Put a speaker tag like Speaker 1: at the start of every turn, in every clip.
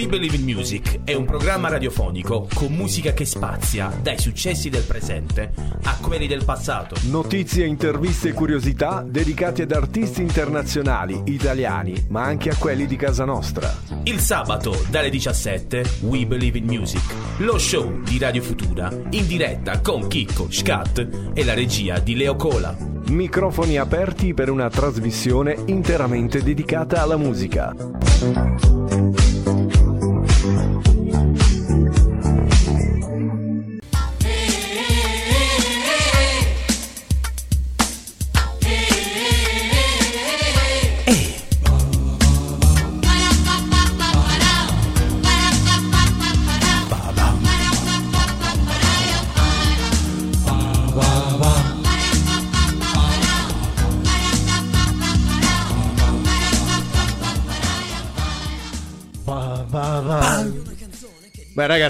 Speaker 1: We Believe in Music è un programma radiofonico con musica che spazia dai successi del presente a quelli del passato.
Speaker 2: Notizie, interviste e curiosità dedicate ad artisti internazionali, italiani, ma anche a quelli di casa nostra.
Speaker 1: Il sabato dalle 17 We Believe in Music, lo show di Radio Futura in diretta con Chicco, Scat e la regia di Leo Cola.
Speaker 2: Microfoni aperti per una trasmissione interamente dedicata alla musica.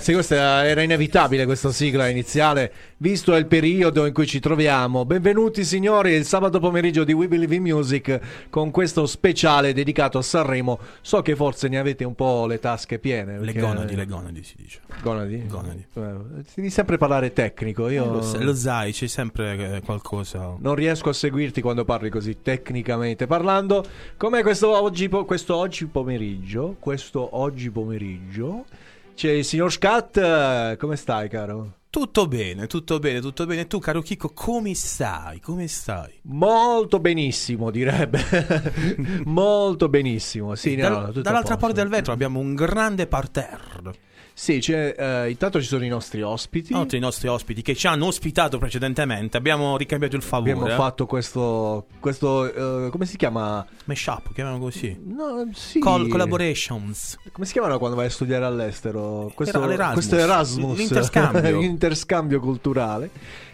Speaker 3: Ragazzi, questa era inevitabile questa sigla iniziale, visto il periodo in cui ci troviamo. Benvenuti signori il sabato pomeriggio di We Believe in Music con questo speciale dedicato a Sanremo. So che forse ne avete un po' le tasche piene.
Speaker 1: Le
Speaker 3: perché-
Speaker 1: gonadi, le gonadi si dice.
Speaker 3: Gonadi?
Speaker 1: Gonadi.
Speaker 3: Eh, Devi sempre parlare tecnico, io
Speaker 1: Lo, sai- lo sai, c'è sempre eh, qualcosa.
Speaker 3: non riesco a seguirti quando parli così tecnicamente parlando. Com'è questo oggi, po- questo oggi pomeriggio? Questo oggi pomeriggio c'è il signor Scat, eh, come stai caro?
Speaker 1: Tutto bene, tutto bene, tutto bene. Tu, caro Chicco, come stai? Come stai?
Speaker 3: Molto benissimo, direbbe. Molto benissimo. Sì,
Speaker 1: Dal-
Speaker 3: no,
Speaker 1: dall'altra parte del vetro abbiamo un grande parterre.
Speaker 3: Sì, c'è, eh, intanto ci sono i nostri ospiti.
Speaker 1: Oltre ai nostri ospiti che ci hanno ospitato precedentemente, abbiamo ricambiato il favore.
Speaker 3: Abbiamo fatto questo, questo eh, come si chiama?
Speaker 1: Mashup, chiamiamolo così.
Speaker 3: No, sì.
Speaker 1: Col- collaborations.
Speaker 3: Come si chiamano quando vai a studiare all'estero? Questo,
Speaker 1: Era
Speaker 3: questo Erasmus.
Speaker 1: L'interscambio.
Speaker 3: L'interscambio culturale.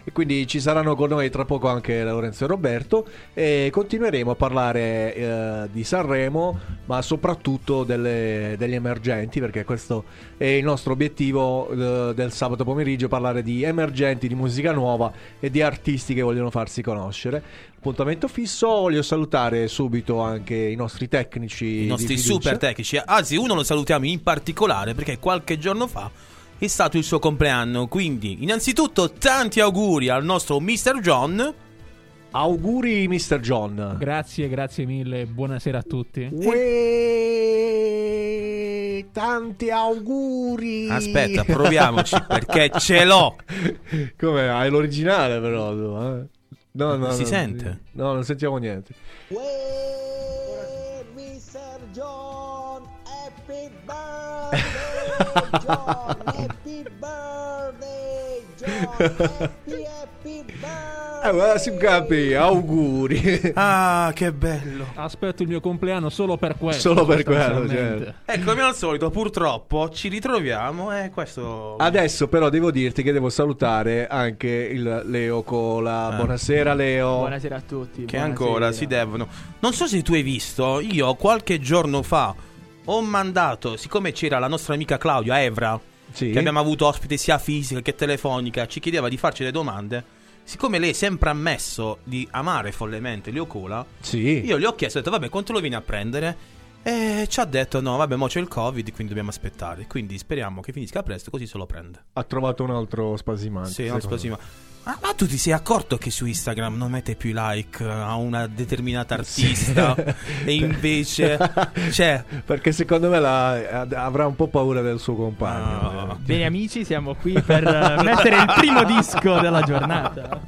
Speaker 3: E quindi ci saranno con noi tra poco anche Lorenzo e Roberto. E continueremo a parlare eh, di Sanremo, ma soprattutto delle- degli emergenti, perché questo è il nostro obiettivo eh, del sabato pomeriggio: parlare di emergenti, di musica nuova e di artisti che vogliono farsi conoscere. Appuntamento fisso, voglio salutare subito anche i nostri tecnici.
Speaker 1: I nostri super tecnici. Anzi, uno lo salutiamo in particolare perché qualche giorno fa è stato il suo compleanno. Quindi, innanzitutto, tanti auguri al nostro Mr. John.
Speaker 3: Auguri, Mr. John.
Speaker 4: Grazie, grazie mille, buonasera a tutti.
Speaker 3: Uè, tanti auguri.
Speaker 1: Aspetta, proviamoci perché ce l'ho.
Speaker 3: Come hai l'originale però tu, eh? No, no,
Speaker 1: Si
Speaker 3: no,
Speaker 1: sente?
Speaker 3: No, non sentiamo niente.
Speaker 5: Uè, John, happy birthday, John, happy, happy birthday.
Speaker 3: Eh, guarda, si capi, auguri.
Speaker 1: Ah, che bello.
Speaker 4: Aspetto il mio compleanno solo per questo.
Speaker 3: Solo per quello, certo.
Speaker 1: Ecco, come al solito, purtroppo ci ritroviamo e questo...
Speaker 3: Adesso però devo dirti che devo salutare anche il Leo Cola.
Speaker 1: Ah.
Speaker 3: Buonasera Leo.
Speaker 6: Buonasera a tutti.
Speaker 1: Che
Speaker 6: buonasera.
Speaker 1: ancora si devono. Non so se tu hai visto, io qualche giorno fa ho mandato, siccome c'era la nostra amica Claudia Evra,
Speaker 3: Sì.
Speaker 1: che abbiamo avuto ospite sia fisica che telefonica, ci chiedeva di farci le domande. Siccome lei è sempre ammesso di amare follemente Leo Cola,
Speaker 3: Sì.
Speaker 1: io gli ho chiesto, ho detto, vabbè, quanto lo vieni a prendere? E ci ha detto, no, vabbè, mo c'è il Covid, quindi dobbiamo aspettare. Quindi speriamo che finisca presto, così se lo prende.
Speaker 3: Ha trovato un altro spasimante.
Speaker 1: Sì, non
Speaker 3: secondo
Speaker 1: sì, ma... tu ti sei accorto che su Instagram non mette più like a una determinata artista e invece cioè
Speaker 3: Perché secondo me la- avrà un po' paura del suo compagno.
Speaker 1: No.
Speaker 3: eh.
Speaker 6: Bene amici, siamo qui per eh, mettere il primo disco della giornata.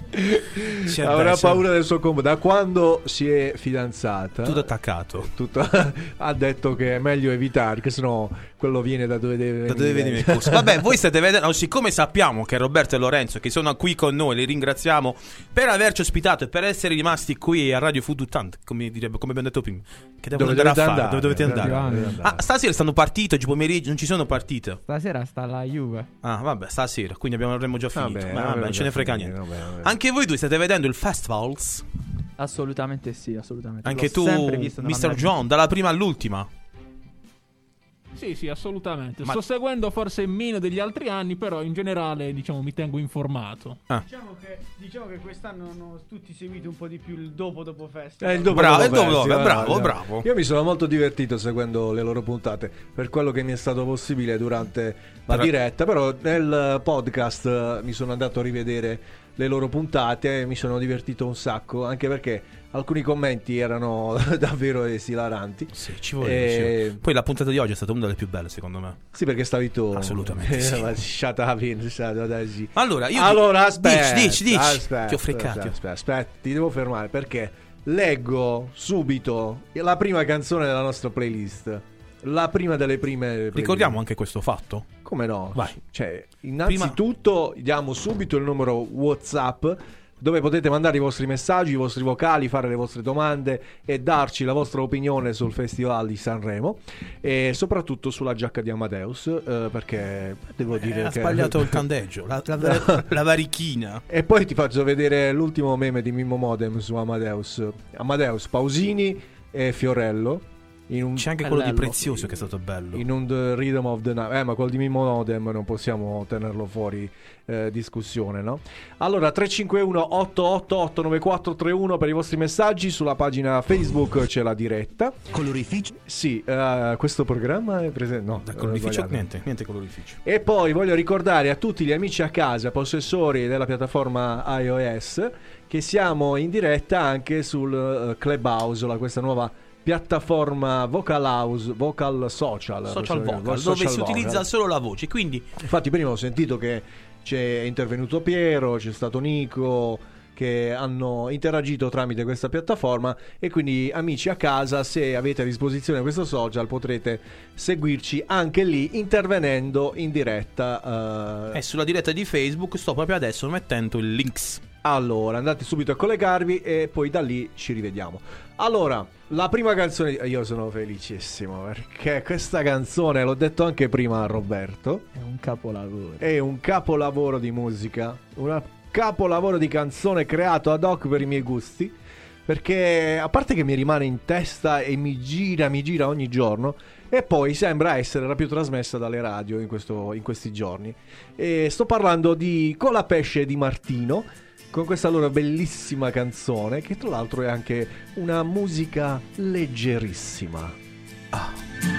Speaker 1: c'è
Speaker 3: avrà
Speaker 1: beh, c'è
Speaker 3: paura del suo compagno. Da quando si è fidanzata,
Speaker 1: tutto attaccato.
Speaker 3: tutto- ha detto che è meglio evitare, perché sennò quello viene da dove deve venire.
Speaker 1: Da dove veniva il corso? Vabbè, voi state vedendo, siccome sappiamo che Roberto e Lorenzo, che sono qui con noi, li ringraziamo per averci ospitato e per essere rimasti qui a Radio Food Tant, come, direbbe, come abbiamo detto prima. Che devono
Speaker 3: Dove
Speaker 1: andare a
Speaker 3: dovete
Speaker 1: fare?
Speaker 3: andare?
Speaker 1: Dove dovete
Speaker 3: Dove
Speaker 1: andare?
Speaker 3: andare?
Speaker 1: Ah, stasera stanno partite, oggi pomeriggio non ci sono partite.
Speaker 6: Stasera sta la Juve.
Speaker 1: Ah, vabbè, stasera, quindi abbiamo, avremmo già finito.
Speaker 3: Vabbè,
Speaker 1: Ma vabbè, non ce ne frega niente.
Speaker 3: vabbè, vabbè.
Speaker 1: Anche voi due state vedendo il Festivals?
Speaker 6: Assolutamente sì, assolutamente.
Speaker 1: Anche
Speaker 6: L'ho
Speaker 1: tu, Mr. John, dalla prima all'ultima.
Speaker 4: Sì, sì, assolutamente.
Speaker 1: Ma-
Speaker 4: Sto seguendo forse meno degli altri anni, però in generale, diciamo, mi tengo informato.
Speaker 7: Diciamo che, diciamo che quest'anno hanno tutti seguito un po' di più il dopo dopo
Speaker 3: Eh,
Speaker 7: festival.
Speaker 3: il dopo
Speaker 1: Bravo,
Speaker 3: dopo
Speaker 1: il dopo bravo,
Speaker 3: no,
Speaker 1: bravo.
Speaker 3: Io mi sono molto divertito seguendo le loro puntate per quello che mi è stato possibile durante la
Speaker 1: Però-
Speaker 3: diretta, però nel podcast eh, mi sono andato a rivedere le loro puntate e mi sono divertito un sacco, anche perché alcuni commenti erano davvero esilaranti.
Speaker 1: Sì, ci vuole.
Speaker 3: Eh,
Speaker 1: vuole. Poi la puntata di oggi è stata una delle più belle, secondo me.
Speaker 3: Sì, perché stavi tu.
Speaker 1: Assolutamente sì.
Speaker 3: Ma shut up, in, shut up.
Speaker 1: Allora, io
Speaker 3: Allora, aspetta.
Speaker 1: Dici, dici, dici.
Speaker 3: Aspetta,
Speaker 1: Ti ho freccato.
Speaker 3: Aspetta, aspetta, ti devo fermare perché leggo subito la prima canzone della nostra playlist. La prima delle prime. playlist.
Speaker 1: Ricordiamo anche questo fatto.
Speaker 3: Come no?
Speaker 1: Vai.
Speaker 3: Cioè, innanzitutto diamo subito il numero WhatsApp dove potete mandare i vostri messaggi, i vostri vocali, fare le vostre domande e darci la vostra opinione sul Festival di Sanremo e soprattutto sulla giacca di Amadeus eh, perché devo dire
Speaker 1: Eh, ha
Speaker 3: che
Speaker 1: sbagliato il candeggio, la, la- la varichina.
Speaker 3: E poi ti faccio vedere l'ultimo meme di Mimmo Modem su Amadeus. Amadeus, Pausini e Fiorello. In un,
Speaker 1: C'è anche quello di
Speaker 4: Bellello.
Speaker 1: Prezioso che è stato bello.
Speaker 3: in un The Rhythm of the Night. Eh, ma quello di Mimmo Modem non possiamo tenerlo fuori eh, discussione, no? Allora, 351 888 9431 per i vostri messaggi. Sulla pagina Facebook c'è la diretta.
Speaker 8: Colorificio.
Speaker 3: Sì, eh, questo programma è presente. No,
Speaker 1: Da
Speaker 3: eh,
Speaker 1: colorificio,
Speaker 3: sbagliato.
Speaker 1: niente, niente colorificio.
Speaker 3: E poi voglio ricordare a tutti gli amici a casa, possessori della piattaforma iOS, che siamo in diretta anche sul eh, Clubhouse, la- questa nuova piattaforma vocal house, vocal social.
Speaker 1: Social
Speaker 3: questo-
Speaker 1: vocal,
Speaker 3: social
Speaker 1: dove si
Speaker 3: vocal.
Speaker 1: utilizza solo la voce. Quindi
Speaker 3: Infatti prima ho sentito che c'è intervenuto Piero, c'è stato Nico che hanno interagito tramite questa piattaforma e quindi amici a casa se avete a disposizione questo social potrete seguirci anche lì intervenendo in diretta eh,
Speaker 1: è sulla diretta di Facebook. Sto proprio adesso mettendo il links.
Speaker 3: allora andate subito a collegarvi e poi da lì ci rivediamo allora la prima canzone io sono felicissimo perché questa canzone l'ho detto anche prima a Roberto
Speaker 6: È un capolavoro.
Speaker 3: è un capolavoro di musica, un capolavoro di canzone creato ad hoc per i miei gusti. Perché a parte che mi rimane in testa e mi gira, mi gira ogni giorno, e poi sembra essere la più trasmessa dalle radio in, questo- in questi giorni. E sto parlando di Colapesce di Martino, con questa loro bellissima canzone, che tra l'altro è anche una musica leggerissima.
Speaker 9: Se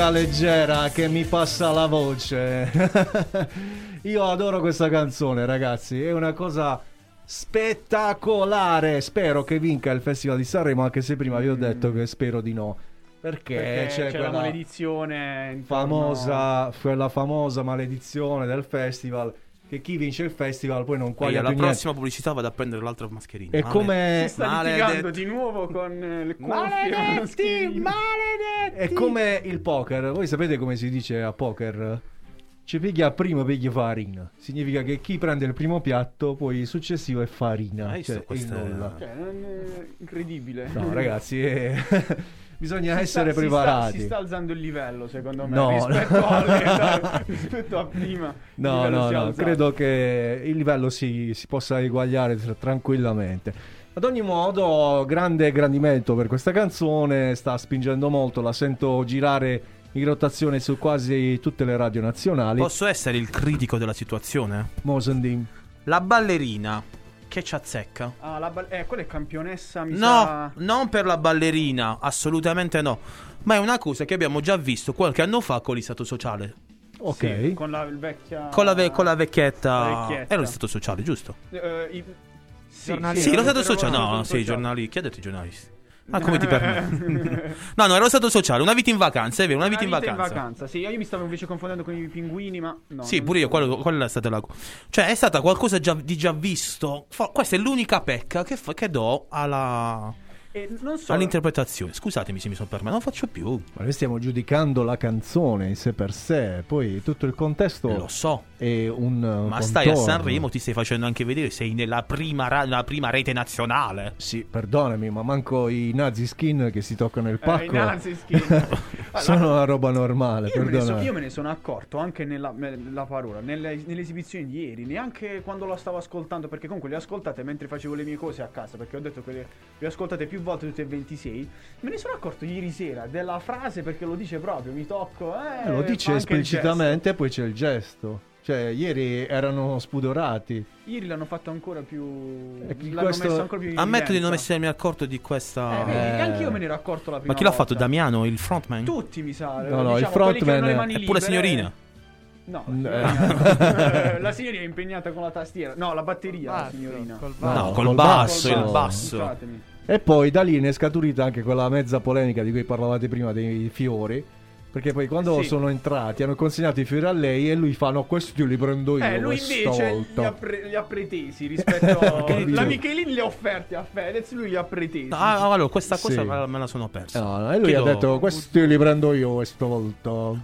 Speaker 9: musica leggera che
Speaker 3: mi passa la voce. Io adoro questa canzone, ragazzi. È una cosa spettacolare. Spero che vinca il Festival di Sanremo, anche se prima vi ho detto che spero di no. Perché,
Speaker 7: Perché
Speaker 3: c'è,
Speaker 7: c'è, la maledizione intorno-
Speaker 3: famosa, quella famosa maledizione del festival. Che chi vince il festival poi non quaglia niente.
Speaker 1: prossima pubblicità vado a prendere l'altra mascherina.
Speaker 3: È
Speaker 1: Male-
Speaker 3: come,
Speaker 7: Si sta litigando di nuovo con eh, le cuffie maschili.
Speaker 3: è come il poker. Voi sapete come si dice a poker? Ci piglia primo piglia farina. Significa che chi prende il primo piatto, poi il successivo è farina.
Speaker 1: Hai
Speaker 3: Cioè,
Speaker 1: queste-
Speaker 3: il nulla.
Speaker 7: Cioè, non è incredibile.
Speaker 3: No, ragazzi, è- bisogna
Speaker 7: Si
Speaker 3: essere
Speaker 7: sta- si
Speaker 3: preparati.
Speaker 7: sta, si sta alzando il livello, secondo me,
Speaker 3: No,
Speaker 7: rispetto, alle- rispetto a prima.
Speaker 3: No, no,
Speaker 7: si
Speaker 3: no, credo che il livello si, si possa eguagliare tra- tranquillamente. Ad ogni modo, grande grandimento per questa canzone, sta spingendo molto, la sento girare in rotazione su quasi tutte le radio nazionali.
Speaker 1: Posso essere il critico della situazione?
Speaker 3: Mosendin.
Speaker 1: La ballerina che ci azzecca?
Speaker 7: Ah, la bal- eh, quella è campionessa, mi
Speaker 1: No,
Speaker 7: sa...
Speaker 1: non per la ballerina, assolutamente no. Ma è una cosa che abbiamo già visto qualche anno fa con l'Istato Sociale.
Speaker 3: Ok.
Speaker 7: Sì, con la vecchia...
Speaker 1: Con la, ve- con la vecchietta.
Speaker 7: La vecchietta.
Speaker 1: Era l'Istato Sociale, giusto?
Speaker 7: Eh, i- sì,
Speaker 6: Giornalisti.
Speaker 1: Sì, lo Stato Sociale.
Speaker 7: lo
Speaker 1: No,
Speaker 7: Stato
Speaker 1: sì, i giornali. Chi ha detto i giornalisti? Ma come ti permetti? no, no, era lo Stato Sociale. Una vita in vacanza, è vero, una vita, in, vacanza.
Speaker 7: Sì, io mi stavo invece confondendo con i pinguini, ma no.
Speaker 1: Sì, pure io, quello, quella è stata la. Cioè, è stata qualcosa già- di già visto. Fa- questa è l'unica pecca che, fa- che do alla,
Speaker 7: so...
Speaker 1: all'interpretazione. Scusatemi se mi sono permesso, non faccio più.
Speaker 3: Ma noi stiamo giudicando la canzone in sé per sé, poi tutto il contesto
Speaker 1: Lo so.
Speaker 3: è un uh,
Speaker 1: Ma stai a
Speaker 3: contorno.
Speaker 1: Sanremo, ti stai facendo anche vedere, sei nella prima, ra- nella prima rete nazionale.
Speaker 3: Sì, perdonami, ma manco i nazi skin che si toccano il
Speaker 7: Eh,
Speaker 3: pacco
Speaker 7: i nazi skin.
Speaker 3: sono una roba normale,
Speaker 7: Io me, so- io me ne sono accorto anche nella, nella parola, nelle, nelle esibizioni di ieri, neanche quando la stavo ascoltando, perché comunque le ascoltate mentre facevo le mie cose a casa, perché ho detto che le, le ascoltate più volte tutte e 26. Me ne sono accorto ieri sera della frase perché lo dice proprio, mi tocco, eh,
Speaker 3: Eh, lo dice
Speaker 7: il
Speaker 3: esplicitamente e poi c'è il gesto. Cioè, ieri erano spudorati.
Speaker 7: Ieri l'hanno fatto ancora più...
Speaker 3: E chi
Speaker 7: l'hanno
Speaker 3: questo-
Speaker 7: messo ancora più in
Speaker 1: Ammetto di non essermi accorto di questa.
Speaker 7: Eh,
Speaker 3: Eh.
Speaker 7: anche io me ne ero accorto la prima
Speaker 1: Ma chi l'ha
Speaker 7: volta.
Speaker 1: fatto? Damiano, il frontman?
Speaker 7: Tutti mi sa.
Speaker 3: No, no, il
Speaker 7: diciamo, le
Speaker 3: frontman-
Speaker 1: Eppure
Speaker 7: libere-
Speaker 1: signorina.
Speaker 7: No, la signorina, la signorina è impegnata con la tastiera. No, la batteria, la
Speaker 6: Basso,
Speaker 7: signorina.
Speaker 6: col
Speaker 3: No,
Speaker 1: No,
Speaker 6: basso.
Speaker 1: col
Speaker 3: col
Speaker 1: basso,
Speaker 3: basso.
Speaker 1: il basso.
Speaker 7: Scusatemi.
Speaker 3: E poi da lì ne è scaturita anche quella mezza polemica di cui parlavate prima dei fiori. Perché poi quando
Speaker 7: Sì.
Speaker 3: sono entrati hanno consegnato i fiori a lei e lui fa no questi li prendo io
Speaker 7: Eh, lui invece li
Speaker 3: volta.
Speaker 7: ha, pre- li ha pretesi rispetto
Speaker 3: Capito.
Speaker 7: La Michelin li ha offerti a Fedez, lui li ha pretesi.
Speaker 1: Ah, allora, questa cosa
Speaker 3: Sì.
Speaker 1: me la- sono persa.
Speaker 3: No, no, e lui
Speaker 1: Chiedo-
Speaker 3: ha detto questi li prendo io questa volta.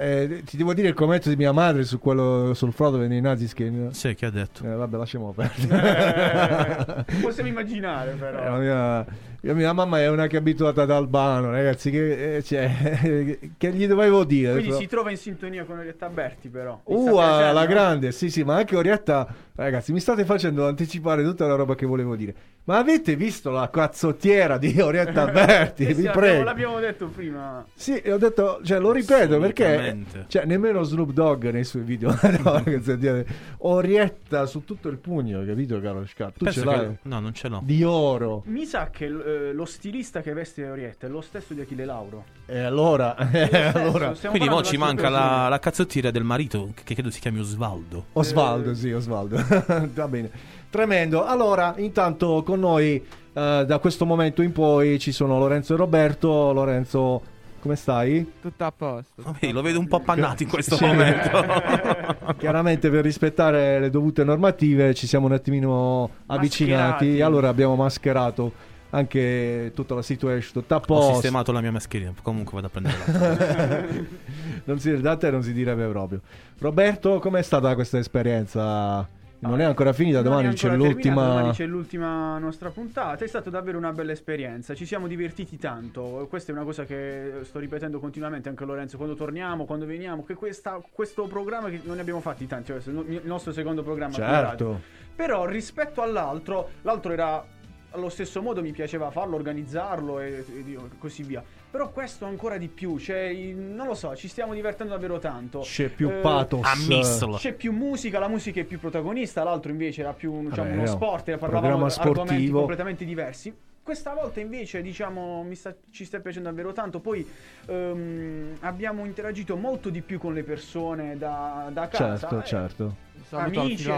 Speaker 3: Eh, ti devo dire il commento di mia madre su quello sul Frodo dei nazi skin.
Speaker 1: Sì, chi ha detto?
Speaker 3: Eh, vabbè, lasciamo perdere.
Speaker 7: Eh, possiamo immaginare però.
Speaker 3: Eh, la mia, mia mamma è una che è abituata ad Albano, ragazzi. Che, eh, cioè, che gli dovevo dire?
Speaker 7: Quindi
Speaker 3: Però-
Speaker 7: si trova in sintonia con Orietta Berti però.
Speaker 3: Uh, alla grande, sì, sì, ma anche Orietta, ragazzi, mi state facendo anticipare tutta la roba che volevo dire. Ma avete visto la cazzottiera di Orietta Berti?
Speaker 7: Eh sì,
Speaker 3: Vi
Speaker 7: l'abbiamo-
Speaker 3: prego.
Speaker 7: L'abbiamo detto prima.
Speaker 3: Sì, ho detto, cioè, lo ripeto perché, cioè, nemmeno Snoop Dogg nei suoi video, no, che- Orietta su tutto il pugno, capito, caro Scat? Tu
Speaker 1: Penso
Speaker 3: ce l'hai
Speaker 1: che... No, non ce l'ho.
Speaker 3: di oro.
Speaker 7: Mi sa che eh, lo stilista che veste Orietta è lo stesso di Achille Lauro.
Speaker 3: E allora, eh,
Speaker 7: stesso,
Speaker 3: allora,
Speaker 1: Quindi mo ci manca la, la cazzottiera del marito, che credo si chiami Osvaldo.
Speaker 3: Osvaldo, sì, Osvaldo. Va bene. Tremendo. Allora, intanto con noi eh, da questo momento in poi ci sono Lorenzo e Roberto. Lorenzo, come stai?
Speaker 6: Tutto a posto.
Speaker 1: Vabbè, lo vedo un po' appannato in questo
Speaker 3: Sì.
Speaker 1: momento.
Speaker 3: Chiaramente per rispettare le dovute normative ci siamo un attimino avvicinati.
Speaker 7: Mascherati.
Speaker 3: Allora abbiamo mascherato anche tutta la situation, tutta a
Speaker 1: Ho sistemato la mia mascherina, comunque vado a prendere l'altra.
Speaker 3: non si, da te non si direbbe proprio. Roberto, com'è stata questa esperienza? Non è ancora finita, domani c'è
Speaker 7: ancora
Speaker 3: l'ultima.
Speaker 7: Domani c'è l'ultima nostra puntata. È stata davvero una bella esperienza. Ci siamo divertiti tanto. Questa è una cosa che sto ripetendo continuamente anche a Lorenzo. Quando torniamo, quando veniamo, che questa- questo programma che non ne abbiamo fatti tanti. Il no- il nostro secondo programma.
Speaker 3: Certo.
Speaker 7: Però rispetto all'altro, l'altro era allo stesso modo mi piaceva farlo, organizzarlo e, e così via. Però questo ancora di più, cioè, non lo so, ci stiamo divertendo davvero tanto.
Speaker 3: C'è più
Speaker 7: Eh,
Speaker 3: pathos.
Speaker 1: Ammesso.
Speaker 7: C'è più musica, la musica è più protagonista, l'altro invece era più diciamo,
Speaker 3: Vabbè,
Speaker 7: uno
Speaker 3: no.
Speaker 7: sport, e
Speaker 3: Programma
Speaker 7: parlavamo di argomenti
Speaker 3: sportivo.
Speaker 7: completamente diversi. Questa volta invece diciamo mi sta- ci sta piacendo davvero tanto. Poi ehm, abbiamo interagito molto di più con le persone da, da casa.
Speaker 3: Certo,
Speaker 7: eh,
Speaker 3: certo.
Speaker 7: Amici e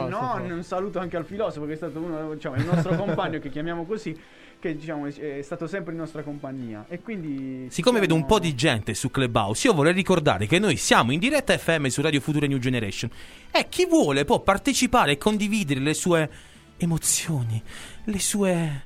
Speaker 7: un saluto anche al filosofo che è stato uno, diciamo, il nostro compagno che chiamiamo così, che diciamo è stato sempre in nostra compagnia. E quindi
Speaker 1: Siccome vedo un
Speaker 7: siamo-
Speaker 1: po' di gente su Clubhouse, io vorrei ricordare che noi siamo in diretta FM su Radio Futura New Generation e chi vuole può partecipare e condividere le sue emozioni, le sue...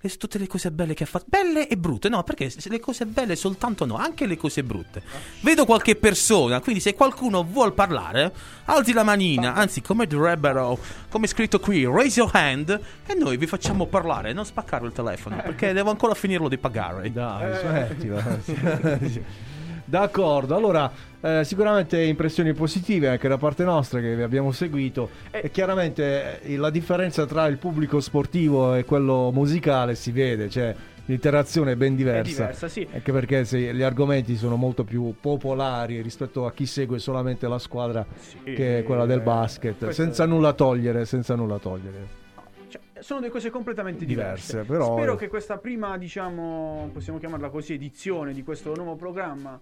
Speaker 1: le- tutte le cose belle che ha fatto. Belle e brutte, no, perché le cose belle soltanto no, anche le cose brutte. Vedo qualche persona, quindi se qualcuno vuol parlare, alzi la manina, anzi come direbbero, come è scritto qui, raise your hand e noi vi facciamo parlare, non spaccare il telefono, perché devo ancora finirlo di pagare.
Speaker 3: Dai, smettila. D'accordo, allora eh, sicuramente impressioni positive anche da parte nostra che vi abbiamo seguito e chiaramente eh, la differenza tra il pubblico sportivo e quello musicale si vede, cioè l'interazione è ben
Speaker 7: È
Speaker 3: diversa.
Speaker 7: diversa, sì.
Speaker 3: Anche perché se gli argomenti sono molto più popolari rispetto a chi segue solamente la squadra che è quella del
Speaker 7: eh,
Speaker 3: basket, senza nulla togliere, senza nulla togliere.
Speaker 7: Cioè, sono due cose completamente
Speaker 3: Diverse,
Speaker 7: diverse.
Speaker 3: però-
Speaker 7: Spero che questa prima, diciamo, possiamo chiamarla così, edizione di questo nuovo programma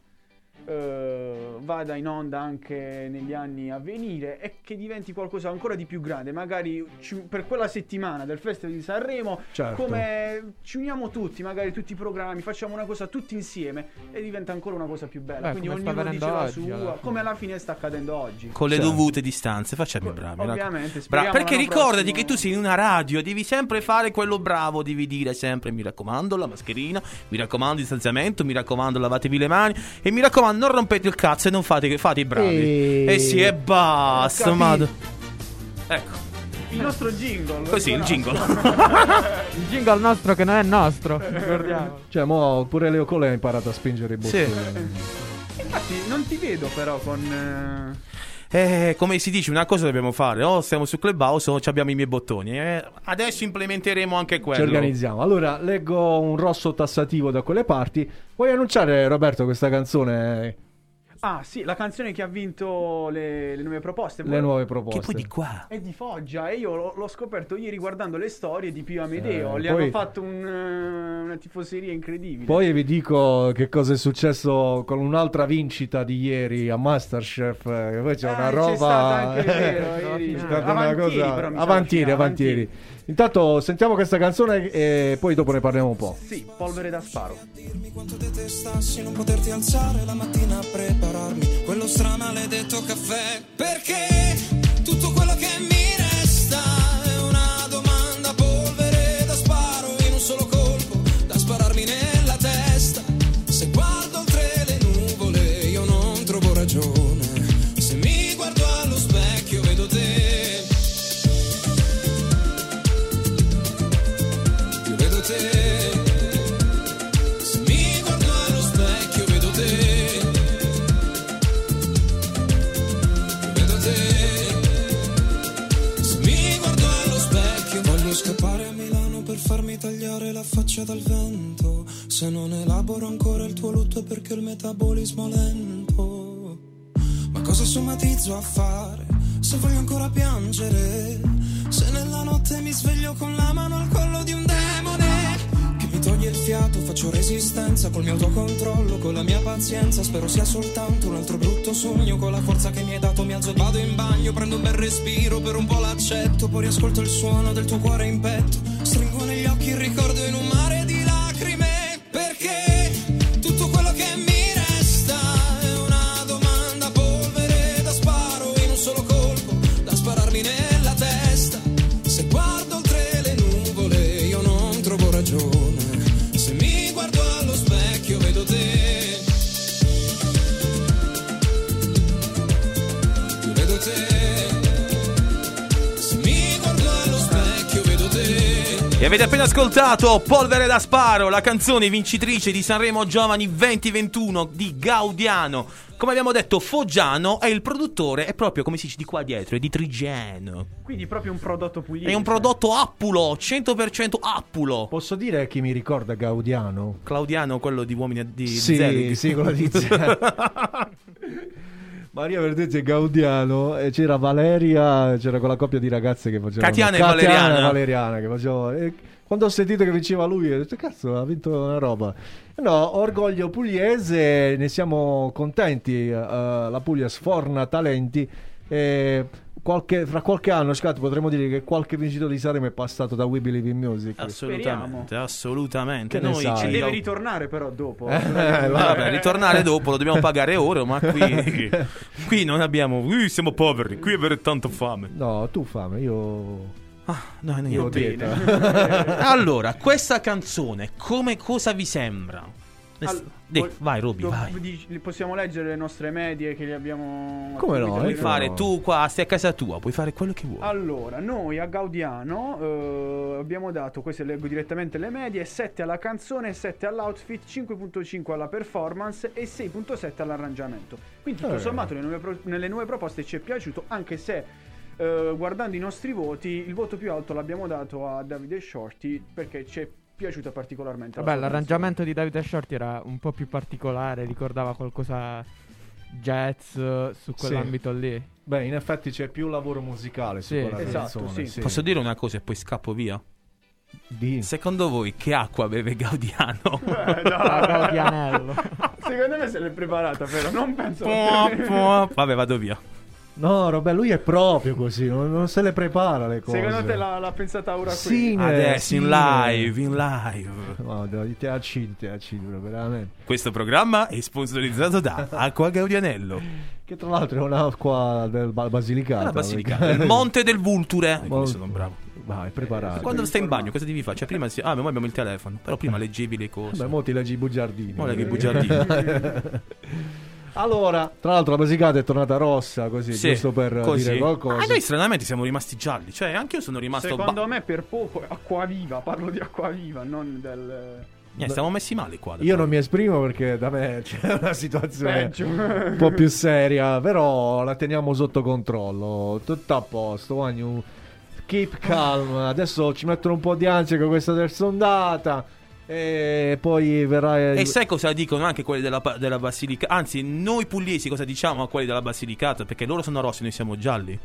Speaker 7: eh, vada in onda anche negli anni a venire e che diventi qualcosa ancora di più grande. Magari ci- per quella settimana del Festival di Sanremo,
Speaker 3: Certo.
Speaker 7: come ci uniamo tutti, magari tutti i programmi, facciamo una cosa tutti insieme e diventa ancora una cosa più bella.
Speaker 6: Beh,
Speaker 7: Quindi ognuno dice la
Speaker 6: oggi, alla
Speaker 7: sua,
Speaker 6: fine.
Speaker 7: come alla fine sta accadendo oggi.
Speaker 1: Con le
Speaker 3: Certo.
Speaker 1: dovute distanze, facciamo i bravi.
Speaker 7: Ovviamente,
Speaker 1: Bra- perché ricordati
Speaker 7: prossimo-
Speaker 1: che tu sei in una radio, devi sempre fare quello bravo, devi dire sempre mi raccomando la mascherina, mi raccomando il distanziamento, mi raccomando lavatevi le mani e mi raccomando non rompete il cazzo e non fate, fate i bravi.
Speaker 3: E-
Speaker 1: E sì, e basta, mad- Ecco,
Speaker 7: Il nostro jingle.
Speaker 1: così il jingle.
Speaker 6: Il jingle nostro che non è nostro, ricordiamo.
Speaker 3: Cioè, mo pure Leo Cole ha imparato a spingere i
Speaker 1: Sì.
Speaker 3: bottoni.
Speaker 7: Infatti, non ti vedo però con. eh,
Speaker 1: Eh, come si dice, una cosa dobbiamo fare. O siamo su Clubhouse o ci abbiamo i miei bottoni. Eh, adesso implementeremo anche
Speaker 3: Ci
Speaker 1: quello.
Speaker 3: organizziamo. Allora, leggo un rosso tassativo da quelle parti. Vuoi annunciare, Roberto, questa canzone?
Speaker 7: Ah, sì, la canzone che ha vinto le, le nuove proposte.
Speaker 3: Le nuove
Speaker 1: Che
Speaker 3: proposte.
Speaker 1: poi di qua.
Speaker 7: È di Foggia e io l'ho, l'ho scoperto ieri guardando le storie di Pio Amedeo.
Speaker 3: Eh,
Speaker 7: Gli
Speaker 3: poi-
Speaker 7: hanno fatto un, eh, una tifoseria incredibile.
Speaker 3: Poi vi dico che cosa è successo con un'altra vincita di ieri a Masterchef. eh, che poi c'è
Speaker 7: Eh,
Speaker 3: una
Speaker 7: c'è
Speaker 3: roba.
Speaker 7: stata anche, vero, ieri.
Speaker 3: C'è stata una
Speaker 7: Avantieri,
Speaker 3: cosa.
Speaker 7: però, mi sa,
Speaker 3: Avantieri,
Speaker 7: finale,
Speaker 3: avantieri. Intanto sentiamo questa canzone e poi dopo ne parliamo un po'.
Speaker 7: Sì, polvere da sparo.
Speaker 10: dirmi quanto detestassi non poterti alzare la mattina a prepararmi quello stramaledetto caffè. Perché tutto quello che mi tagliare la faccia dal vento. Se non elaboro ancora il tuo lutto è perché il metabolismo è lento. Ma cosa somatizzo a fare? Se voglio ancora piangere, se nella notte mi sveglio con la mano al collo di un mi toglie il fiato, faccio resistenza col mio autocontrollo, con la mia pazienza. Spero sia soltanto un altro brutto sogno. Con la forza che mi hai dato, mi alzo e vado in bagno, prendo un bel respiro, per un po' l'accetto, poi riascolto il suono del tuo cuore in petto. Stringo negli occhi il ricordo in un mare
Speaker 1: E avete appena ascoltato Polvere da Sparo, la canzone vincitrice di Sanremo Giovani 2021 di Gaudiano. Come abbiamo detto, Foggiano è il produttore, è proprio come si dice di qua dietro, è di Trigeno.
Speaker 7: Quindi proprio un prodotto pugliese.
Speaker 1: È un prodotto Appulo, 100% Appulo.
Speaker 3: Posso dire chi mi ricorda Gaudiano?
Speaker 1: Claudiano, quello di uomini di
Speaker 3: Sì,
Speaker 1: Zelig.
Speaker 3: sì, quello di Maria Verdezzi e Gaudiano e c'era Valeria, c'era quella coppia di ragazze che facevano
Speaker 1: Catiana e Valeriana.
Speaker 3: Valeriana che facevano e quando ho sentito che vinceva lui, ho detto cazzo, ha vinto una roba. No, orgoglio pugliese, ne siamo contenti. eh, la Puglia sforna talenti. E qualche- fra qualche anno, Scatto, potremmo dire che qualche vincitore di Sanremo è passato da We Believe in Music.
Speaker 1: Assolutamente, assolutamente.
Speaker 3: Che
Speaker 1: Noi ci
Speaker 7: Deve ritornare però dopo.
Speaker 3: Eh,
Speaker 1: Eh, vabbè, ritornare dopo lo dobbiamo pagare ora, ma qui, qui non abbiamo. Qui siamo poveri, qui avere tanto fame.
Speaker 3: No, tu fame, io...
Speaker 1: Ah, no, no,
Speaker 3: Io dieta.
Speaker 1: Allora, questa canzone, come cosa vi sembra? Ne-
Speaker 7: Al-
Speaker 1: Dì, vai, Roby,
Speaker 7: Do-
Speaker 1: vai.
Speaker 7: dici- possiamo leggere le nostre medie che li abbiamo
Speaker 3: Come no,
Speaker 1: Puoi fare
Speaker 3: no.
Speaker 1: tu qua, stai a casa tua, puoi fare quello che vuoi.
Speaker 7: Allora, noi a Gaudiano eh, abbiamo dato, queste leggo direttamente le medie, 7 alla canzone, 7 all'outfit, 5.5 alla performance e 6.7 all'arrangiamento. Quindi tutto
Speaker 3: Eh.
Speaker 7: sommato nelle nuove, pro- nelle nuove proposte ci è piaciuto, anche se eh, guardando i nostri voti, il voto più alto l'abbiamo dato a Davide Shorty perché ci è piaciuta particolarmente. la
Speaker 6: Vabbè, l'arrangiamento di Davide Shorty era un po' più particolare, ricordava qualcosa jazz su quell'ambito lì.
Speaker 3: Beh, in effetti c'è più lavoro musicale su
Speaker 6: Sì.
Speaker 3: quella
Speaker 7: Esatto,
Speaker 3: canzone.
Speaker 7: sì.
Speaker 1: Posso dire una cosa e poi scappo via?
Speaker 3: Di...
Speaker 1: Secondo voi che acqua beve Gaudiano?
Speaker 7: Eh,
Speaker 6: Ah,
Speaker 7: no.
Speaker 6: Gaudianello.
Speaker 7: Secondo me se l'è preparata, però non penso.
Speaker 1: Può, può. Vabbè, vado via.
Speaker 3: No, Robè, lui è proprio così, non, non se le prepara le cose.
Speaker 7: Secondo te l'ha, l'ha pensata ora qui?
Speaker 3: Sì,
Speaker 1: Adesso in live, in live.
Speaker 3: No, dai, te accidi, te accidi, veramente.
Speaker 1: Questo programma è sponsorizzato da Acqua Gaudianello.
Speaker 3: Che tra l'altro è un'acqua del ba- Basilicata.
Speaker 1: La Basilicata, il Monte del Vulture. Eh,
Speaker 3: Molto-
Speaker 1: come sono bravo.
Speaker 3: Vai, preparato.
Speaker 1: Quando stai in bagno, cosa devi fare? Cioè, prima si... Ah, ma noi abbiamo il telefono. Però prima leggevi le cose.
Speaker 3: Beh, mo ti leggi i bugiardini.
Speaker 1: Mo leggi i bugiardini.
Speaker 3: allora, tra l'altro la Basilicata è tornata rossa, così,
Speaker 1: Sì,
Speaker 3: giusto per
Speaker 1: così.
Speaker 3: dire qualcosa.
Speaker 1: Ah, noi stranamente siamo rimasti gialli. Cioè, anche io sono rimasto.
Speaker 7: Secondo
Speaker 1: ba-
Speaker 7: me per poco è acquaviva, parlo di acquaviva, non del
Speaker 1: Eh, stiamo messi male qua.
Speaker 3: Io non mi esprimo perché da me c'è una situazione
Speaker 7: peggio.
Speaker 3: un po' più seria, però la teniamo sotto controllo. Tutto a posto, Wagnu. Keep calm. Adesso ci mettono un po' di ansia con questa terza ondata. E poi verrà.
Speaker 1: E sai cosa dicono anche quelli della, della Basilicata? Anzi, noi pugliesi cosa diciamo a quelli della Basilicata? Perché loro sono rossi, noi siamo gialli.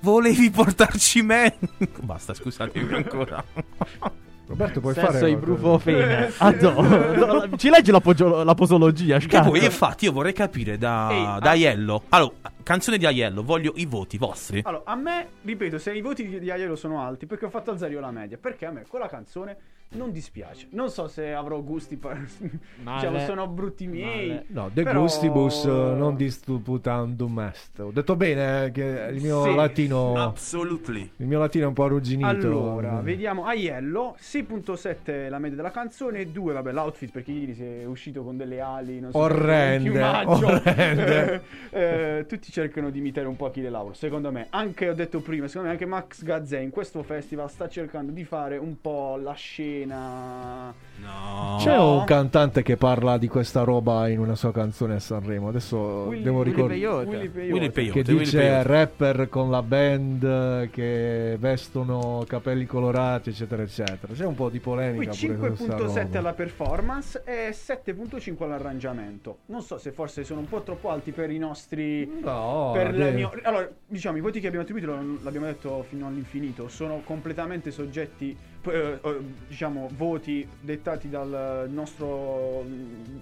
Speaker 1: Volevi portarci me? Basta, scusatemi ancora.
Speaker 3: Roberto, puoi
Speaker 6: Sesso
Speaker 3: fare.
Speaker 6: ibuprofene. Ah, no. Ci leggi la, pogio- la posologia,
Speaker 1: Che poi, infatti, io vorrei capire da,
Speaker 7: Ehi,
Speaker 1: da
Speaker 7: ah.
Speaker 1: Aiello. Allora, canzone di Aiello, voglio i voti vostri.
Speaker 7: Allora, a me, ripeto, se i voti di, di Aiello sono alti, perché ho fatto alzare io la media, perché a me quella canzone non dispiace. Non so se avrò gusti, diciamo, sono brutti miei.
Speaker 6: Male.
Speaker 3: No, De
Speaker 7: Però-
Speaker 3: gustibus eh, non disputandum est. Ho detto bene eh, che il mio
Speaker 7: Sì.
Speaker 3: latino.
Speaker 1: Absolutely.
Speaker 3: Il mio latino è un po' arrugginito.
Speaker 7: Allora, vediamo Aiello, 6.7 la media della canzone, 2 vabbè l'outfit perché ieri si è uscito con delle ali, non so,
Speaker 3: Orrende, orrende.
Speaker 7: Eh, tutti cercano di imitare un po' Achille Lauro, secondo me, anche ho detto prima, secondo me anche Max Gazzè in questo festival sta cercando di fare un po' la scena
Speaker 1: No.
Speaker 3: C'è
Speaker 7: No.
Speaker 3: un cantante che parla di questa roba in una sua canzone a Sanremo. Adesso
Speaker 7: Willy-
Speaker 3: devo
Speaker 7: Willy
Speaker 3: ricordare.
Speaker 6: Peyote.
Speaker 7: Willy Peyote.
Speaker 1: Willy Peyote.
Speaker 3: Che
Speaker 1: Willy
Speaker 3: dice
Speaker 1: Peyote.
Speaker 3: rapper con la band che vestono capelli colorati, eccetera, eccetera. C'è un po' di
Speaker 7: Qui
Speaker 3: polemica questa
Speaker 7: 5.7
Speaker 3: roba.
Speaker 7: alla performance e 7.5 all'arrangiamento. Non so se forse sono un po' troppo alti per i nostri
Speaker 3: No,
Speaker 7: per il mio- allora, diciamo, i voti che abbiamo attribuito, l'abbiamo detto fino all'infinito, sono completamente soggetti, eh, eh, diciamo, voti dettati dal nostro,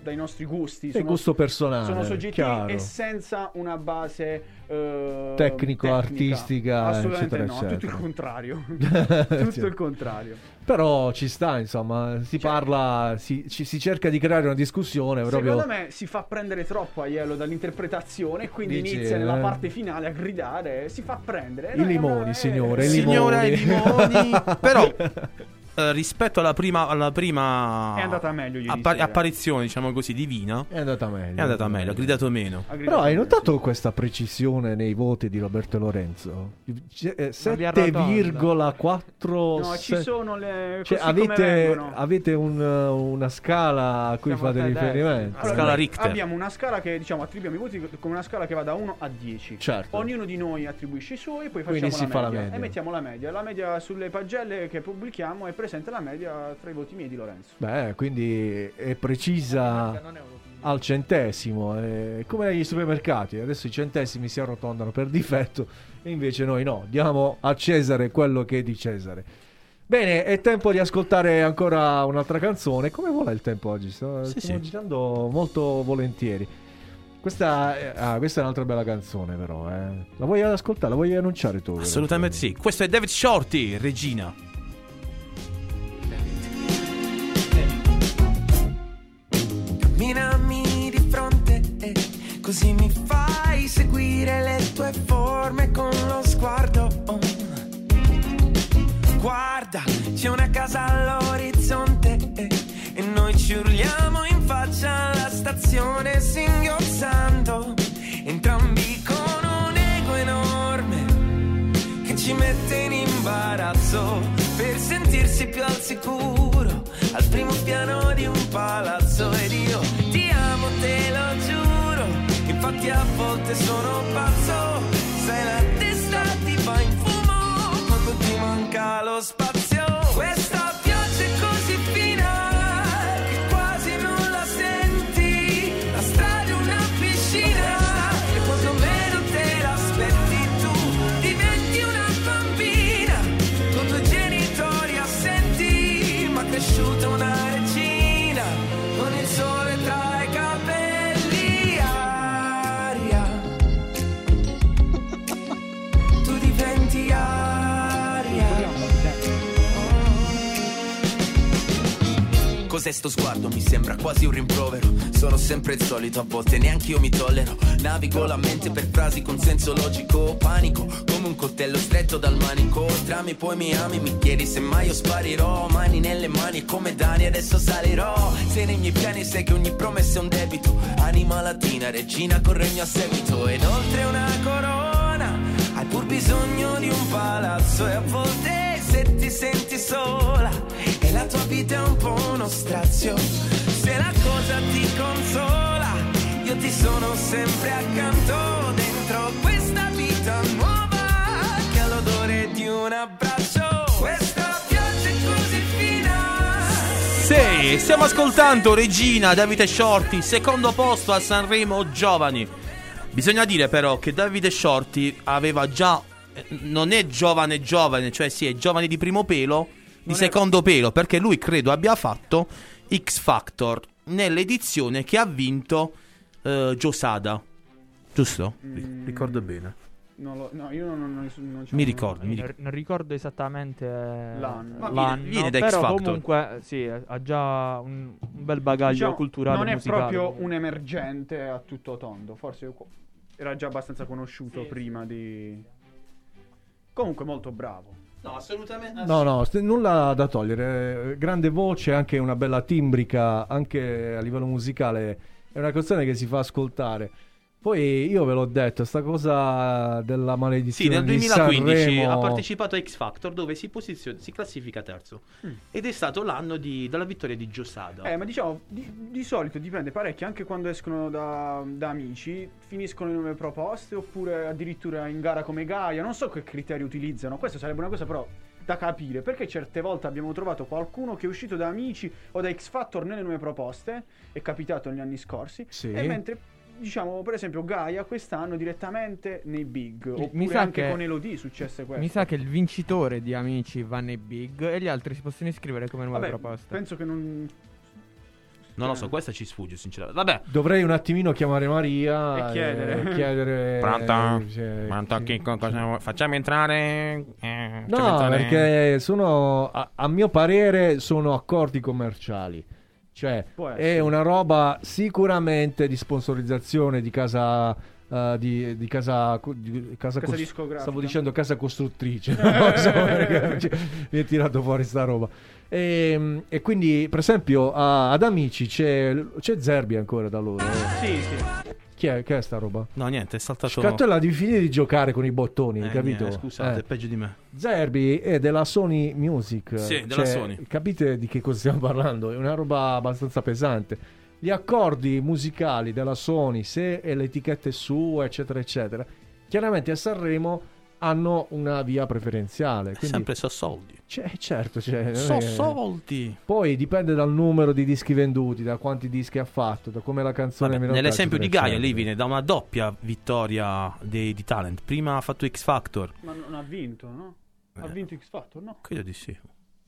Speaker 7: dai nostri gusti.
Speaker 3: È
Speaker 7: sono,
Speaker 3: gusto personale.
Speaker 7: sono soggettivi
Speaker 3: chiaro.
Speaker 7: e senza una base eh,
Speaker 3: Tecnico,
Speaker 7: tecnica.
Speaker 3: artistica,
Speaker 7: Assolutamente
Speaker 3: eccetera,
Speaker 7: no, tutto il
Speaker 3: eccetera.
Speaker 7: contrario. tutto
Speaker 3: Sì.
Speaker 7: il contrario.
Speaker 3: Però ci sta, insomma, si
Speaker 7: Cioè-
Speaker 3: parla, si, ci- si cerca di creare una discussione proprio...
Speaker 7: Secondo me si fa prendere troppo a Iello dall'interpretazione e quindi
Speaker 3: Dici,
Speaker 7: inizia nella
Speaker 3: eh?
Speaker 7: parte finale a gridare, si fa prendere.
Speaker 3: I limoni,
Speaker 7: eh,
Speaker 3: signore, i
Speaker 1: Signora, i
Speaker 3: limoni.
Speaker 1: limoni. Però, eh, rispetto alla prima, alla prima
Speaker 7: È andata meglio ieri
Speaker 1: appa-
Speaker 7: sera.
Speaker 1: apparizione, diciamo così, divina,
Speaker 3: È andata meglio.
Speaker 1: è andata meglio, ha gridato meno.
Speaker 7: Ha gridato
Speaker 3: Però hai notato
Speaker 7: sì.
Speaker 3: questa precisione nei voti di Roberto Lorenzo? C- eh. 7,4
Speaker 7: No, ci
Speaker 3: se-
Speaker 7: sono le
Speaker 3: Cioè,
Speaker 7: così come
Speaker 3: avete,
Speaker 7: vengono.
Speaker 3: avete un, uh, una scala a cui
Speaker 6: Siamo
Speaker 3: fate riferimento?
Speaker 1: Allora, scala
Speaker 7: noi
Speaker 1: Richter.
Speaker 7: Abbiamo una scala che diciamo attribuiamo i voti con una scala che va da 1 a 10.
Speaker 3: Certo.
Speaker 7: Ognuno di noi attribuisce i suoi, poi
Speaker 3: Quindi
Speaker 7: facciamo
Speaker 3: si
Speaker 7: la
Speaker 3: fa la
Speaker 7: media,
Speaker 3: media.
Speaker 7: e mettiamo la media. La media sulle pagelle che pubblichiamo è presente la media tra i voti miei di Lorenzo.
Speaker 3: Beh, quindi è precisa al centesimo. È come negli supermercati. Adesso i centesimi si arrotondano per difetto, e invece noi no. Diamo a Cesare quello che è di Cesare. Bene, è tempo di ascoltare ancora un'altra canzone. Come vola il tempo oggi? Sto,
Speaker 1: Sì,
Speaker 3: stiamo
Speaker 1: sì.
Speaker 3: girando molto volentieri. Questa è, ah, questa è un'altra bella canzone, però. eh. La vuoi ascoltare? La vuoi annunciare tu?
Speaker 1: Assolutamente sì. Questo è David Shorty, Regina.
Speaker 11: Camminami di fronte e così mi fai seguire le tue forme con lo sguardo. Guarda, c'è una casa all'orizzonte e, e noi ci urliamo in faccia alla stazione singhiozzando. Entrambi con un ego enorme che ci mette in imbarazzo per sentirsi più al sicuro al primo piano di un palazzo ed io ti amo, te lo giuro. Infatti a volte sono pazzo, sai la testa ti va in fumo quando ti manca lo spazio. Cos'è sto sguardo? Mi sembra quasi un rimprovero. Sono sempre il solito, a volte neanche io mi tollero. Navigo la mente per frasi con senso logico. Panico, come un coltello stretto dal manico. Trami, poi mi ami, mi chiedi se mai io sparirò. Mani nelle mani come Dani adesso salirò. Se nei miei piani sai che ogni promessa è un debito. Anima latina, regina con regno a seguito. Ed oltre una corona, hai pur bisogno di un palazzo. E a volte se ti senti sola e la tua vita è un po' uno strazio. Se la cosa ti consola, io ti sono sempre accanto dentro questa vita nuova che ha l'odore di un abbraccio. Questa pioggia è così fina.
Speaker 1: Sì, stiamo ascoltando Regina, Davide Shorty, secondo posto a Sanremo Giovani. Bisogna dire però che Davide Shorty aveva già. Non è giovane giovane, cioè sì, è giovane di primo pelo, di
Speaker 7: è-
Speaker 1: secondo pelo, perché lui credo abbia fatto X Factor nell'edizione che ha vinto eh, Giosada. Giusto?
Speaker 7: Mm.
Speaker 1: Ricordo bene.
Speaker 7: Non lo- no, io non, non, non, non
Speaker 1: Mi ricordo, mi ricordo.
Speaker 6: Non, non ricordo esattamente eh,
Speaker 7: L'anno. Ma
Speaker 6: l'anno,
Speaker 1: viene- viene da X
Speaker 6: però comunque sì, ha già un, un bel bagaglio
Speaker 7: Diciamo,
Speaker 6: culturale
Speaker 7: non è
Speaker 6: musicale.
Speaker 7: proprio un emergente a tutto tondo. Forse era già abbastanza conosciuto prima di. Comunque, molto bravo.
Speaker 1: No, assolutamente.
Speaker 3: No, no, st- nulla da togliere. Eh, Grande voce, anche una bella timbrica, anche a livello musicale. È una canzone che si fa ascoltare. Poi io ve l'ho detto, sta cosa della
Speaker 1: Sì,
Speaker 3: maledizione
Speaker 1: nel
Speaker 3: di
Speaker 1: 2015
Speaker 3: Sanremo-
Speaker 1: ha partecipato a X Factor dove si, posiziona, si classifica terzo. Ed è stato l'anno di- della vittoria di Giosada.
Speaker 7: Eh, ma diciamo, di, di solito dipende parecchio, anche quando escono da, da amici, finiscono in nuove proposte oppure addirittura in gara come Gaia. Non so che criteri utilizzano, questa sarebbe una cosa però da capire, perché certe volte abbiamo trovato qualcuno che è uscito da amici o da X Factor nelle nuove proposte, è capitato negli anni scorsi,
Speaker 3: Sì.
Speaker 7: e mentre... Diciamo, per esempio, Gaia quest'anno direttamente nei big. Oppure
Speaker 6: mi sa
Speaker 7: anche
Speaker 6: che-
Speaker 7: con Elodie successe questo.
Speaker 6: Mi sa che il vincitore di Amici va nei big e gli altri si possono iscrivere come nuove
Speaker 7: Vabbè,
Speaker 6: proposte.
Speaker 7: penso che non.
Speaker 1: Non lo so, questa ci sfugge, sinceramente. Vabbè.
Speaker 3: Dovrei un attimino chiamare Maria
Speaker 7: E chiedere.
Speaker 3: e chiedere
Speaker 1: Pronto?
Speaker 3: eh, cioè,
Speaker 1: Pronto,
Speaker 3: chi-
Speaker 1: Chicco, cosa Facciamo entrare. eh, facciamo
Speaker 3: No,
Speaker 1: entrare-
Speaker 3: perché sono, a, a mio parere, sono accordi commerciali. Cioè, è una roba sicuramente di sponsorizzazione di casa. eh, di, di casa, di casa,
Speaker 7: Casa discografica.
Speaker 3: stavo dicendo casa costruttrice so mi è tirato fuori sta roba e, e quindi per esempio a- ad Amici c'è, c'è Zerbi ancora da loro
Speaker 7: Sì, sì.
Speaker 3: Chi è, che è sta roba?
Speaker 1: No, niente, è saltato.
Speaker 3: Scattella devi finire di giocare con i bottoni
Speaker 1: Eh,
Speaker 3: capito?
Speaker 1: niente, scusate,
Speaker 3: Eh.
Speaker 1: è peggio di me.
Speaker 3: Zerbi è della Sony Music.
Speaker 1: Sì, della Sony.
Speaker 3: Capite di che cosa stiamo parlando? È una roba abbastanza pesante. Gli accordi musicali della Sony, se e le etichette su, eccetera, eccetera, chiaramente a Sanremo hanno una via preferenziale. Quindi,
Speaker 1: Sempre so soldi.
Speaker 3: C'è- certo, cioè,
Speaker 1: So
Speaker 3: è-
Speaker 1: soldi.
Speaker 3: Poi dipende dal numero di dischi venduti, da quanti dischi ha fatto, da come la canzone
Speaker 1: Vabbè, nell'esempio di Gaia, lei
Speaker 3: eccetera.
Speaker 1: viene da una doppia vittoria dei- di talent. Prima ha fatto X Factor.
Speaker 7: Ma non ha vinto, no? Ha
Speaker 1: Eh.
Speaker 7: vinto X Factor, no?
Speaker 1: Credo di sì.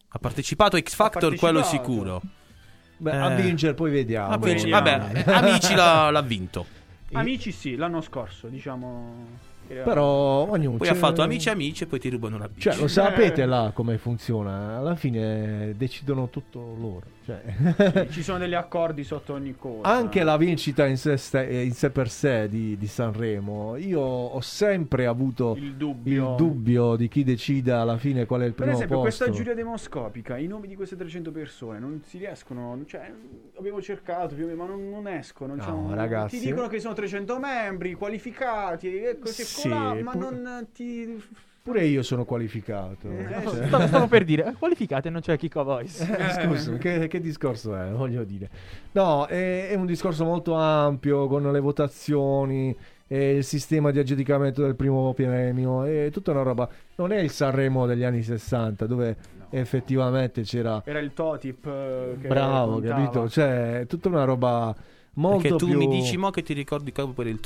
Speaker 1: Ha partecipato a X Factor, quello sicuro.
Speaker 3: Beh,
Speaker 1: Eh.
Speaker 3: a vincere poi vediamo.
Speaker 7: Vediamo.
Speaker 1: vabbè, Amici l'ha, l'ha vinto.
Speaker 7: Amici sì, l'anno scorso, diciamo.
Speaker 3: Però ognuno
Speaker 1: Poi ha fatto Amici Amici e poi ti rubano la bici.
Speaker 3: Cioè, lo sapete là come funziona? Alla fine decidono tutto loro. Cioè,
Speaker 7: ci sono degli accordi sotto ogni cosa.
Speaker 3: Anche la vincita in sé, ste- in sé per sé di, di Sanremo, io ho sempre avuto
Speaker 7: il dubbio.
Speaker 3: il dubbio di chi decida alla fine qual è il
Speaker 7: Per
Speaker 3: primo
Speaker 7: esempio,
Speaker 3: posto.
Speaker 7: questa giuria demoscopica, i nomi di queste 300 persone non si riescono. Cioè, abbiamo cercato più o meno, ma non, non escono.
Speaker 3: No,
Speaker 7: diciamo,
Speaker 3: ragazzi.
Speaker 7: Ti dicono che sono 300 membri qualificati così
Speaker 3: Sì,
Speaker 7: colà, ma
Speaker 3: pu-
Speaker 7: non ti.
Speaker 3: Pure io sono qualificato.
Speaker 7: Eh,
Speaker 3: Cioè-
Speaker 6: Stavo, stavo per dire, qualificate, non c'è Kiko Voice.
Speaker 3: Eh, Scusa, che, che discorso è? Voglio dire. No, è, è un discorso molto ampio con le votazioni e il sistema di aggiudicamento del primo premio e tutta una roba. Non è il Sanremo degli anni 60 dove effettivamente c'era
Speaker 7: Era il Totip. eh, che
Speaker 3: bravo, capito? Cioè, è tutta una roba molto
Speaker 1: Perché tu
Speaker 3: più
Speaker 1: mi dici mo che ti ricordi proprio per il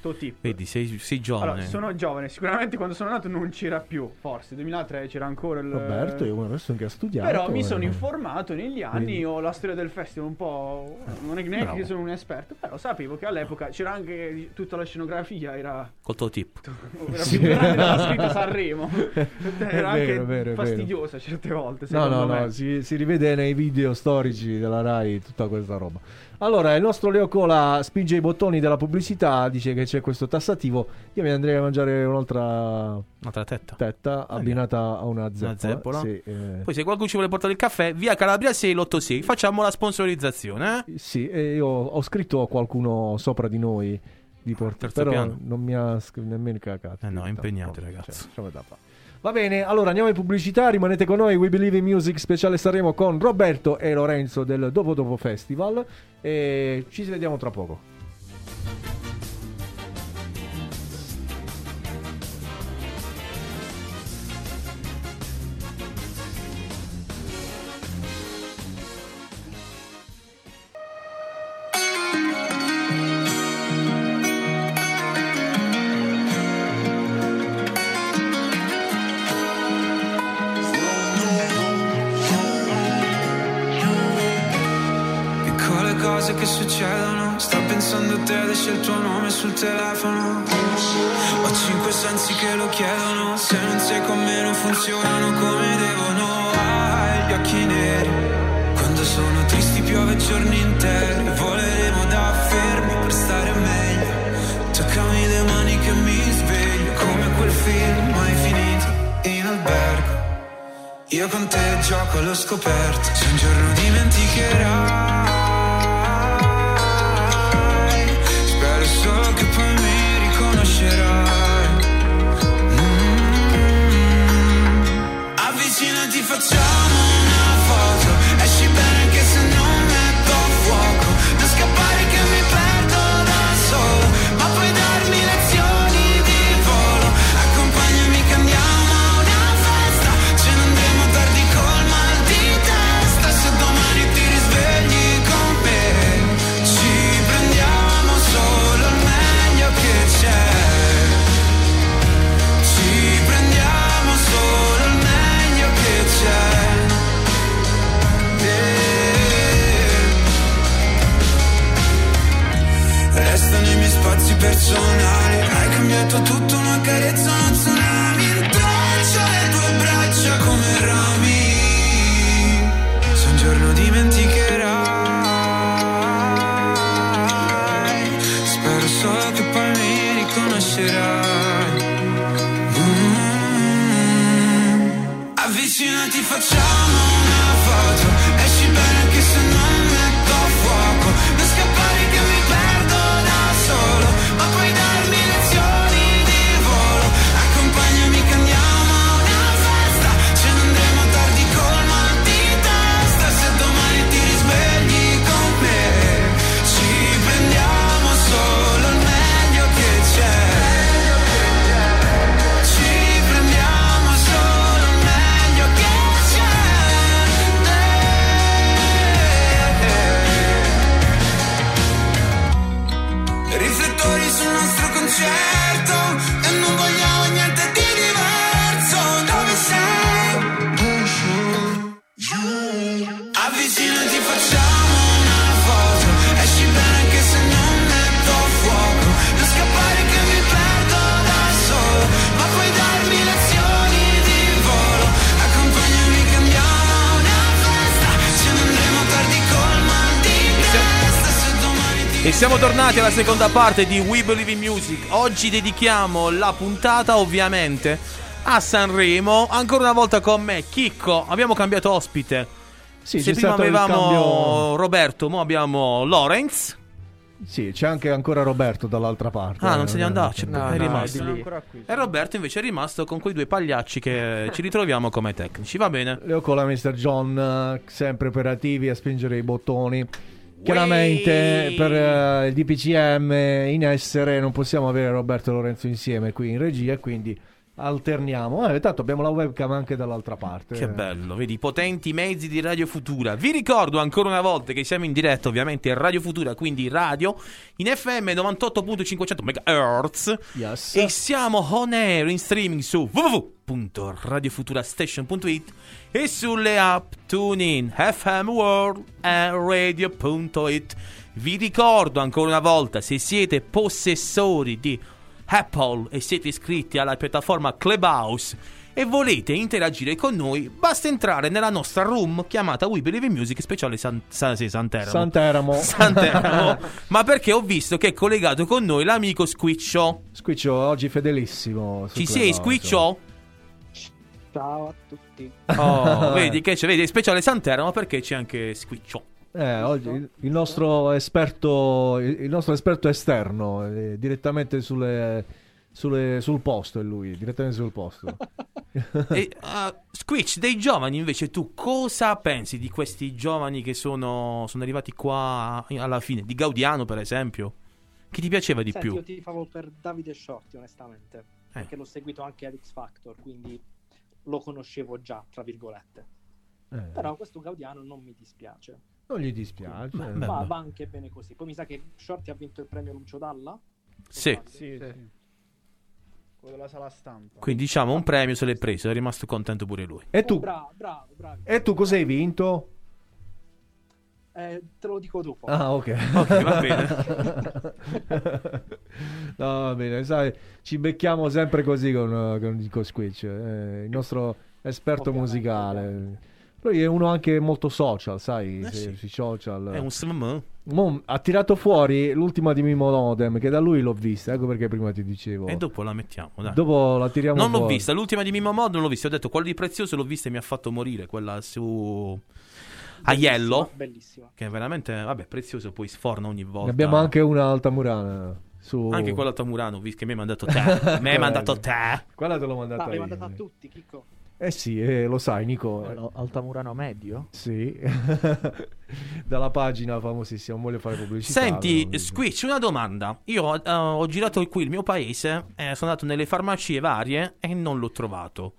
Speaker 1: tuo tip.
Speaker 7: Totip.
Speaker 1: Vedi, sei, sei giovane.
Speaker 7: Allora, sono giovane, sicuramente quando sono nato non c'era più, forse 2003 c'era ancora il
Speaker 3: Roberto, io una persona che ha studiato.
Speaker 7: Però mi sono informato negli anni,
Speaker 3: Quindi-
Speaker 7: ho la storia del festival un po'... Non è neanche che sono un esperto, però sapevo che all'epoca c'era anche tutta la scenografia, era,
Speaker 1: Col tuo tip.
Speaker 7: era
Speaker 3: Sì.
Speaker 7: più grande della scritta Sanremo. Era anche
Speaker 3: vero, vero,
Speaker 7: fastidiosa certe volte,
Speaker 3: No,
Speaker 7: secondo
Speaker 3: no,
Speaker 7: me.
Speaker 3: no, si, si rivede nei video storici della Rai tutta questa roba. Allora, il nostro Leo Cola spinge i bottoni della pubblicità, dice che c'è questo tassativo. Io mi andrei a mangiare un'altra
Speaker 1: Un'altra tetta.
Speaker 3: tetta abbinata a una zeppola.
Speaker 1: zeppola?
Speaker 3: Sì, eh,
Speaker 1: Poi se qualcuno ci vuole portare il caffè, via Calabria 686, facciamo la sponsorizzazione, eh?
Speaker 3: sì, e io ho scritto a qualcuno sopra di noi di portare,
Speaker 1: terzo
Speaker 3: però
Speaker 1: piano.
Speaker 3: non mi ha sc- nemmeno cagato.
Speaker 1: Eh no, impegnato,
Speaker 3: Cioè, insomma, da fare. Va bene, allora andiamo in pubblicità, rimanete con noi, We Believe in Music speciale Sanremo con Roberto e Lorenzo del Dopo Dopo Festival e ci vediamo tra poco.
Speaker 12: Succedono. Sta pensando a te adesso il tuo nome sul telefono. Ho cinque sensi che lo chiedono. Se non sei con me non funzionano come devono. Hai gli occhi neri. Quando sono tristi piove giorni interi. Voleremo da fermi per stare meglio. Toccami le mani che mi sveglio Come quel film mai finito in albergo. Io con te gioco allo scoperto, se un giorno dimenticherai. Riconoscerai. Mm. Avvicinati, facciamo una spazi personali. Hai cambiato tutto, una carezza, uno tsunami.
Speaker 1: Siamo tornati alla seconda parte di We Believe in Music. Oggi dedichiamo la puntata ovviamente a Sanremo. Ancora una volta con me, Chicco. Abbiamo cambiato ospite.
Speaker 3: Sì,
Speaker 1: Se prima avevamo
Speaker 3: cambio-
Speaker 1: Roberto, ora abbiamo Lorenz.
Speaker 3: Sì, c'è anche ancora Roberto dall'altra parte.
Speaker 1: Ah, non se ne
Speaker 3: Eh,
Speaker 1: andava,
Speaker 3: eh,
Speaker 1: c'è-
Speaker 6: No,
Speaker 1: è
Speaker 6: no,
Speaker 1: rimasto.
Speaker 6: è.
Speaker 1: E Roberto invece è rimasto con quei due pagliacci che ci ritroviamo come tecnici. Va bene.
Speaker 3: Leo con la Mr. John, eh, sempre operativi a spingere i bottoni. Chiaramente per eh, il DPCM in essere non possiamo avere Roberto e Lorenzo insieme qui in regia quindi alterniamo. Eh, tanto abbiamo la webcam anche dall'altra parte.
Speaker 1: Che bello, vedi, i potenti mezzi di Radio Futura. Vi ricordo ancora una volta che siamo in diretta, ovviamente, in Radio Futura, quindi radio, in FM 98.500 MHz.
Speaker 3: Yes.
Speaker 1: E siamo on air in streaming su www.radiofuturastation.it e sulle app TuneIn, FM World e Radio.it. Vi ricordo ancora una volta, se siete possessori di Apple e siete iscritti alla piattaforma Clubhouse e volete interagire con noi, basta entrare nella nostra room chiamata We Believe in Music speciale San, San, sì, Santeramo.
Speaker 3: Santeramo.
Speaker 1: Santeramo. Ma perché ho visto che è collegato con noi l'amico Squiccio.
Speaker 3: Squiccio oggi fedelissimo.
Speaker 1: Ci sei. Squiccio?
Speaker 5: Ciao a tutti.
Speaker 1: Oh, vedi che c'è, vedi, speciale Santeramo perché c'è anche Squiccio.
Speaker 3: Eh, oggi il- nostro esperto, il il nostro esperto esterno, eh, direttamente sulle, sulle- sul posto è lui, direttamente sul posto.
Speaker 1: E, uh, Squitch, dei giovani invece tu cosa pensi di questi giovani che sono, sono arrivati qua alla fine? Di Gaudiano per esempio? Chi ti piaceva di
Speaker 5: Senti,
Speaker 1: più?
Speaker 5: io ti favo per Davide Shorty, onestamente.
Speaker 1: Eh.
Speaker 5: Perché l'ho seguito anche ad X Factor, quindi lo conoscevo già, tra virgolette.
Speaker 3: Eh,
Speaker 5: Però questo Gaudiano non mi dispiace.
Speaker 3: non gli dispiace. Eh.
Speaker 1: beh.
Speaker 5: Va, anche bene così. Poi mi sa che Shorty ha vinto il premio Lucio Dalla.
Speaker 1: Sì.
Speaker 7: Sì, sì. Quello della sala stampa.
Speaker 1: Quindi diciamo un premio se l'è preso, è rimasto contento pure lui.
Speaker 3: E
Speaker 5: Oh,
Speaker 3: tu,
Speaker 5: bravo, bravo, bravo.
Speaker 3: e tu cosa hai vinto?
Speaker 5: Eh, te lo dico dopo.
Speaker 3: Ah, ok.
Speaker 1: Ok, va bene.
Speaker 3: no, va bene, sai, ci becchiamo sempre così con, con, con Squitch, eh, il nostro esperto
Speaker 5: Ovviamente,
Speaker 3: musicale. Lui è uno anche molto social, sai,
Speaker 1: Eh sì.
Speaker 3: sui social.
Speaker 1: È un.
Speaker 3: Mo ha tirato fuori l'ultima di Mimo Nodem, che da lui l'ho vista, ecco perché prima ti dicevo.
Speaker 1: E dopo la mettiamo, dai.
Speaker 3: Dopo la tiriamo
Speaker 1: Non l'ho
Speaker 3: fuori.
Speaker 1: vista, l'ultima di Mimo Mod non l'ho vista. Ho detto, quella di Prezioso l'ho vista e mi ha fatto morire. Quella su Aiello.
Speaker 5: Bellissima.
Speaker 1: Che è veramente, vabbè, Prezioso poi sforna ogni volta.
Speaker 3: Ne abbiamo anche una Altamurana. Su...
Speaker 1: Anche quella a Tamurano, visto che mi hai mandato te. mi hai mandato te.
Speaker 3: Quella te l'ho mandata
Speaker 5: Ah, l'hai
Speaker 3: io.
Speaker 5: mandata a tutti, Chicco.
Speaker 3: Eh sì, eh, lo sai Nico. eh,
Speaker 6: Altamurano medio?
Speaker 3: Sì. Dalla pagina famosissima, non voglio fare pubblicità.
Speaker 1: Senti,
Speaker 3: però-
Speaker 1: Squitch, una domanda. Io eh, ho girato qui il mio paese, eh, sono andato nelle farmacie varie e non l'ho trovato.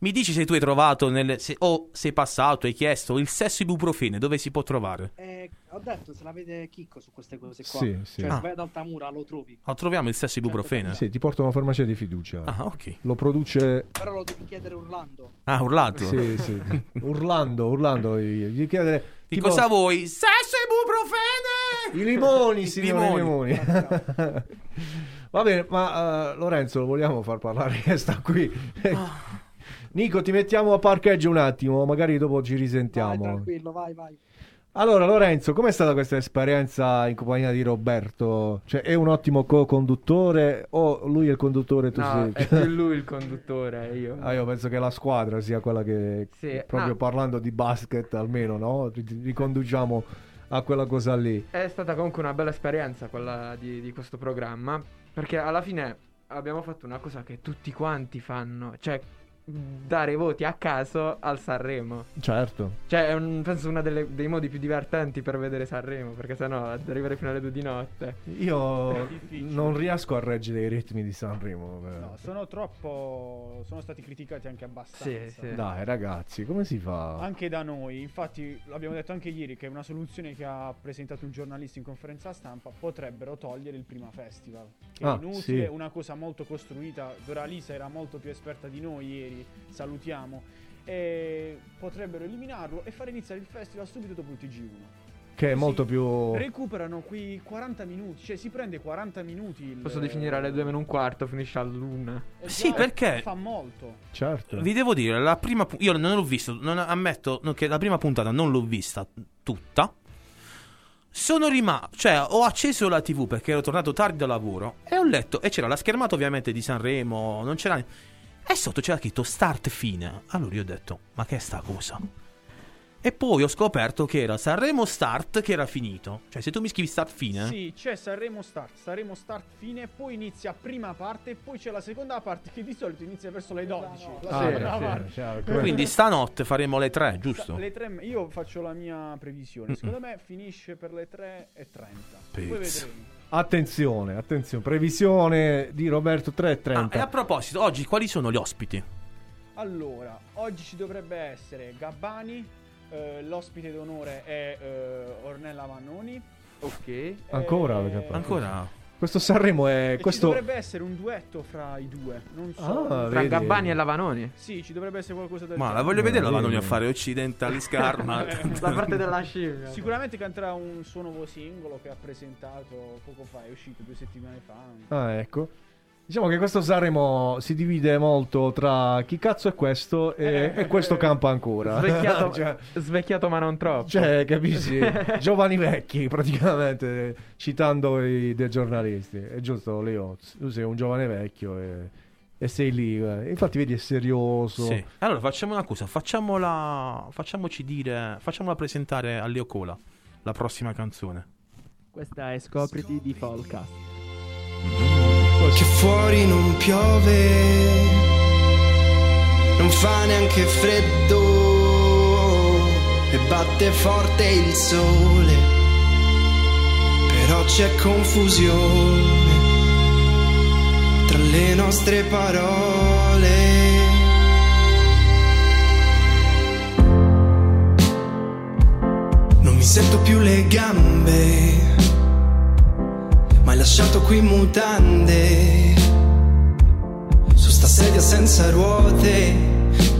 Speaker 1: Mi dici se tu hai trovato nelle, se- o sei passato, hai chiesto il sesso ibuprofene, dove si può trovare?
Speaker 5: Eh, ho detto, se la vede Chicco su queste cose qua.
Speaker 3: Sì, sì.
Speaker 5: Cioè,
Speaker 1: Ah.
Speaker 5: vai ad Altamura, lo trovi.
Speaker 1: Lo troviamo il sesso ibuprofene?
Speaker 3: Sì, ti porto una farmacia di fiducia.
Speaker 1: Ah, ok.
Speaker 3: Lo produce
Speaker 5: Però lo devi chiedere urlando.
Speaker 1: Ah, urlato.
Speaker 3: Sì, sì. urlando, urlando, gli chiedere
Speaker 1: Di
Speaker 3: tipo-
Speaker 1: cosa vuoi? Sesso ibuprofene!
Speaker 3: I limoni, signore, i
Speaker 1: limoni.
Speaker 3: limoni. Va bene, ma eh, Lorenzo lo vogliamo far parlare che sta qui.
Speaker 1: Ah.
Speaker 3: Nico, ti mettiamo a parcheggio un attimo, magari dopo ci
Speaker 5: Vai,
Speaker 3: risentiamo.
Speaker 5: tranquillo, vai, vai.
Speaker 3: Allora, Lorenzo, com'è stata questa esperienza in compagnia di Roberto? Cioè, è un ottimo co-conduttore o lui è il conduttore tu
Speaker 6: No,
Speaker 3: sei...
Speaker 6: è più lui il conduttore, io.
Speaker 3: Ah, io penso che la squadra sia quella che,
Speaker 6: Sì,
Speaker 3: proprio
Speaker 6: no.
Speaker 3: parlando di basket almeno, no? Ri- Riconduciamo a quella cosa lì.
Speaker 6: È stata comunque una bella esperienza quella di, di questo programma. Perché alla fine abbiamo fatto una cosa che tutti quanti fanno. Cioè, dare voti a caso al Sanremo.
Speaker 3: Certo.
Speaker 6: Cioè, è un- penso uno dei modi più divertenti per vedere Sanremo. Perché sennò ad arrivare fino alle due di notte.
Speaker 3: Io non riesco a reggere i ritmi di Sanremo. eh.
Speaker 7: No, sono troppo. Sono stati criticati anche abbastanza.
Speaker 6: Sì, sì.
Speaker 3: Dai, ragazzi, come si fa?
Speaker 7: Anche da noi, infatti l'abbiamo detto anche ieri che è una soluzione che ha presentato un giornalista in conferenza stampa, potrebbero togliere il prima festival. Che
Speaker 3: Ah,
Speaker 7: è inutile,
Speaker 3: sì.
Speaker 7: una cosa molto costruita. Doralisa era molto più esperta di noi ieri, salutiamo. E potrebbero eliminarlo e fare iniziare il festival subito dopo il TG1.
Speaker 3: Che è molto più...
Speaker 7: Recuperano quei 40 minuti, cioè si prende 40 minuti. Il,
Speaker 6: Posso definire alle due meno un quarto, finisce all'una.
Speaker 7: Eh,
Speaker 1: Sì,
Speaker 7: già,
Speaker 1: perché-
Speaker 7: Fa molto.
Speaker 3: Certo.
Speaker 1: Vi devo dire, la prima pu- io non l'ho visto, non ammetto che la prima puntata non l'ho vista tutta. Sono rimasto, cioè ho acceso la TV perché ero tornato tardi da lavoro e ho letto, e c'era la schermata ovviamente di Sanremo, non c'era... E sotto c'era scritto start fine. Allora io ho detto, ma che è sta cosa? E poi ho scoperto che era Sanremo start che era finito. Cioè se tu mi scrivi start fine...
Speaker 7: Sì, c'è Sanremo Start, Sanremo Start fine, poi inizia prima parte, poi c'è la seconda parte che di solito inizia verso le 12. La
Speaker 3: Ah,
Speaker 7: seconda
Speaker 3: sì, come-
Speaker 1: Quindi stanotte faremo le tre, giusto?
Speaker 7: Le tre, io faccio la mia previsione. Secondo me finisce per le 3 e 30. Poi vedremo.
Speaker 3: Attenzione, attenzione, previsione di Roberto
Speaker 1: Ah,
Speaker 3: 3.30.
Speaker 1: e a proposito, oggi quali sono gli ospiti?
Speaker 7: Allora, oggi ci dovrebbe essere Gabbani, eh, l'ospite d'onore è eh, Ornella Vannoni.
Speaker 6: Ok.
Speaker 3: Ancora?
Speaker 7: eh,
Speaker 1: Ancora?
Speaker 3: Questo Sanremo è...
Speaker 7: E ci
Speaker 3: questo...
Speaker 7: dovrebbe essere un duetto fra i due. Non so.
Speaker 3: Ah,
Speaker 6: Tra
Speaker 3: vedi?
Speaker 6: Gabbani e Lavanoni.
Speaker 7: Sì, ci dovrebbe essere qualcosa del
Speaker 1: Ma la voglio vedere la
Speaker 3: bene.
Speaker 1: Vanoni a fare occidentali scarma.
Speaker 6: La parte della scimmia.
Speaker 7: Sicuramente canterà un suo nuovo singolo che ha presentato poco fa, è uscito due settimane fa.
Speaker 3: Ah, ecco. Diciamo che questo Sanremo si divide molto tra chi cazzo è questo e, e questo campa ancora.
Speaker 6: Svecchiato,
Speaker 3: cioè,
Speaker 6: svecchiato ma non troppo.
Speaker 3: cioè, capisci? Giovani vecchi, praticamente, citando i dei giornalisti. È giusto, Leo? Tu sei un giovane vecchio e, e sei lì. eh. Infatti, vedi, è serioso.
Speaker 1: Sì. Allora facciamo una cosa, facciamola, facciamoci dire, facciamola presentare a Leo Cola, la prossima canzone.
Speaker 13: Questa è Scopriti di Folcast.
Speaker 14: Che fuori non piove, non fa neanche freddo e batte forte il sole, però c'è confusione tra le nostre parole. Non mi sento più le gambe ma hai lasciato qui mutande. Su sta sedia senza ruote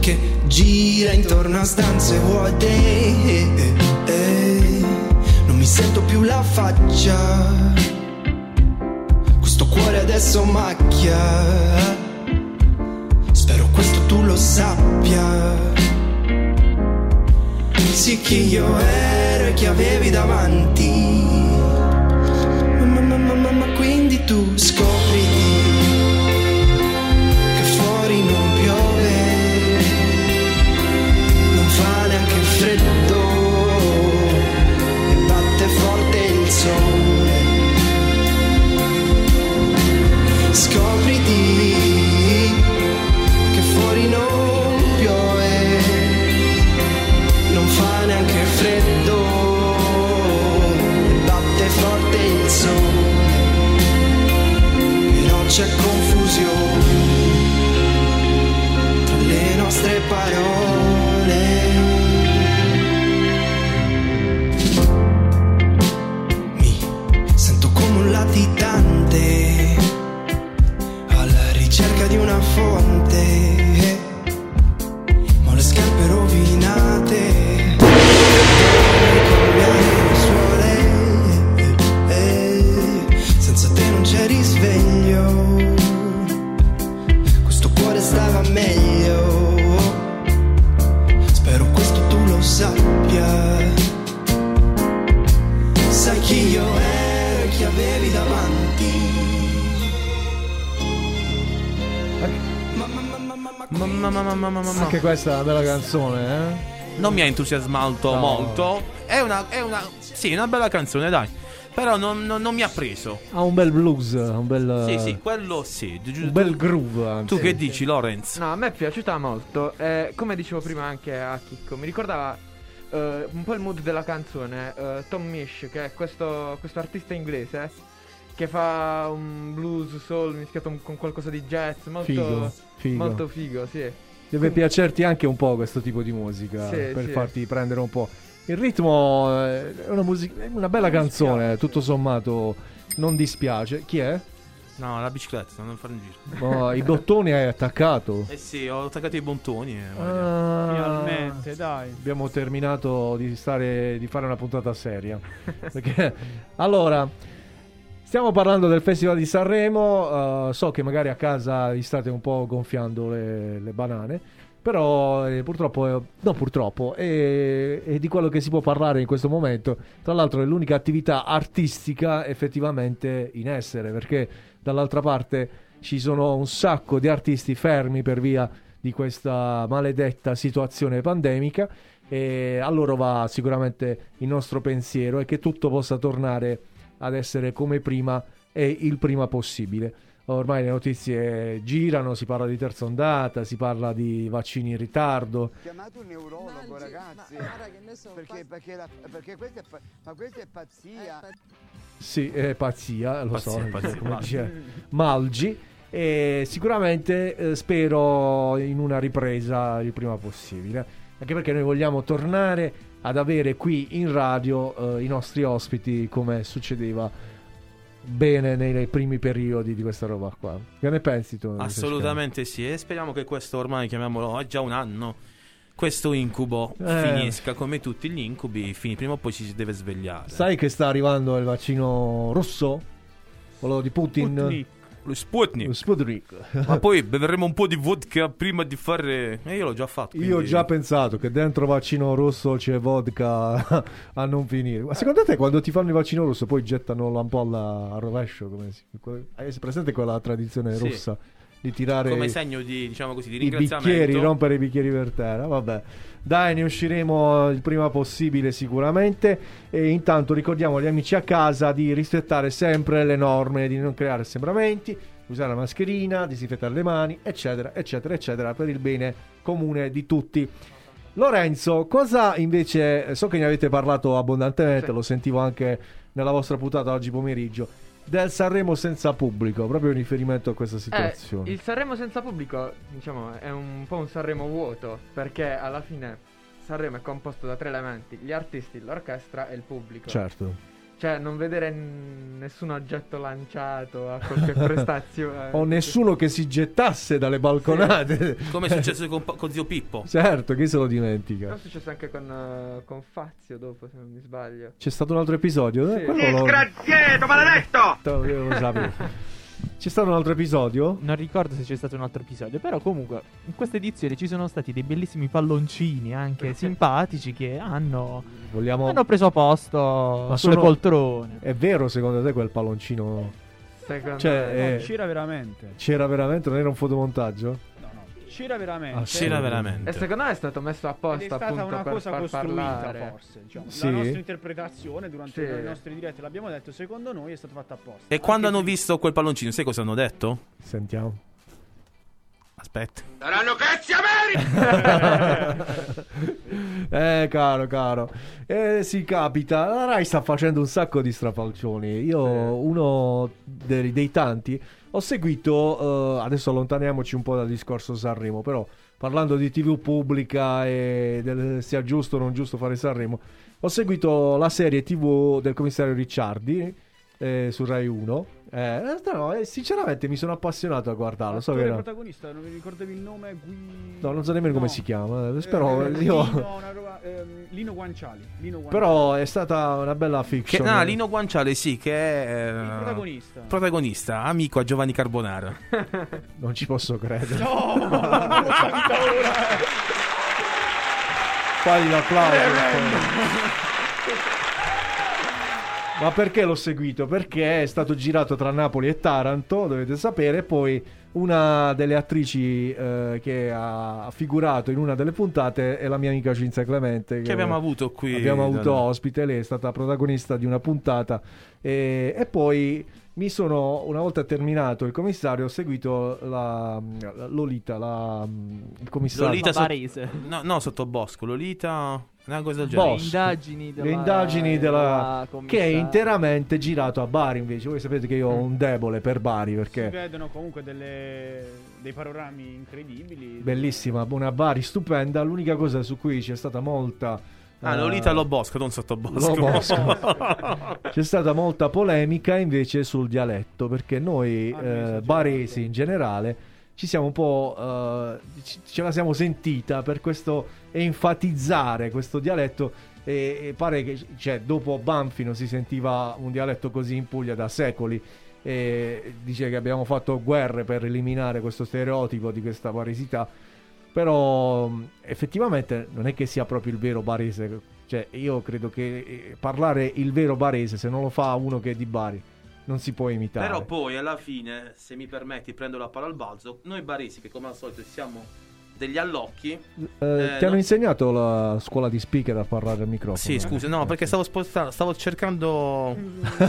Speaker 14: che gira intorno a stanze vuote. Eh, eh, non mi sento più la faccia. Questo cuore adesso macchia. Spero questo tu lo sappia. Sì chi io ero e chi avevi davanti tu scopriti che fuori non piove, non fa neanche freddo e batte forte il sole. Scopriti che fuori non piove, non fa neanche freddo e batte forte il sole c'è confusione tra le nostre parole. Mi sento come un latitante alla ricerca di una fonte, avevi davanti. Ma, ma, ma, ma, ma, ma
Speaker 1: Mamma, mamma, mamma, mamma.
Speaker 3: Anche questa è una bella canzone, eh?
Speaker 1: Non mi ha entusiasmato
Speaker 3: No.
Speaker 1: molto. È una, è una, sì, una bella canzone, dai. Però non, non- non mi ha preso.
Speaker 3: Ha un bel blues, un bel,
Speaker 1: Sì, sì, quello sì.
Speaker 3: Un bel groove. Anzi.
Speaker 1: Tu che dici, Lorenz?
Speaker 6: No, a me è piaciuta molto. Eh, come dicevo prima anche a Chicco, mi ricordava eh, un po' il mood della canzone. eh, Tom Misch, che è questo, questo artista inglese che fa un blues soul mischiato con qualcosa di jazz. Molto
Speaker 3: Figo, figo.
Speaker 6: Molto figo, sì.
Speaker 3: Deve piacerti anche un po' questo tipo di musica
Speaker 6: Sì,
Speaker 3: per
Speaker 6: sì.
Speaker 3: farti prendere un po'. Il ritmo eh, è una, musica, è una bella canzone, tutto sommato non dispiace. Chi è?
Speaker 1: No, la bicicletta, non fare un giro.
Speaker 3: Oh, I bottoni hai attaccato.
Speaker 1: Eh sì, ho attaccato i bontoni. e guarda.
Speaker 3: Ah,
Speaker 7: Finalmente, dai.
Speaker 3: Abbiamo terminato di, stare, di fare una puntata seria. Perché, allora, stiamo parlando del Festival di Sanremo. eh, so che magari a casa vi state un po' gonfiando le, le banane. Però eh, purtroppo, eh, no purtroppo, è, è di quello che si può parlare in questo momento. Tra l'altro è l'unica attività artistica effettivamente in essere, perché dall'altra parte ci sono un sacco di artisti fermi per via di questa maledetta situazione pandemica e a loro va sicuramente il nostro pensiero e che tutto possa tornare ad essere come prima e il prima possibile. Ormai le notizie girano, si parla di terza ondata, si parla di vaccini in ritardo.
Speaker 15: Chiamate un neurologo, ragazzi. perché, perché, la- perché questa è, pa- ma questa è pazzia.
Speaker 3: Sì, è pazzia, lo
Speaker 1: Pazzia,
Speaker 3: so,
Speaker 1: pazzia,
Speaker 3: come
Speaker 1: pazzia.
Speaker 3: dice Malgi. E sicuramente eh, spero in una ripresa il prima possibile. Anche perché noi vogliamo tornare ad avere qui in radio eh, i nostri ospiti come succedeva bene nei primi periodi di questa roba qua. Che ne pensi tu?
Speaker 1: Assolutamente sì. E speriamo che questo ormai, chiamiamolo, è già un anno. Questo incubo
Speaker 3: Eh.
Speaker 1: finisca come tutti gli incubi. Fini, prima o poi ci si deve svegliare.
Speaker 3: Sai che sta arrivando il vaccino russo? Quello di Putin?
Speaker 4: Sputnik.
Speaker 1: Lo Sputnik.
Speaker 3: Lo Sputnik.
Speaker 1: Ma poi beveremo un po' di vodka prima di fare. E io l'ho già fatto.
Speaker 3: Io ho
Speaker 1: quindi-
Speaker 3: già pensato che dentro vaccino rosso c'è vodka a non finire. Ma secondo te quando ti fanno il vaccino rosso poi gettano l'ampolla a rovescio? Come si... Hai presente quella tradizione
Speaker 1: Sì.
Speaker 3: russa di tirare
Speaker 1: Come segno di, diciamo così, di
Speaker 3: i
Speaker 1: ringraziamento.
Speaker 3: bicchieri, rompere i bicchieri per terra? Vabbè. Dai, ne usciremo il prima possibile sicuramente. E intanto ricordiamo agli amici a casa di rispettare sempre le norme, di non creare assembramenti, usare la mascherina, disinfettare le mani, eccetera, eccetera, eccetera, per il bene comune di tutti. Lorenzo, cosa invece, so che ne avete parlato abbondantemente,
Speaker 6: Sì.
Speaker 3: lo sentivo anche nella vostra puntata oggi pomeriggio, del Sanremo senza pubblico, proprio in riferimento a questa situazione.
Speaker 6: Eh, il Sanremo senza pubblico, diciamo, è un po' un Sanremo vuoto, perché alla fine Sanremo è composto da tre elementi, gli artisti, l'orchestra e il pubblico.
Speaker 3: Certo.
Speaker 6: Cioè, non vedere n- nessun oggetto lanciato a qualche prestazione.
Speaker 3: o nessuno che si gettasse dalle balconate.
Speaker 1: Come è successo con, con zio Pippo.
Speaker 3: certo, chi se lo
Speaker 6: Però
Speaker 3: dimentica.
Speaker 6: è successo anche con, eh, con Fazio dopo, se non mi sbaglio.
Speaker 3: C'è stato un altro episodio? Eh,
Speaker 6: Sì.
Speaker 15: Disgraziato, maledetto!
Speaker 3: Io lo sapevo. C'è stato un altro episodio?
Speaker 14: Non ricordo se c'è stato un altro episodio, però comunque in questa edizione ci sono stati dei bellissimi palloncini anche simpatici che hanno,
Speaker 3: Vogliamo...
Speaker 14: hanno preso posto
Speaker 3: Ma
Speaker 14: sulle
Speaker 3: sono-
Speaker 14: poltrone.
Speaker 3: È vero secondo te quel palloncino?
Speaker 6: Secondo
Speaker 3: Cioè,
Speaker 6: me.
Speaker 3: eh,
Speaker 7: C'era veramente.
Speaker 3: c'era veramente? Non era un fotomontaggio?
Speaker 7: C'era veramente.
Speaker 3: Ah?
Speaker 1: C'era
Speaker 6: E
Speaker 1: veramente.
Speaker 6: secondo me è stato messo
Speaker 7: Ed è
Speaker 6: apposta
Speaker 7: stata
Speaker 6: appunto
Speaker 7: una cosa costruita,
Speaker 6: parlare.
Speaker 7: forse. diciamo.
Speaker 3: Sì.
Speaker 7: La nostra interpretazione durante
Speaker 6: Sì.
Speaker 7: le nostre dirette l'abbiamo detto, secondo noi è stato fatto apposta.
Speaker 1: E quando
Speaker 7: Anche
Speaker 1: hanno
Speaker 7: se-
Speaker 1: visto quel palloncino, sai cosa hanno detto?
Speaker 3: Sentiamo.
Speaker 1: Aspetta.
Speaker 15: Saranno cazzi ameri!
Speaker 3: eh, caro, caro. Eh, si capita. La Rai sta facendo un sacco di strafalcioni. Io, uno dei, dei tanti, ho seguito. eh, adesso allontaniamoci un po' dal discorso Sanremo. Però, parlando di TV pubblica e del sia giusto o non giusto fare Sanremo, ho seguito la serie TV del commissario Ricciardi eh, su Rai 1. Eh, no, eh, sinceramente mi sono appassionato a guardarlo. So che
Speaker 7: L'attore
Speaker 3: era-
Speaker 7: protagonista, non mi ricordavi il nome? Gui...
Speaker 3: No, non so nemmeno come
Speaker 7: No.
Speaker 3: si chiama. eh,
Speaker 7: Eh,
Speaker 3: Però
Speaker 7: eh,
Speaker 3: io.
Speaker 7: Lino, una roba- ehm, Lino Guanciali. Lino Guanciali.
Speaker 3: Però è stata una bella
Speaker 1: Che,
Speaker 3: fiction.
Speaker 1: no, Lino Guanciale, sì, che è. eh,
Speaker 7: Il protagonista.
Speaker 1: protagonista, amico a Giovanni Carbonara.
Speaker 3: Non ci posso credere.
Speaker 7: No.
Speaker 3: Fagli l'applauso. Ma perché l'ho seguito? Perché è stato girato tra Napoli e Taranto, dovete sapere. e Poi una delle attrici eh, che ha figurato in una delle puntate è la mia amica Cinzia Clemente.
Speaker 1: Che abbiamo avuto qui.
Speaker 3: Abbiamo
Speaker 1: da
Speaker 3: avuto
Speaker 1: noi.
Speaker 3: ospite, lei è stata protagonista di una puntata e, e poi mi sono, una volta terminato il commissario, ho seguito la, la Lolita, la, il commissario.
Speaker 1: Lolita so-. No, no, sotto Bosco. Lolita. Una cosa del genere.
Speaker 14: Indagini della,
Speaker 3: Le indagini della... che è interamente girato a Bari invece. Voi sapete che io ho
Speaker 1: Mm.
Speaker 3: un debole per Bari
Speaker 7: Si
Speaker 3: perché
Speaker 7: vedono comunque delle, dei panorami incredibili.
Speaker 3: bellissima, una Bari stupenda. L'unica cosa su cui c'è stata molta...
Speaker 1: Ah,
Speaker 3: eh,
Speaker 1: Lolita lo Bosco, non sotto Bosco.
Speaker 3: Lo Bosco. C'è stata molta polemica invece sul dialetto perché noi
Speaker 7: Ah,
Speaker 3: eh, baresi in generale ci siamo un po' ci- ce la siamo sentita per questo enfatizzare questo dialetto. E, pare che cioè, dopo Banfi non si sentiva un dialetto così in Puglia da secoli. E dice che abbiamo fatto guerre per eliminare questo stereotipo di questa paresità. Però effettivamente non è che sia proprio il vero barese. Cioè, io credo che eh, parlare il vero barese, se non lo fa uno che è di Bari, non si può imitare.
Speaker 1: Però poi alla fine, se mi permetti, prendo la palla al balzo. Noi baresi, che come al solito siamo degli allocchi.
Speaker 3: Eh,
Speaker 1: eh,
Speaker 3: ti hanno
Speaker 1: non-
Speaker 3: insegnato la scuola di speaker a parlare al microfono?
Speaker 1: Sì,
Speaker 3: eh?
Speaker 1: scusa, no, perché stavo spostando, stavo cercando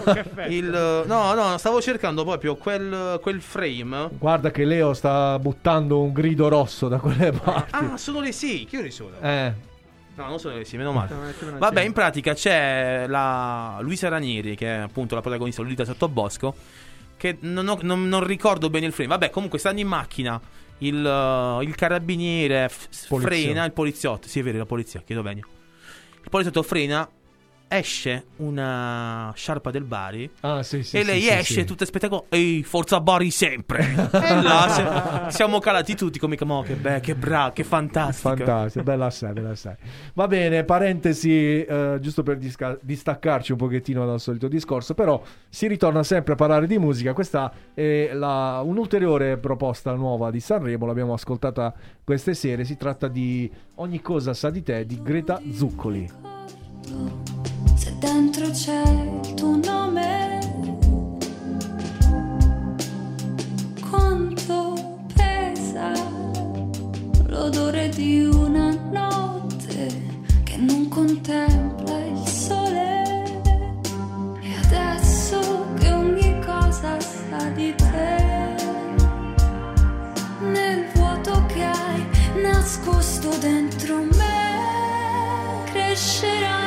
Speaker 7: caffè.
Speaker 1: il no, no, stavo cercando proprio quel, quel frame.
Speaker 3: Guarda che Leo sta buttando un grido rosso da quelle parti.
Speaker 1: Ah, sono le sì, che ore sono?
Speaker 3: Eh,
Speaker 1: No, non sono sì, meno male. Vabbè, in pratica c'è la Luisa Ranieri, che è appunto la protagonista Lolita Sottobosco, che non, ho- non- non ricordo bene il frame. Vabbè, comunque stanno in macchina, il, uh, il carabiniere f- frena, il poliziotto, sì è vero, la polizia, chiedo bene. Il poliziotto frena, esce una sciarpa del Bari
Speaker 3: ah, sì, sì,
Speaker 1: e lei
Speaker 3: sì,
Speaker 1: esce tutta spettacolo Ehi, forza Bari sempre E là se- siamo calati tutti come mo, che be- che bravo, che fantastico
Speaker 3: Fantastico, bella assai, bella assai. Va bene, parentesi, eh, giusto per disca- distaccarci un pochettino dal solito discorso, però si ritorna sempre a parlare di musica. Questa è la- un'ulteriore proposta nuova di Sanremo, l'abbiamo ascoltata queste sere. Si tratta di Ogni cosa sa di te di Greta Zuccoli.
Speaker 16: Dentro c'è il tuo nome, quanto pesa l'odore di una notte che non contempla il sole. E adesso che ogni cosa sa di te, nel vuoto che hai nascosto dentro me, cresceranno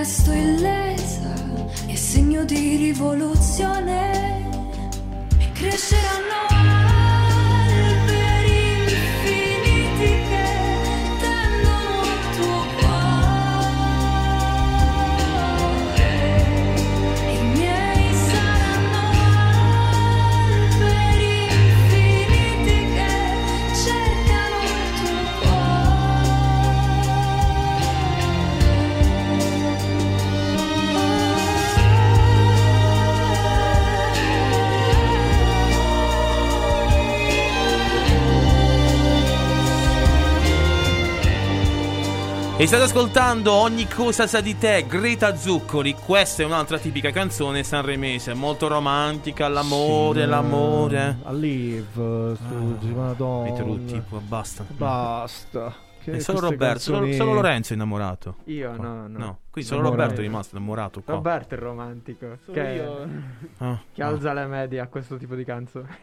Speaker 16: resto illesa, e segno di rivoluzione. E cresceranno
Speaker 1: E state ascoltando Ogni cosa sa di te, Greta Zuccoli. Questa è un'altra tipica canzone sanremese, molto romantica, l'amore,
Speaker 3: Sì,
Speaker 1: l'amore.
Speaker 3: A live, scusi, madonna.
Speaker 1: Petrucci, poi basta.
Speaker 3: Basta. Che
Speaker 1: E solo Roberto, solo,
Speaker 3: canzoni-
Speaker 1: solo Lorenzo è innamorato.
Speaker 6: Io no, no.
Speaker 1: No, qui solo. Roberto è rimasto innamorato qua.
Speaker 6: Roberto è il romantico.
Speaker 7: Solo
Speaker 6: che,
Speaker 7: io.
Speaker 1: Ah,
Speaker 6: che
Speaker 1: ah.
Speaker 6: alza le medie a questo tipo di canzone.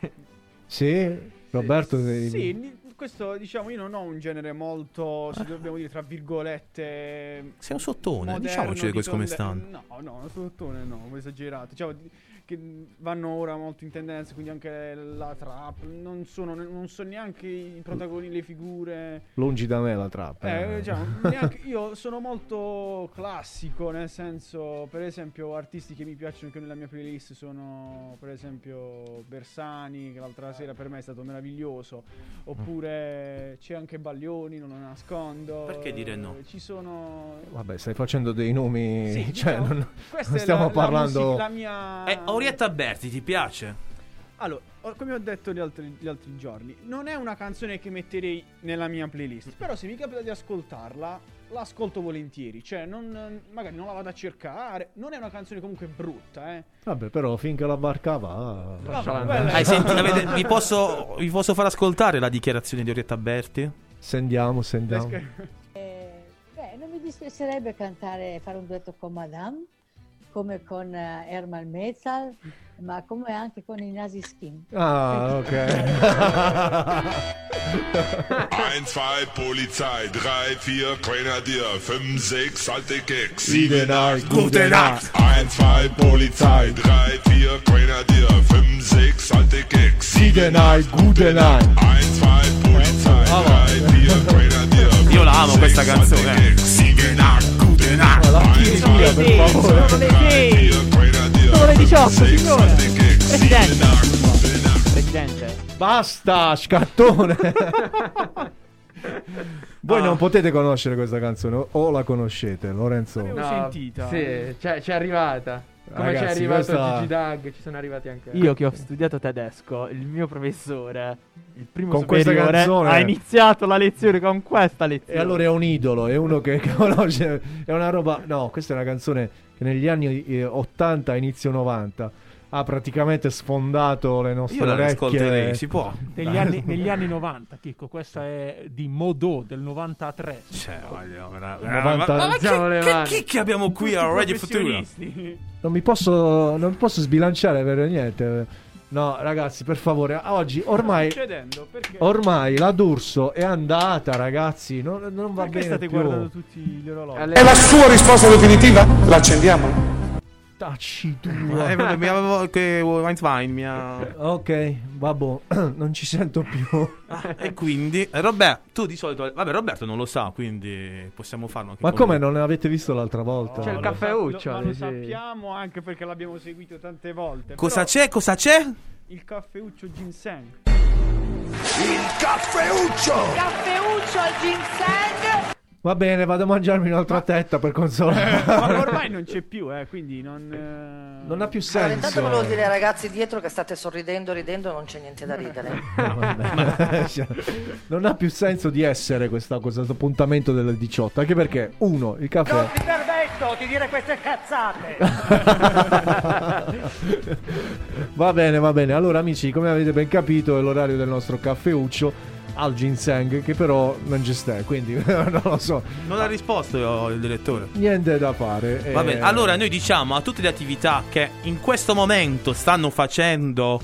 Speaker 3: Sì, Roberto. sei-
Speaker 7: Sì, questo diciamo io non ho un genere molto, se dobbiamo dire tra virgolette
Speaker 1: Sei un sottone,
Speaker 7: moderno,
Speaker 1: diciamoci le cose come
Speaker 7: tonde-
Speaker 1: stanno.
Speaker 7: No, no, un sottone no, esagerato. Diciamo di- che vanno ora molto in tendenza, quindi anche la trap, non sono non so neanche i protagonisti, le figure
Speaker 3: Lungi da me la trappa.
Speaker 7: eh, diciamo, neanche- io sono molto classico, nel senso, per esempio, artisti che mi piacciono che nella mia playlist sono, per esempio, Bersani, che l'altra sera per me è stato meraviglioso, oppure c'è anche Baglioni, non lo nascondo.
Speaker 1: Perché dire no?
Speaker 7: Eh, Ci sono...
Speaker 3: Vabbè, stai facendo dei nomi.
Speaker 7: Sì,
Speaker 3: cioè,
Speaker 7: diciamo,
Speaker 3: non, non stiamo
Speaker 7: la- la
Speaker 3: parlando.
Speaker 7: musica- la mia...
Speaker 1: Eh, Orietta Berti, ti piace?
Speaker 7: Allora, come ho detto gli altri, gli altri giorni, non è una canzone che metterei nella mia playlist. Però se mi capita di ascoltarla, l'ascolto volentieri. Cioè, non, magari non la vado a cercare. Non è una canzone comunque brutta, eh.
Speaker 3: Vabbè, però finché la barca va.
Speaker 1: Hai sentito, avete- vi, posso, vi posso far ascoltare la dichiarazione di Orietta Berti?
Speaker 3: Sendiamo, sendiamo.
Speaker 17: Eh, beh, non mi dispiacerebbe cantare, fare un duetto con Madame. Come con eh, Herman Metal, ma come anche con i Nasi Skin.
Speaker 3: Ah, ok.
Speaker 18: 1, 2, Polizei, 3, 4, Grenadier, 5, 6, alte Keks.
Speaker 3: Sieben, acht, gute Nacht.
Speaker 18: 1, 2, Polizei, 3, 4, Grenadier, 5, 6, alte Keks.
Speaker 3: Sieben, acht, gute Nacht.
Speaker 18: 1, 2, Polizei, 3, 4, Grenadier,
Speaker 1: Io la amo questa canzone. eh.
Speaker 18: Sieben, acht, gute Nacht.
Speaker 3: La tiri via, per favore.
Speaker 6: Sono le 6. Sono le 18, signore. Presidente. Presidente.
Speaker 3: Basta, scattone. Voi
Speaker 19: Ah.
Speaker 3: non potete conoscere questa canzone, o- la conoscete, Lorenzo?
Speaker 4: L'avevo
Speaker 19: No,
Speaker 4: sentita.
Speaker 19: Sì, c'è, c'è arrivata. Come c'è
Speaker 3: Ragazzi,
Speaker 19: arrivato
Speaker 3: questa-
Speaker 19: Gigi Dag, ci sono arrivati anche
Speaker 6: Io che ho studiato tedesco, il mio professore, il primo
Speaker 3: Con
Speaker 6: superiore, ha iniziato la lezione con questa
Speaker 3: E
Speaker 6: lezione.
Speaker 3: allora è un idolo, è uno che conosce, è una roba... No, questa è una canzone che negli anni eh, 80, inizio 90, ha praticamente sfondato le nostre
Speaker 1: Io la
Speaker 3: orecchie.
Speaker 1: si può.
Speaker 4: Negli anni, negli anni 90, Chicco, questa è di Modò del 93.
Speaker 1: Cioè, voglio, vera-
Speaker 3: 90
Speaker 1: ma, ma che, che,
Speaker 19: mani.
Speaker 1: chi che abbiamo qui a Radio Futura?
Speaker 3: Non mi posso, non posso sbilanciare per niente. No, ragazzi, per favore, oggi ormai...
Speaker 7: Perché?
Speaker 3: Ormai la D'Urso è andata, ragazzi. Non, non va
Speaker 4: Perché
Speaker 3: bene
Speaker 4: state
Speaker 3: più.
Speaker 4: guardando tutti gli orologi?
Speaker 20: È la sua risposta definitiva? L'accendiamo?
Speaker 3: Tacci tu.
Speaker 1: Eh, mi avevo che Weinstein mi ha...
Speaker 3: Ok, vabbè, non ci sento più.
Speaker 1: Ah, e quindi eh, Roberto, tu di solito vabbè Roberto non lo sa, quindi possiamo farlo anche
Speaker 3: Ma come
Speaker 1: lui.
Speaker 3: non avete visto l'altra volta?
Speaker 19: C'è il
Speaker 7: Lo sa- lo- lo
Speaker 19: sì.
Speaker 7: sappiamo anche perché l'abbiamo seguito tante volte.
Speaker 1: Cosa c'è? Cosa c'è?
Speaker 7: Il caffeuccio ginseng.
Speaker 18: Il caffeuccio!
Speaker 21: Caffeuccio al ginseng.
Speaker 3: Va bene, vado a mangiarmi un'altra tetta per consolare.
Speaker 7: Ma ormai non c'è più, eh, quindi non... eh,
Speaker 3: Non ha più
Speaker 22: Allora, intanto
Speaker 3: senso.
Speaker 22: volevo dire ai ragazzi dietro che state sorridendo, ridendo, non c'è niente da ridere.
Speaker 3: non ha più senso di essere questa cosa, questo appuntamento delle 18. Anche perché, uno, il caffè.
Speaker 22: ti permetto di dire queste cazzate!
Speaker 3: va bene, va bene. Allora, amici, come avete ben capito, è l'orario del nostro caffeuccio al ginseng, che però non ci sta, quindi non lo so.
Speaker 1: Non ha risposto io, il direttore.
Speaker 3: Niente da fare. Eh,
Speaker 1: bene, allora noi diciamo a tutte le attività che in questo momento stanno facendo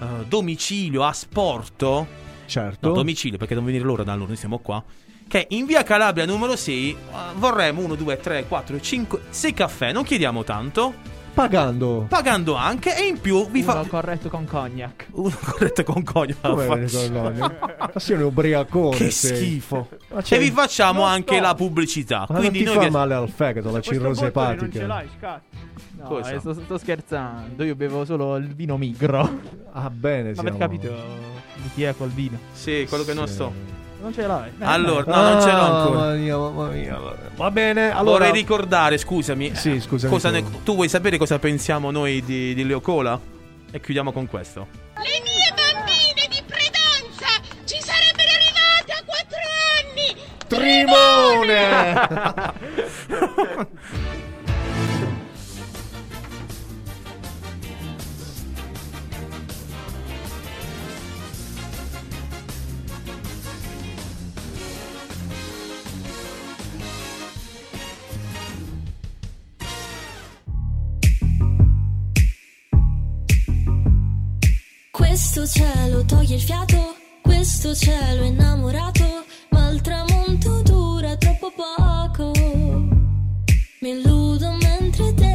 Speaker 1: eh, domicilio a sporto,
Speaker 3: Certo.
Speaker 1: no, domicilio perché devono venire loro da loro, noi siamo qua, che in via Calabria numero 6 eh, vorremmo 1, 2, 3, 4, 5, 6 caffè, non chiediamo tanto,
Speaker 3: Pagando.
Speaker 1: pagando anche e in più vi
Speaker 6: Uno
Speaker 1: fa...
Speaker 6: corretto con cognac.
Speaker 1: Uno corretto con cognac.
Speaker 3: Come? Ma sei un ubriacone.
Speaker 1: Che
Speaker 3: sei.
Speaker 1: schifo. E vi facciamo
Speaker 7: Non
Speaker 1: anche
Speaker 7: sto.
Speaker 1: la pubblicità.
Speaker 3: Ma
Speaker 1: Quindi
Speaker 3: non ti
Speaker 1: noi
Speaker 3: fa
Speaker 1: vi-
Speaker 3: male al fegato, la cirrosi
Speaker 7: bottone non ce
Speaker 3: epatica.
Speaker 7: l'hai, scat.
Speaker 6: No, eh, sto, sto scherzando. Io bevo solo il vino migro.
Speaker 3: Ah, bene,
Speaker 6: Ma avete
Speaker 3: siamo-
Speaker 6: capito di chi è quel vino?
Speaker 1: Sì, quello che non
Speaker 3: Sì.
Speaker 1: sto.
Speaker 6: Non ce l'hai. Eh,
Speaker 1: Allora, no, non ce l'ho
Speaker 3: Ah,
Speaker 1: ancora.
Speaker 3: Mamma mia, mamma mia. Va bene, allora.
Speaker 1: Vorrei ricordare, scusami.
Speaker 3: Sì, scusami
Speaker 1: cosa
Speaker 3: tu.
Speaker 1: ne- tu vuoi sapere cosa pensiamo noi di, di Leo Cola? E chiudiamo con questo.
Speaker 21: Le mie bambine di Predanza ci sarebbero arrivate a quattro anni.
Speaker 3: Trimone!
Speaker 21: Questo cielo toglie il fiato, questo cielo innamorato, ma il tramonto dura troppo poco. Mi illudo mentre te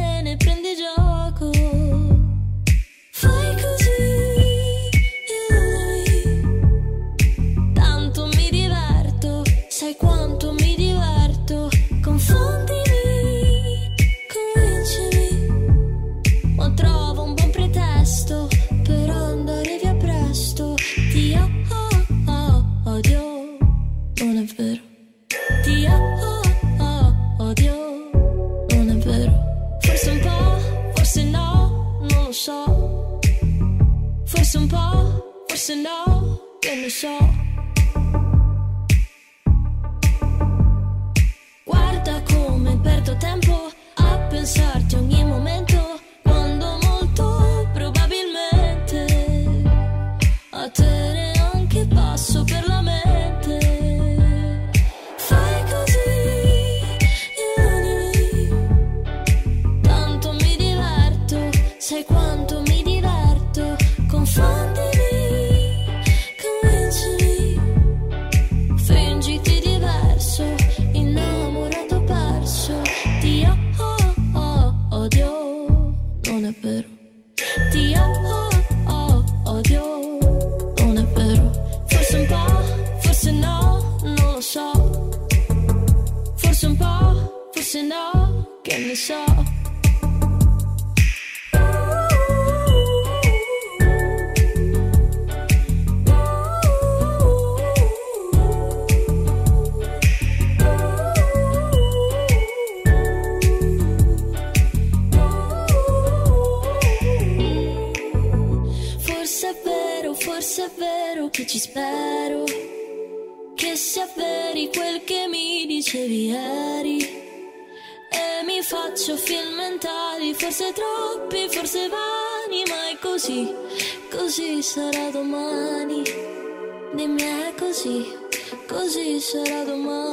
Speaker 21: così
Speaker 16: sarà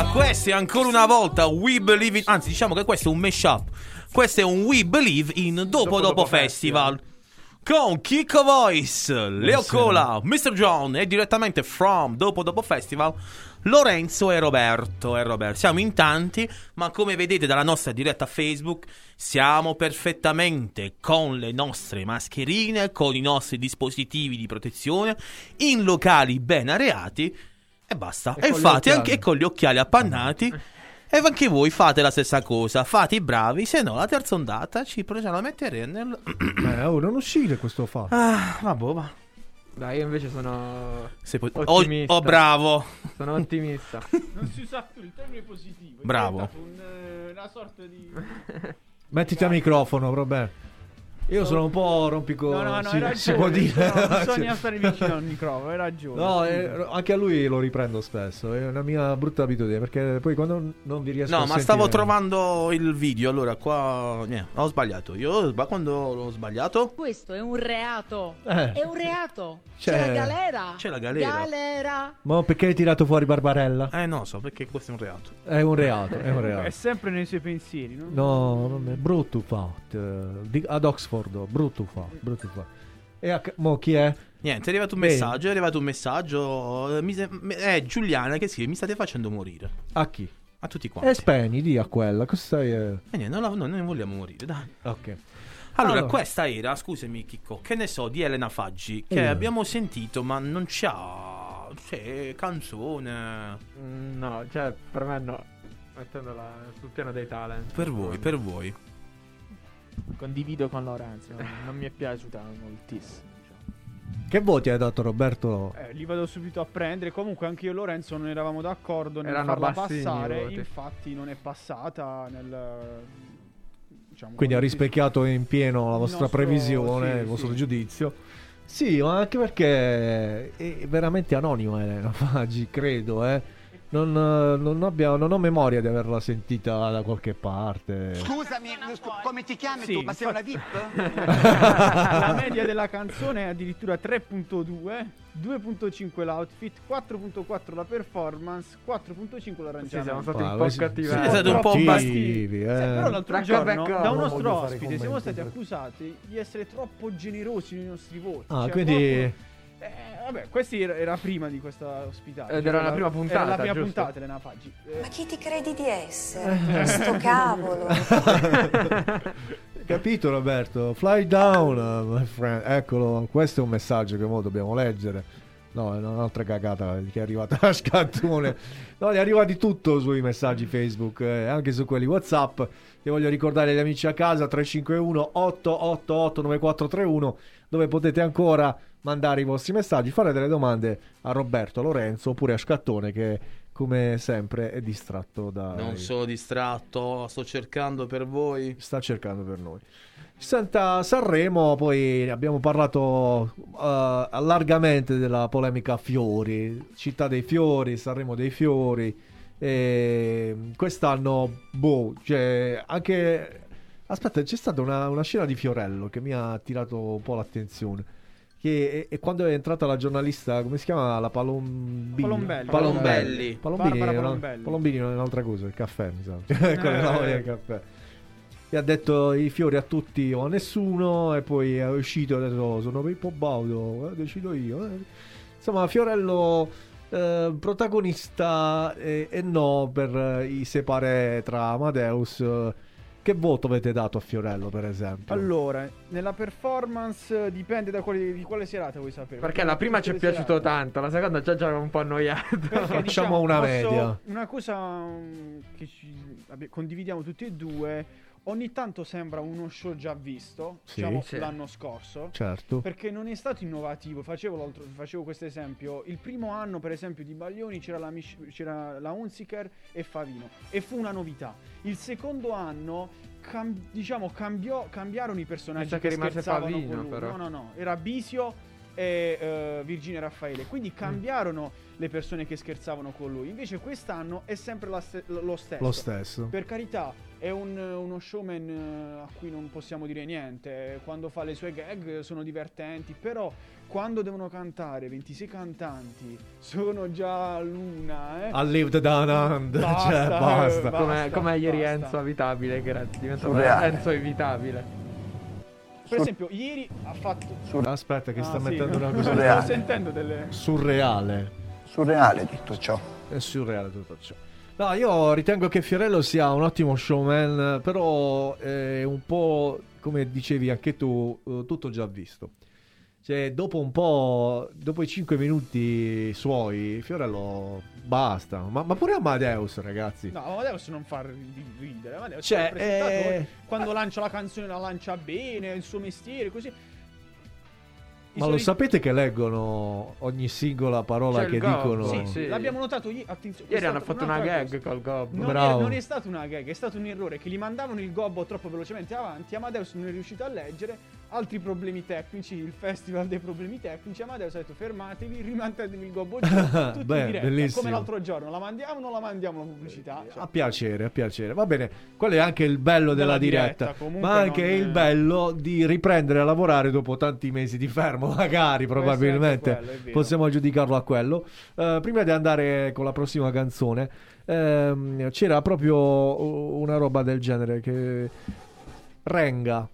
Speaker 1: diretta. Questo è ancora una volta We Believe in. Anzi, diciamo che questo è un mashup. Questo è un We Believe in Dopo Dopo,
Speaker 3: Dopo
Speaker 1: Festival. Con Kiko Voice, Leo. Cola, Mr. John e direttamente from Dopo Dopo Festival Lorenzo e Roberto. E Roberto. Siamo in tanti, ma come vedete dalla nostra diretta Facebook, siamo perfettamente con le nostre mascherine, con i nostri dispositivi di protezione, in locali ben areati e basta.
Speaker 3: E
Speaker 1: E,
Speaker 3: occhiali.
Speaker 1: anche con gli occhiali appannati. E anche voi fate la stessa cosa, fate i bravi, se no la terza ondata ci ce la metteremo nel...
Speaker 3: Eh, oh, non uscire questo fatto.
Speaker 1: Ah, vabbè, va.
Speaker 6: Dai, io invece sono
Speaker 1: Se poi-
Speaker 6: ottimista.
Speaker 1: Oh, oh, bravo.
Speaker 6: Sono ottimista.
Speaker 4: Non si usa più il termine positivo.
Speaker 1: Bravo.
Speaker 4: un, eh, una sorta di.
Speaker 3: Mettiti a microfono, Roberto. Io sono un po' rompico.
Speaker 7: No, no, no,
Speaker 3: si,
Speaker 7: ragione.
Speaker 3: si può dire.
Speaker 7: No, bisogna stare vicino al microfono, hai ragione.
Speaker 3: No, eh, anche a lui lo riprendo spesso. È una mia brutta abitudine. Perché poi quando non vi riesco a
Speaker 1: No, ma
Speaker 3: sentire-
Speaker 1: stavo trovando il video, allora qua... niente, ho sbagliato. Io ma quando l'ho sbagliato...
Speaker 23: Questo è un reato.
Speaker 3: Eh.
Speaker 23: È un reato.
Speaker 3: C'è-
Speaker 23: C'è, la galera.
Speaker 1: C'è la galera.
Speaker 23: Galera.
Speaker 3: Ma perché hai tirato fuori Barbarella?
Speaker 1: Eh, no, so, perché questo è un reato.
Speaker 3: È un reato, è un
Speaker 7: È
Speaker 3: reato.
Speaker 7: sempre nei suoi pensieri, no?
Speaker 3: No, non è brutto fatto. eh, Ad Oxford, brutto fatto, brutto fatto. E a, mo chi è?
Speaker 1: Niente, è arrivato un
Speaker 3: Bene.
Speaker 1: messaggio, è arrivato un messaggio... eh, mi se- È Giuliana che scrive, mi state facendo morire.
Speaker 3: A chi?
Speaker 1: A tutti quanti.
Speaker 3: E spegni, di a quella. Cosa stai... eh?
Speaker 1: E niente, no, no, noi non vogliamo morire, dai.
Speaker 3: Ok.
Speaker 1: Allora,
Speaker 3: Allora.
Speaker 1: questa era, scusami Chicco, che ne so, di Elena Faggi, che
Speaker 3: Eh.
Speaker 1: abbiamo sentito, ma non c'ha... C'è canzone...
Speaker 6: Mm, no, cioè, per me no. Mettendola sul piano dei talent.
Speaker 1: Per voi, per voi.
Speaker 14: Condivido con Lorenzo. Non mi è piaciuta moltissimo. diciamo.
Speaker 3: Che voti hai dato Roberto?
Speaker 7: Eh, li vado subito a prendere. Comunque anche io e Lorenzo non eravamo d'accordo nel
Speaker 6: Erano
Speaker 7: farla
Speaker 6: bassini
Speaker 7: passare.
Speaker 6: voti.
Speaker 7: Infatti non è passata nel... Diciamo,
Speaker 3: Quindi ha rispecchiato in pieno la vostra
Speaker 7: nostro-
Speaker 3: previsione,
Speaker 7: sì,
Speaker 3: il vostro
Speaker 7: sì.
Speaker 3: giudizio. Sì, ma anche perché è veramente anonima Elena Faggi, credo, eh. Non, eh, non abbia- non ho memoria di averla sentita da qualche parte.
Speaker 15: Scusami, scu- come ti chiami
Speaker 7: Sì,
Speaker 15: tu? Ma sei una VIP?
Speaker 7: La media della canzone è addirittura 3.2, 2.5 l'outfit, 4.4 la performance, 4.5 l'arrangiamento.
Speaker 6: Sì, siamo stati
Speaker 3: Ah,
Speaker 6: un po' cattivi.
Speaker 1: Siete stati un po'
Speaker 3: cattivi, eh.
Speaker 7: Però l'altro
Speaker 6: Franco
Speaker 7: giorno
Speaker 6: Becco-
Speaker 7: da un nostro ospite siamo stati accusati di essere troppo generosi nei nostri voti.
Speaker 3: Ah,
Speaker 7: Cioè,
Speaker 3: quindi
Speaker 7: qualcuno- Eh, vabbè, questa era, era prima di questa ospitata.
Speaker 6: Ed era la prima puntata,
Speaker 7: Era la prima
Speaker 6: giusto?
Speaker 7: puntata, Elena Faggi. Eh,
Speaker 22: Ma chi ti credi di essere? Sto cavolo.
Speaker 3: Capito Roberto? Fly down, my friend. Eccolo, questo è un messaggio che mo dobbiamo leggere. No, è un'altra cagata che è arrivata a scattone. No, ne arriva di tutto sui messaggi Facebook, eh, anche su quelli WhatsApp. Io voglio ricordare agli amici a casa 351 888 9431 dove potete ancora mandare i vostri messaggi, fare delle domande a Roberto, a Lorenzo oppure a Scattone che come sempre è distratto da
Speaker 1: Non sono distratto, sto cercando per voi.
Speaker 3: sta cercando per noi. Senta, Sanremo, poi abbiamo parlato eh, largamente della polemica Fiori, città dei fiori, Sanremo dei fiori. E quest'anno, boh, cioè, anche... Aspetta, c'è stata una, una scena di Fiorello che mi ha attirato un po' l'attenzione. Che è, è quando è entrata la giornalista, come si chiama? La Palombini.
Speaker 7: Palombelli.
Speaker 1: Palombelli.
Speaker 3: Palombini,
Speaker 7: Palombelli.
Speaker 3: Palombini è un'altra cosa, il caffè, mi sa. Quella la voglia del caffè. E ha detto i fiori a tutti o a nessuno e poi è uscito e ha detto sono Pippo Baudo, eh, decido io. eh." Insomma, Fiorello eh, protagonista e, e no per eh, i separé tra Amadeus eh, che voto avete dato a Fiorello, per esempio?
Speaker 7: Allora, nella performance eh, dipende da quali- di quale serata vuoi sapere.
Speaker 6: Perché la prima ci è piaciuto
Speaker 7: serate.
Speaker 6: tanto, la seconda già già era un po' annoiato.
Speaker 7: Perché,
Speaker 3: Facciamo una
Speaker 7: posso-
Speaker 3: media.
Speaker 7: Una cosa um, che ci- abbi- condividiamo tutti e due. Ogni tanto sembra uno show già visto,
Speaker 3: Sì.
Speaker 7: diciamo
Speaker 3: Sì.
Speaker 7: l'anno scorso.
Speaker 3: Certo.
Speaker 7: Perché non è stato innovativo. Facevo, l'altro- facevo questo esempio. Il primo anno, per esempio, di Baglioni c'era la, Mich- c'era la Hunziker e Favino. E fu una novità. Il secondo anno. cam- diciamo cambiò, cambiarono i personaggi
Speaker 6: Mi sa che rimase
Speaker 7: scherzavano
Speaker 6: Favino,
Speaker 7: con lui.
Speaker 6: però.
Speaker 7: No, no, no, era Bisio e eh, Virginia Raffaele.
Speaker 6: Mm.
Speaker 7: Quindi cambiarono le persone che scherzavano con lui. Invece quest'anno è sempre la ste- lo stesso.
Speaker 3: Lo stesso.
Speaker 7: Per carità, è un- uno showman eh, a cui non possiamo dire niente. Quando fa le sue gag sono divertenti, però quando devono cantare 26 cantanti sono già l'una, eh.
Speaker 3: I lived down under,
Speaker 7: Basta,
Speaker 3: cioè,
Speaker 7: eh,
Speaker 3: basta.
Speaker 7: basta.
Speaker 6: come, come ieri
Speaker 7: basta.
Speaker 6: Enzo Avitabile, che era diventato
Speaker 3: Surreale.
Speaker 6: Enzo Evitabile.
Speaker 7: Per esempio, ieri ha fatto
Speaker 3: Aspetta, che
Speaker 7: Ah,
Speaker 3: sta
Speaker 7: sì,
Speaker 3: mettendo una cosa.
Speaker 7: Sto sentendo delle
Speaker 3: Surreale.
Speaker 24: Surreale tutto ciò.
Speaker 3: È surreale tutto ciò. No, io ritengo che Fiorello sia un ottimo showman, però è un po', come dicevi anche tu, eh, tutto già visto. Cioè, dopo un po', dopo i 5 minuti suoi, Fiorello basta. Ma, ma pure Amadeus, ragazzi.
Speaker 7: No, Amadeus non fa ri- ridere. Amadeus
Speaker 3: Cioè,
Speaker 7: è
Speaker 3: eh,
Speaker 7: Quando lancia la canzone la lancia bene, il suo mestiere, così.
Speaker 3: Ma lo sapete che leggono ogni singola parola
Speaker 6: C'è
Speaker 3: che dicono?
Speaker 6: sì, sì.
Speaker 7: L'abbiamo notato ieri. Attenzione,
Speaker 6: Ieri hanno fatto una gag
Speaker 7: cosa.
Speaker 6: col gobbo.
Speaker 7: Non,
Speaker 3: Bravo.
Speaker 7: è, non è stata una gag, è stato un errore che li mandavano il gobbo troppo velocemente avanti. Amadeus non è riuscito a leggere. Altri problemi tecnici, il festival dei problemi tecnici. Amadeus ha detto fermatevi, rimandatevi il gobbo giù. Tutti
Speaker 3: Beh,
Speaker 7: diretta,
Speaker 3: bellissimo.
Speaker 7: come l'altro giorno. La mandiamo o non la mandiamo la pubblicità? Cioè,
Speaker 3: A piacere, a piacere. Va bene, quello è anche il bello della,
Speaker 7: Della diretta,
Speaker 3: diretta, ma anche
Speaker 7: non-
Speaker 3: il bello di riprendere a lavorare dopo tanti mesi di fermo, magari, probabilmente.
Speaker 7: quello.
Speaker 3: Possiamo giudicarlo a quello. Eh, prima di andare con la prossima canzone, ehm, c'era proprio una roba del genere che Renga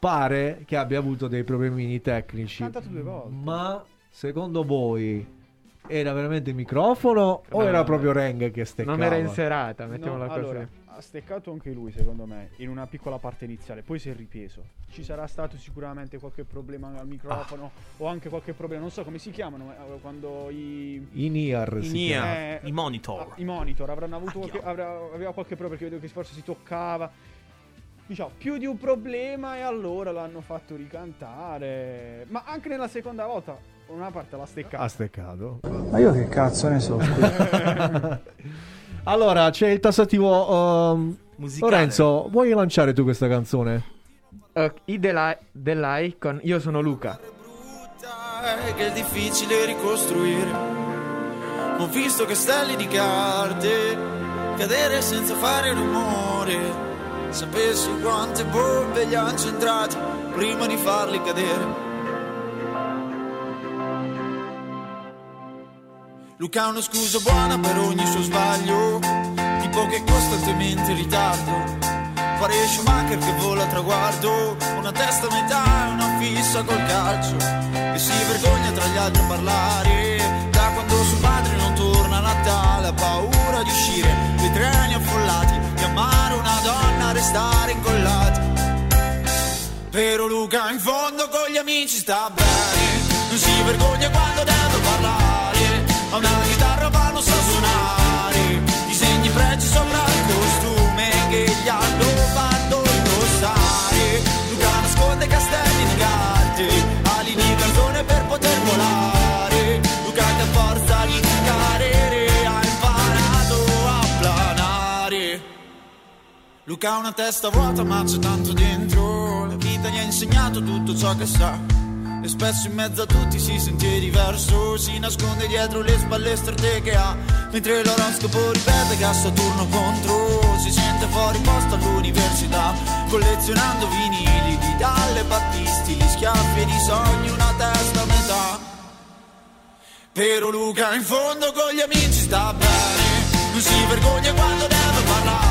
Speaker 3: pare che abbia avuto dei problemini tecnici.
Speaker 7: cantato due volte.
Speaker 3: Ma secondo voi era veramente il microfono o
Speaker 6: No,
Speaker 3: era proprio Renga che steccava?
Speaker 6: Non era in serata, mettiamola
Speaker 7: No,
Speaker 6: così.
Speaker 7: allora, ha steccato anche lui, secondo me, in una piccola parte iniziale. Poi si è ripreso. Ci sarà stato sicuramente qualche problema al microfono
Speaker 3: Ah.
Speaker 7: o anche qualche problema, non so come si chiamano eh, quando i
Speaker 3: In ear
Speaker 1: In
Speaker 3: si
Speaker 1: ear.
Speaker 7: Eh,
Speaker 1: I monitor.
Speaker 7: ah, I monitor avranno avuto qualche, avrà- aveva qualche problema perché vedo che forse si toccava. Diciamo, più di un problema e allora l'hanno fatto ricantare. Ma anche nella seconda volta, una parte l'ha steccata.
Speaker 3: Ha steccato.
Speaker 24: Ma io che cazzo ne so?
Speaker 3: Allora, c'è il tassativo. ehm,
Speaker 1: Musicale.
Speaker 3: Lorenzo, vuoi lanciare tu questa canzone?
Speaker 6: Uh, I Delay, Delay con Io sono Luca.
Speaker 12: è che è difficile ricostruire. Ho visto castelli di carte cadere senza fare rumore. Sapessi quante bombe gli hanno centrati prima di farli cadere. Luca ha una scusa buona per ogni suo sbaglio, tipo che è costantemente in ritardo. Pare Schumacher che vola a traguardo, una testa a metà e una fissa col calcio. E si vergogna tra gli altri a parlare, da quando suo padre non torna a Natale, ha paura di uscire, dei treni affollati, amare una donna, restare incollati. Però Luca in fondo con gli amici sta bene, non si vergogna quando deve parlare, ha una chitarra ma non sa suonare, disegni pregi sopra il costume che gli hanno fatto indossare. Luca nasconde castelli di carte, ali di cartone per poter volare. Luca ha una testa vuota ma c'è tanto dentro. La vita gli ha insegnato tutto ciò che sa. E spesso in mezzo a tutti si sente diverso. Si nasconde dietro le spalle strette che ha. Mentre l'oroscopo ripete che ha Saturno contro. Si sente fuori posto all'università Collezionando vinili di Dalle Battisti. Gli schiaffi di sogni, una testa a metà. Però Luca in fondo con gli amici sta bene. Non si vergogna quando deve parlare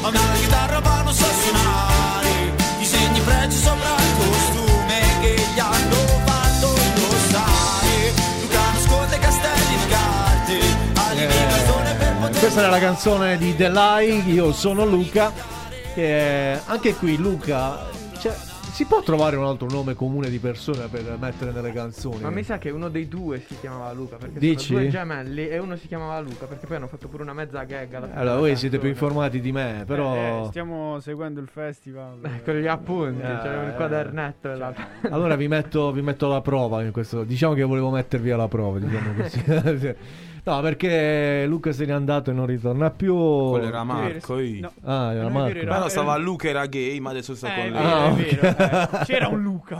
Speaker 12: Ha una chitarra ma non sa suonare. Disegni pregi sopra il costume Che gli hanno fatto indossare. Luca nasconde castelli di carte. Ali di cartone per poter
Speaker 3: Questa era la canzone di Delay, io sono Luca. che anche qui Luca, si può trovare un altro nome comune di persone per mettere nelle canzoni?
Speaker 6: Ma mi sa che uno dei due si chiamava Luca. Perché
Speaker 3: Dici?
Speaker 6: sono due gemelli e uno si chiamava Luca. Perché poi hanno fatto pure una mezza gag alla fine
Speaker 3: Allora, voi siete più
Speaker 6: canzone.
Speaker 3: informati di me, però...
Speaker 7: Eh, stiamo seguendo il festival.
Speaker 6: Eh, con gli appunti,
Speaker 3: Eh,
Speaker 6: c'è un
Speaker 3: eh.
Speaker 6: quadernetto. là.
Speaker 3: Allora vi metto, vi metto alla prova in questo. Diciamo che volevo mettervi alla prova, diciamo così. no, perché Luca se n'è andato e non ritorna più.
Speaker 1: Quello era Marco. io.
Speaker 7: No.
Speaker 3: Ah, era Marco.
Speaker 7: vero, era-
Speaker 1: Ma no, stava Luca era gay, ma adesso sta
Speaker 7: Eh,
Speaker 1: con lei.
Speaker 3: Ah,
Speaker 7: è vero,
Speaker 3: ok.
Speaker 7: eh. C'era un Luca.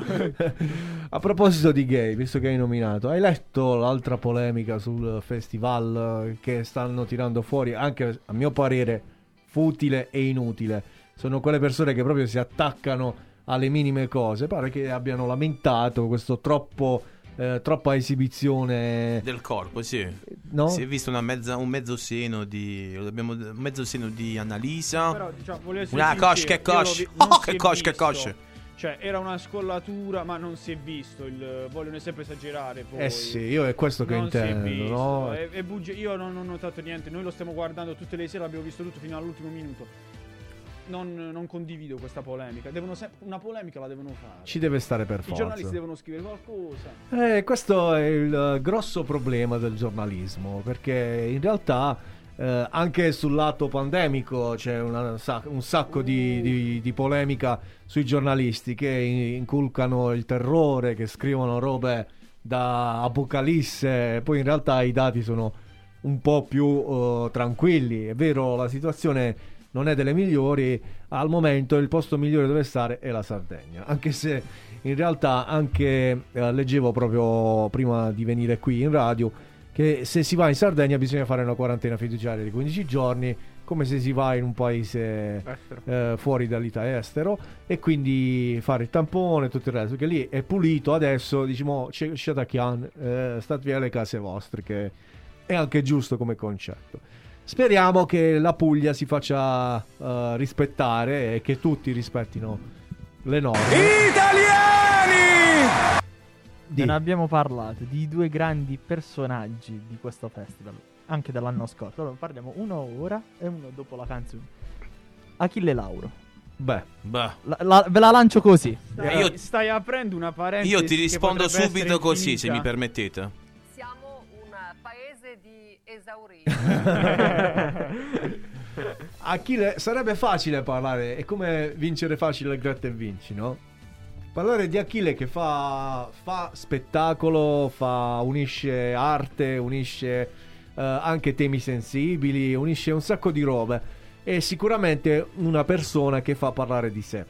Speaker 3: A proposito di gay, visto che hai nominato, hai letto l'altra polemica sul festival che stanno tirando fuori, anche a mio parere, futile e inutile. Sono quelle persone che proprio si attaccano alle minime cose. Pare che abbiano lamentato questo troppo, eh, troppa esibizione
Speaker 1: Del corpo, sì.
Speaker 3: No?
Speaker 1: Si è visto una mezza- un mezzo seno di. Abbiamo un mezzo seno di Annalisa.
Speaker 7: Però, diciamo,
Speaker 1: Una
Speaker 7: sincero,
Speaker 1: coscia, che
Speaker 7: non
Speaker 1: Oh, che
Speaker 7: è
Speaker 1: coscia, che coscia.
Speaker 7: Cioè, era una scollatura, ma non si è visto. Il... Vogliono sempre esagerare. Poi.
Speaker 3: Eh sì, io è questo che
Speaker 7: non si è
Speaker 3: intendo,
Speaker 7: visto.
Speaker 3: no?
Speaker 7: È- è bugie- Io non ho notato niente. Noi lo stiamo guardando tutte le sere, l'abbiamo visto tutto fino all'ultimo minuto. Non, non condivido questa polemica. Devono se- una polemica la devono fare.
Speaker 3: Ci deve stare per
Speaker 7: I
Speaker 3: forza.
Speaker 7: giornalisti devono scrivere qualcosa.
Speaker 3: Eh, questo è il eh, grosso problema del giornalismo, perché in realtà eh, anche sul lato pandemico c'è una un sacco di, di- di polemica sui giornalisti che in- inculcano il terrore, che scrivono robe da apocalisse, poi in realtà i dati sono un po' più eh, tranquilli. È vero, la situazione non è delle migliori, al momento il posto migliore dove stare è la Sardegna, anche se in realtà anche eh, leggevo proprio prima di venire qui in radio che se si va in Sardegna bisogna fare una quarantena fiduciaria di 15 giorni come se si va in un paese eh, fuori dall'Italia estero e quindi fare il tampone e tutto il resto perché lì è pulito adesso diciamo Shatakian eh, state via le case vostre che è anche giusto come concetto speriamo che la Puglia si faccia eh, rispettare e che tutti rispettino le norme
Speaker 14: Italiani!
Speaker 3: Di.
Speaker 14: Non abbiamo parlato di due grandi personaggi di questo festival, anche dell'anno scorso. Allora parliamo uno ora e uno dopo la canzone. Achille Lauro.
Speaker 3: beh
Speaker 1: Beh.
Speaker 14: La- la- ve la lancio così.
Speaker 7: Stai,
Speaker 1: io-
Speaker 7: stai aprendo una parentesi.
Speaker 1: Io ti rispondo subito così, se mi permettete.
Speaker 23: Esauriti.
Speaker 3: Achille sarebbe facile parlare, è come vincere facile il gratta e vinci, no? Parlare di Achille che fa, fa spettacolo, fa, unisce arte, unisce eh, anche temi sensibili, unisce un sacco di robe. È sicuramente una persona che fa parlare di sé.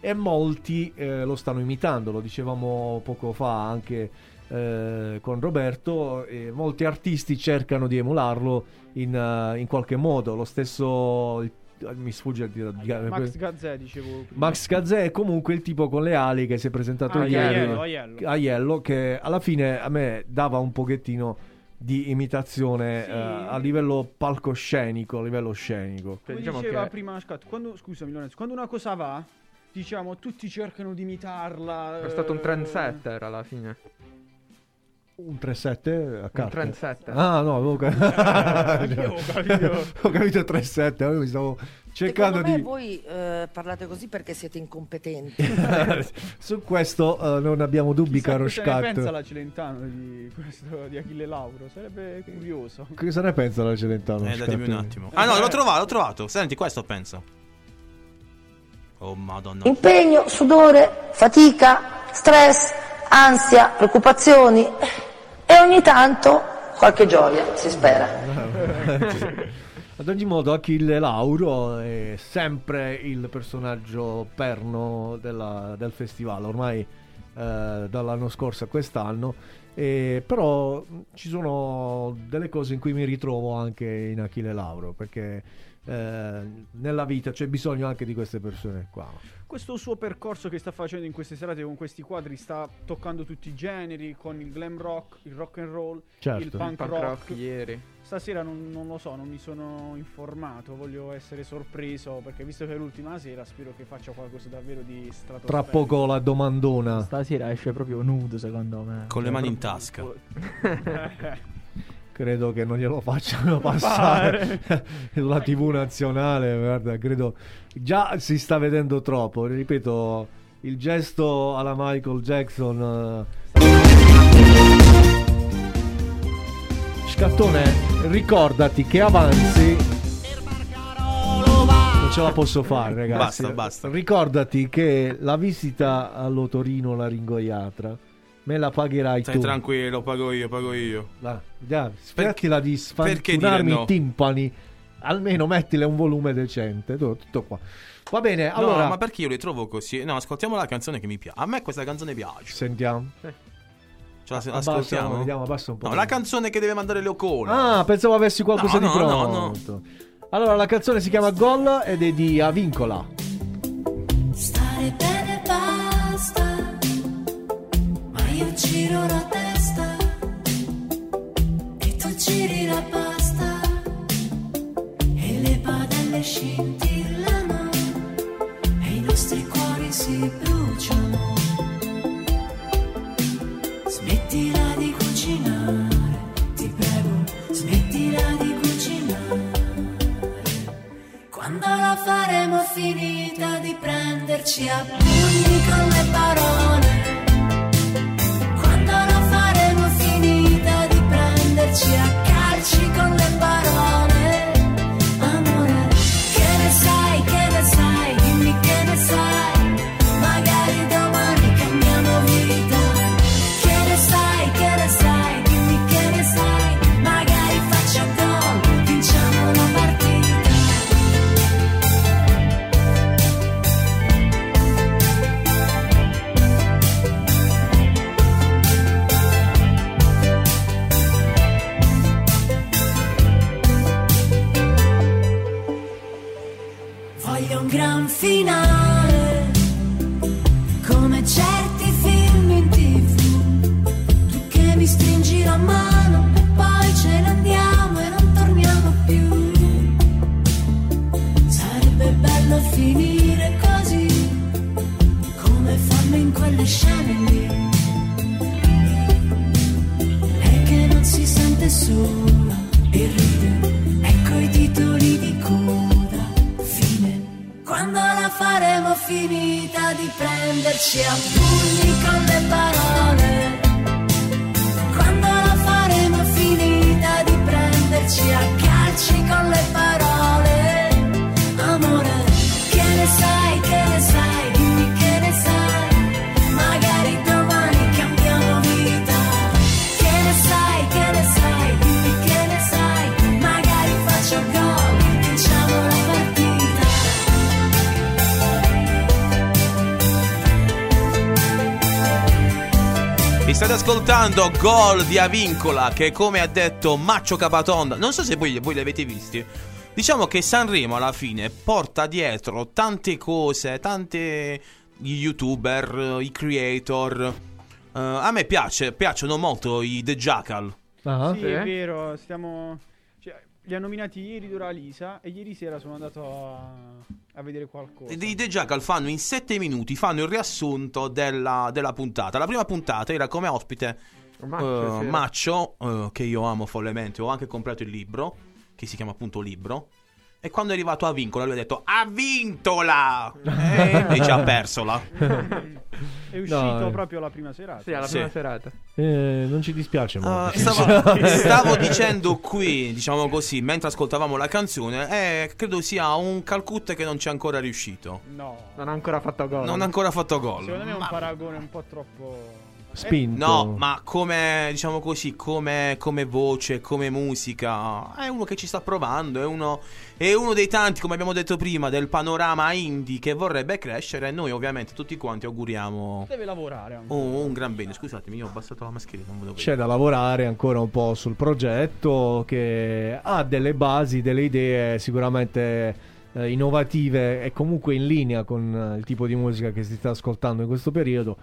Speaker 3: E molti eh, lo stanno imitando, lo dicevamo poco fa anche eh, con Roberto. e molti artisti cercano di emularlo in, eh, in qualche modo. Lo stesso. il- mi sfugge il titolo.
Speaker 7: Max Gazzè, dicevo.
Speaker 3: Max Gazzè è comunque il tipo con le ali che si è presentato
Speaker 7: Ah,
Speaker 3: ieri
Speaker 7: Aiello, Aiello.
Speaker 3: Aiello, che alla fine a me dava un pochettino di imitazione
Speaker 7: Sì.
Speaker 3: eh, a livello palcoscenico, a livello scenico.
Speaker 7: Come
Speaker 6: diciamo
Speaker 7: diceva
Speaker 6: che-
Speaker 7: prima Scott, quando, scusami Lorenzo, quando una cosa va, diciamo, tutti cercano di imitarla.
Speaker 6: È stato un
Speaker 7: eh,
Speaker 6: trendsetter alla fine.
Speaker 3: Un 3-7 a carta.
Speaker 6: trendsetter.
Speaker 3: Ah, no, avevo,
Speaker 7: Io ho capito.
Speaker 3: ho capito 3-7. Io mi stavo cercando di.
Speaker 25: voi eh, parlate così perché siete incompetenti.
Speaker 3: Su questo eh, non abbiamo dubbi,
Speaker 7: Chissà
Speaker 3: caro
Speaker 7: cosa ne pensa
Speaker 3: Scat.
Speaker 7: la Celentano di questo di Achille Lauro? Sarebbe curioso.
Speaker 3: Cosa ne pensa la Celentano?
Speaker 1: Eh, datemi
Speaker 3: Scat?
Speaker 1: un attimo. Ah no, l'ho trovato, l'ho trovato. Senti, questo penso. Oh madonna.
Speaker 22: Impegno, sudore, fatica, stress, ansia, preoccupazioni e ogni tanto qualche gioia, si spera.
Speaker 3: Ad ogni modo, Achille Lauro è sempre il personaggio perno della- del festival, ormai eh, dall'anno scorso a quest'anno. E, però ci sono delle cose in cui mi ritrovo anche in Achille Lauro, perché eh, nella vita c'è bisogno anche di queste persone qua.
Speaker 7: Questo suo percorso che sta facendo in queste serate con questi quadri sta toccando tutti i generi, con il glam rock, il rock and roll,
Speaker 3: Certo.
Speaker 7: il punk,
Speaker 6: Punk
Speaker 7: rock.
Speaker 6: rock ieri.
Speaker 7: Stasera non, non lo so, non mi sono informato, voglio essere sorpreso perché visto che è l'ultima sera spero che faccia qualcosa davvero di stratosferico.
Speaker 3: Tra poco la domandona.
Speaker 14: Stasera esce proprio nudo, secondo me.
Speaker 1: Con le mani in tasca.
Speaker 3: credo che non glielo facciano passare sulla TV nazionale. Guarda, credo già si sta vedendo troppo. Ripeto, il gesto alla Michael Jackson. eh. Scattone, ricordati che avanzi. Non ce la posso fare, ragazzi.
Speaker 1: Basta, basta.
Speaker 3: Ricordati che la visita all'otorino laringoiatra me la pagherai
Speaker 1: Stai
Speaker 3: tu.
Speaker 1: tranquillo, pago io, pago io.
Speaker 3: Va, dai, smettila di sfantunarmi
Speaker 1: no?
Speaker 3: i timpani. Almeno mettile un volume decente. Tutto, tutto qua. Va bene, allora.
Speaker 1: No, ma perché io li trovo così? No, ascoltiamo la canzone che mi piace. A me questa canzone piace.
Speaker 3: Sentiamo.
Speaker 1: Ce la ascoltiamo?
Speaker 3: vediamo, abbassa un po'.
Speaker 1: No, la canzone che deve mandare le ocone.
Speaker 3: Ah, pensavo avessi qualcosa
Speaker 1: No,
Speaker 3: di
Speaker 1: no, no,
Speaker 3: pronto. Allora, la canzone si chiama Gol ed è di Avincola.
Speaker 26: Stare bene io giro la testa e tu giri la pasta e le padelle scintillano e i nostri cuori si bruciano. Smettila di cucinare, ti prego, smettila di cucinare. Quando la faremo finita di prenderci a pugni
Speaker 1: ascoltando Gol di Avincola che come ha detto Maccio Capatonda, non so se voi, voi li avete visti. Diciamo che Sanremo alla fine porta dietro tante cose, tante gli youtuber, i creator. Eh, a me piace, piacciono molto i The Jackal.
Speaker 3: Ah,
Speaker 7: Sì, è vero, stiamo... Cioè, li ha nominati ieri Dura Lisa e ieri sera sono andato a, a vedere qualcosa.
Speaker 1: I The Jackal fanno in 7 minuti fanno il riassunto della, della puntata. La prima puntata era come ospite
Speaker 6: Maccio,
Speaker 1: eh,
Speaker 6: sì.
Speaker 1: Maccio, eh, che io amo follemente. Ho anche comprato il libro, che si chiama appunto Libro. E quando è arrivato a Vincola, lui ha detto: Ha vintola! E invece ha persola.
Speaker 7: È uscito
Speaker 3: No, eh.
Speaker 7: proprio la prima serata.
Speaker 6: Sì, alla
Speaker 1: Sì.
Speaker 6: prima serata.
Speaker 3: Eh, non ci dispiace
Speaker 1: Ah,
Speaker 3: molto.
Speaker 1: stavo, stavo dicendo qui, diciamo così, mentre ascoltavamo la canzone, eh, credo sia un Calcutta che non c'è ancora riuscito.
Speaker 7: No.
Speaker 6: Non ha ancora fatto gol.
Speaker 1: Non ha ancora fatto gol.
Speaker 7: Secondo me è un paragone un po' troppo...
Speaker 3: Spinto.
Speaker 1: No, ma come, diciamo così, come, come voce, come musica, è uno che ci sta provando, è uno, è uno dei tanti, come abbiamo detto prima, del panorama indie che vorrebbe crescere e noi ovviamente tutti quanti auguriamo
Speaker 7: Deve lavorare anche.
Speaker 1: un, un gran bene. Scusatemi, io ho abbassato la mascherina, non vedo
Speaker 3: C'è da lavorare ancora un po' sul progetto che ha delle basi, delle idee sicuramente eh, innovative e comunque in linea con eh, il tipo di musica che si sta ascoltando in questo periodo.